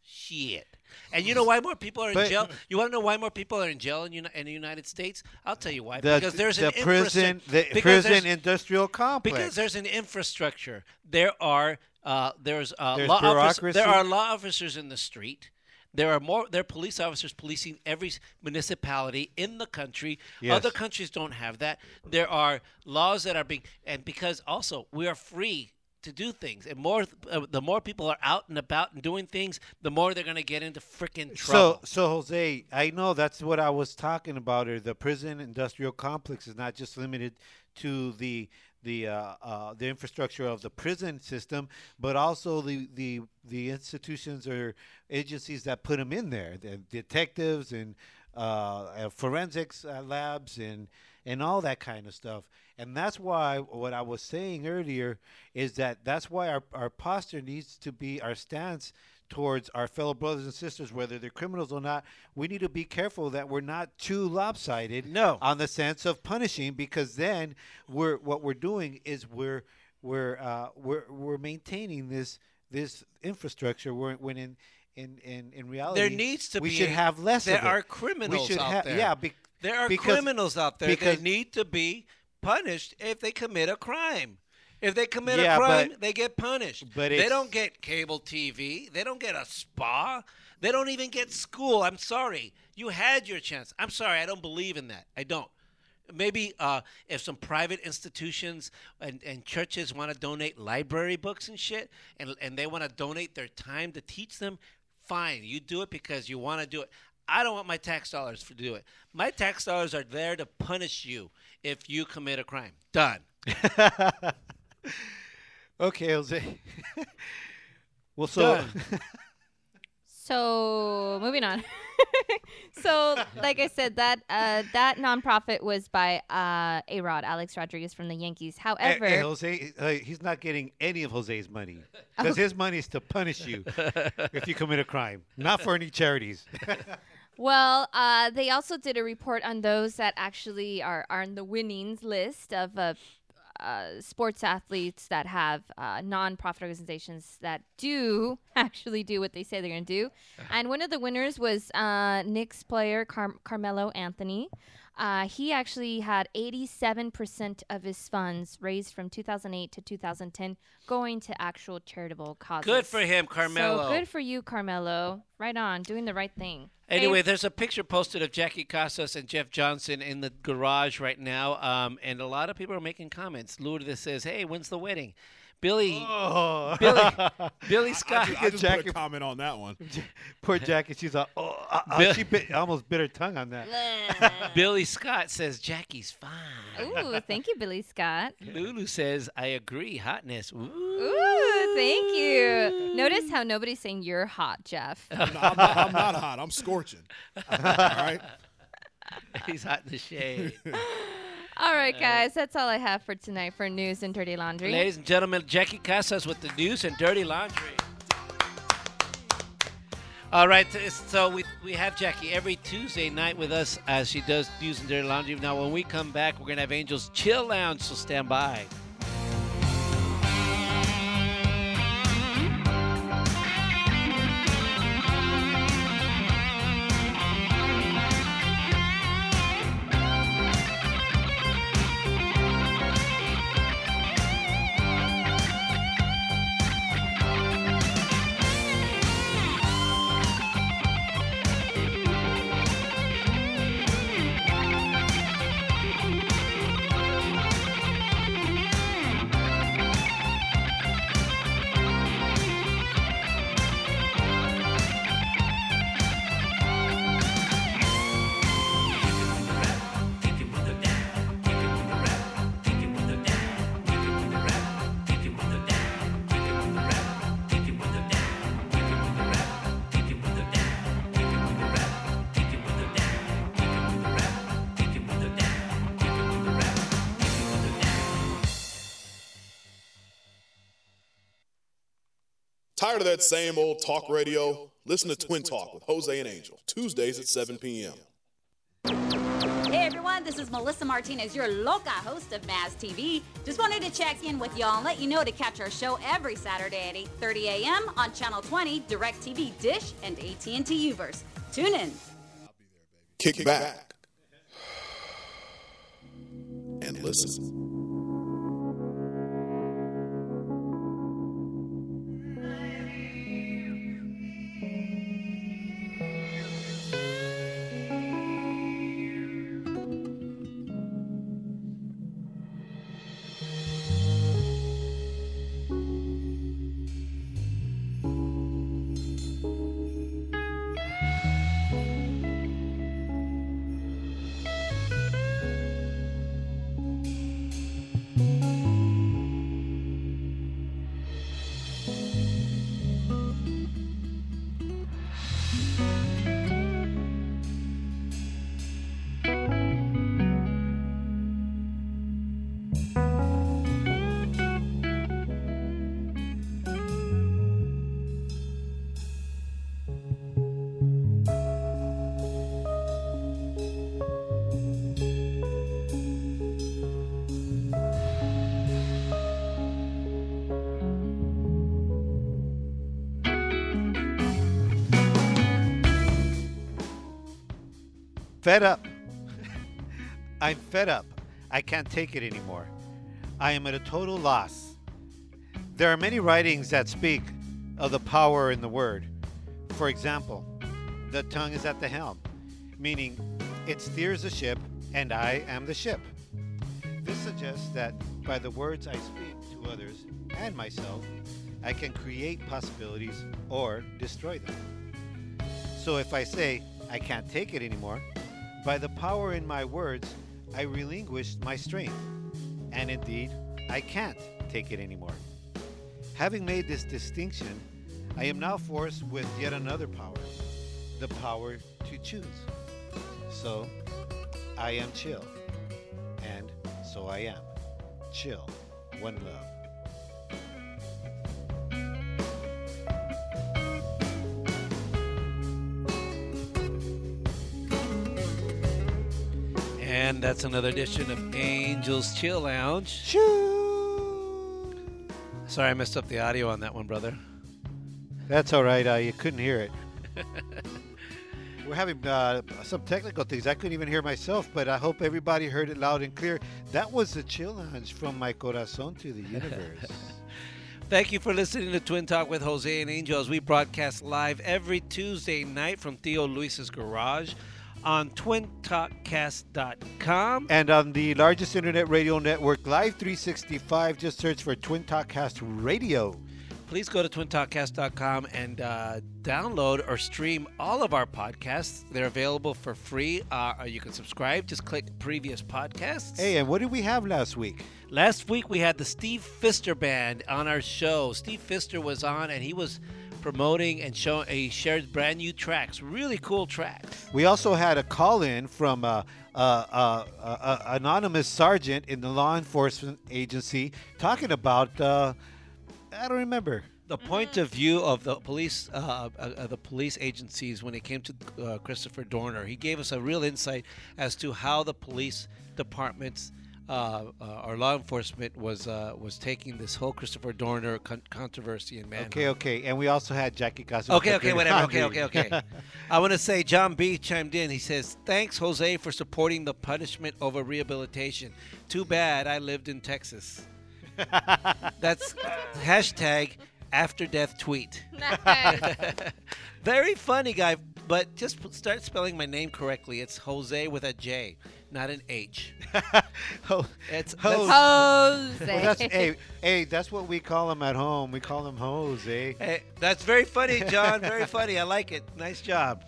Shit. And you know why more people are in But- jail? You want to know why more people are in jail in, in the United States? I'll tell you why. The- because there's the an prison- the prison industrial complex. Because there's an infrastructure. There are uh, there's, uh, There's law office- bureaucracy. there are law officers in the street. There are more. There are police officers policing every municipality in the country. Yes. Other countries don't have that. There are laws that are being, and because also we are free to do things, and more uh, the more people are out and about and doing things, the more they're going to get into freaking trouble. So, so Jose, I know that's what I was talking about. Or the prison industrial complex is not just limited to the the uh, uh, the infrastructure of the prison system, but also the the the institutions or agencies that put them in there, the detectives and uh, uh, forensics uh, labs and and all that kind of stuff. And that's why what I was saying earlier is that that's why our, our posture needs to be our stance towards our fellow brothers and sisters, whether they're criminals or not. We need to be careful that we're not too lopsided no. on the sense of punishing, because then we're what we're doing is we're we're uh, we're we're maintaining this this infrastructure. We're when in in in, in reality there needs to we be should a- have less. There are We criminals out ha- there. Yeah, bec- there are because- criminals out there because that need to be punished if they commit a crime. If they commit Yeah, a crime, but- they get punished. but they don't get cable TV. They don't get a spa. They don't even get school. I'm sorry. You had your chance. I'm sorry. I don't believe in that. I don't. Maybe uh, if some private institutions and, and churches want to donate library books and shit, and, and they want to donate their time to teach them, fine. You do it because you want to do it. I don't want my tax dollars to do it. My tax dollars are there to punish you if you commit a crime. Done. (laughs) (laughs) Okay, Jose. (laughs) well, so (laughs) So moving on. so like I said, that uh, that nonprofit was by uh, A Rod Alex Rodriguez from the Yankees. Hey, However, hey, Jose, uh, he's not getting any of Jose's money because his money is to punish you if you commit a crime, not for any charities. Well, uh, they also did a report on those that actually are, are on the winnings list of uh, uh, sports athletes that have uh, nonprofit organizations that do (laughs) actually do what they say they're going to do. And one of the winners was uh, Knicks player Car- Carmelo Anthony. Uh, he actually had 87% of his funds raised from 2008 to 2010 going to actual charitable causes. Good for him, Carmelo. So good for you, Carmelo. Right on, doing the right thing. Anyway, there's a picture posted of Jackie Casas and Jeff Johnson in the garage right now, um, and a lot of people are making comments. Lourdes says, "Hey, when's the wedding?" Billy, Oh. Billy, (laughs) Billy I, Scott. ju- I just put a comment on that one. (laughs) Poor Jackie. She's like, oh, uh, uh, Bill- she bit, almost bit her tongue on that. (laughs) Billy Scott says Jackie's fine. Ooh, thank you, Billy Scott. Lulu says, "I agree, hotness." Ooh. Ooh, thank you. Notice how nobody's saying you're hot, Jeff. I'm not, I'm not- I'm not hot. I'm scorching. All right. He's hot in the shade. All right, guys, that's all I have for tonight for news and dirty laundry. Ladies and gentlemen, Jackie Casas with the news and dirty laundry. All right, so we, we have Jackie every Tuesday night with us as she does news and dirty laundry. Now, when we come back, we're going to have Angels Chill Lounge, so stand by. Tired of that same old talk radio? Listen to Twin Talk with Jose and Angel, Tuesdays at 7 p.m. Hey everyone, this is Melissa Martinez, your loca host of Maz TV. Just wanted to check in with y'all and let you know to catch our show every Saturday at 8:30 a.m. on Channel 20, DirecTV Dish, and AT&T Uverse. Tune in. Kick back (sighs) and listen. Fed up. (laughs) I'm fed up. I can't take it anymore. I am at a total loss. There are many writings that speak of the power in the word. For example, the tongue is at the helm, meaning it steers the ship and I am the ship. This suggests that by the words I speak to others and myself, I can create possibilities or destroy them. So if I say, I can't take it anymore, by the power in my words, I relinquished my strength. And indeed, I can't take it anymore. Having made this distinction, I am now forced with yet another power the power to choose. So, I am chill. And so I am. Chill. One love. And that's another edition of Angels Chill Lounge. Sorry, I messed up the audio on that one, brother. That's all right. Uh, you couldn't hear it. (laughs) We're having uh, some technical things. I couldn't even hear myself, but I hope everybody heard it loud and clear. That was the chill lounge from my corazon to the universe. (laughs) Thank you for listening to Twin Talk with Jose and Angel as we broadcast live every Tuesday night from Tío Luis's garage on twintalkcast.com. and on the largest internet radio network, Live 365, just search for Twin Talk Cast Radio. Please go to twintalkcast.com and uh, download or stream all of our podcasts. They're available for free. Uh, you can subscribe. Just click previous podcasts. Hey, and what did we have last week? Last week we had the Steve Fister Band on our show. Steve Fister was on and he was promoting and showing. He shared brand new tracks, really cool tracks. We also had a call in from uh, uh, uh, uh, uh, anonymous sergeant in the law enforcement agency talking about. Uh, I don't remember. The point of view of the police, uh, uh, uh, the police agencies when it came to uh, Christopher Dorner, he gave us a real insight as to how the police departments. Uh, uh, or law enforcement was uh, was taking this whole Christopher Dorner con- controversy and man. Okay, okay, and we also had Jackie Casa. Okay, okay, whatever. Okay, okay, okay. (laughs) I want to say John B chimed in. He says, "Thanks, Jose, for supporting the punishment over rehabilitation. Too bad I lived in Texas." (laughs) That's hashtag after death tweet. (laughs) Very funny guy, but just start spelling my name correctly. It's Jose with a J, not an H. (laughs) It's Ho- that's- Well, that's, hey, hey, that's what we call him at home. We call him Jose. Hey, that's very funny, (laughs) John. Very funny. I like it. Nice job.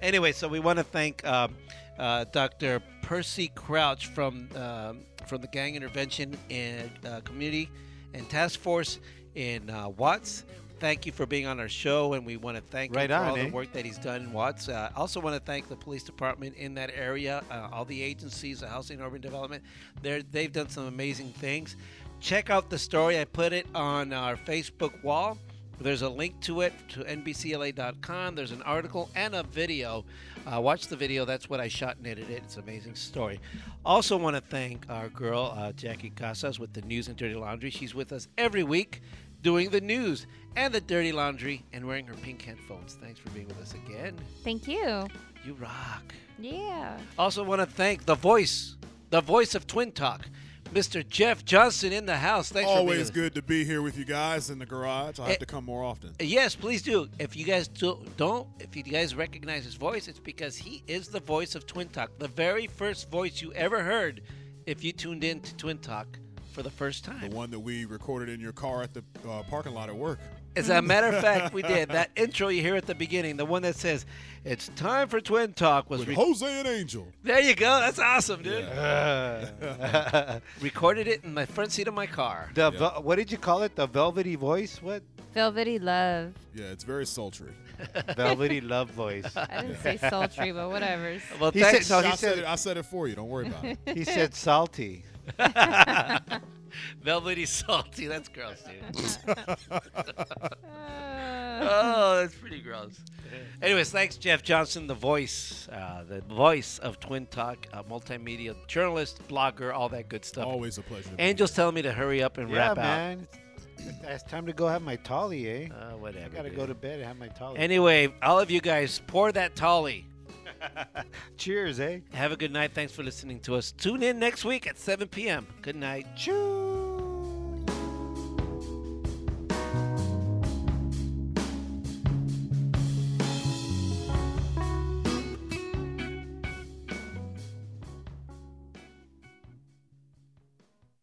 Anyway, so we want to thank um, uh, Dr. Percy Crouch from um, from the Gang Intervention and uh, Community and Task Force in uh, Watts. Thank you for being on our show, and we want to thank Right him for on, all eh? the work that he's done in Watts. Uh, also, want to thank the police department in that area, uh, all the agencies, the Housing and Urban Development. They're, they've done some amazing things. Check out the story. I put it on our Facebook wall. There's a link to it to NBCLA.com. There's an article and a video. Uh, watch the video. That's what I shot and edited. It's an amazing story. Also, want to thank our girl uh, Jackie Casas with the news and dirty laundry. She's with us every week, doing the news and the dirty laundry and wearing her pink headphones. Thanks for being with us again. Thank you. You rock. Yeah. Also, want to thank the voice, the voice of Twin Talk, Mr. Jeff Johnson in the house. Thanks for being Always good to be here with you guys in the garage. I have Eh, to come more often. Yes, please do. If you guys do, don't, if you guys recognize his voice, it's because he is the voice of Twin Talk, the very first voice you ever heard if you tuned in to Twin Talk for the first time. The one that we recorded in your car at the uh, parking lot at work. As a matter of fact, we did. (laughs) That intro you hear at the beginning, the one that says, It's time for Twin Talk, was With re- Jose and Angel. There you go. That's awesome, dude. (laughs) Recorded it in my front seat of my car. The vel- what did you call it? The velvety voice? What? Velvety love. Yeah, it's very sultry. (laughs) velvety love voice. I didn't say sultry, but whatever. Well, He thanks. said- no, he I said said- it, I said it for you. Don't worry about it. He said salty. (laughs) Velvety salty. That's gross, dude. (laughs) Oh, that's pretty gross. Anyways, thanks, Jeff Johnson, the voice, uh, the voice of Twin Talk, uh, multimedia journalist, blogger, all that good stuff. Always a pleasure. to be Angel's telling me to hurry up and yeah, wrap man. It's, it's time to go have my tolly, eh? Uh, whatever. I gotta dude. go to bed and have my tolly. Anyway, all of you guys, pour that tolly. (laughs) Cheers, eh? Have a good night. Thanks for listening to us. Tune in next week at 7 p.m. Good night. Cheers.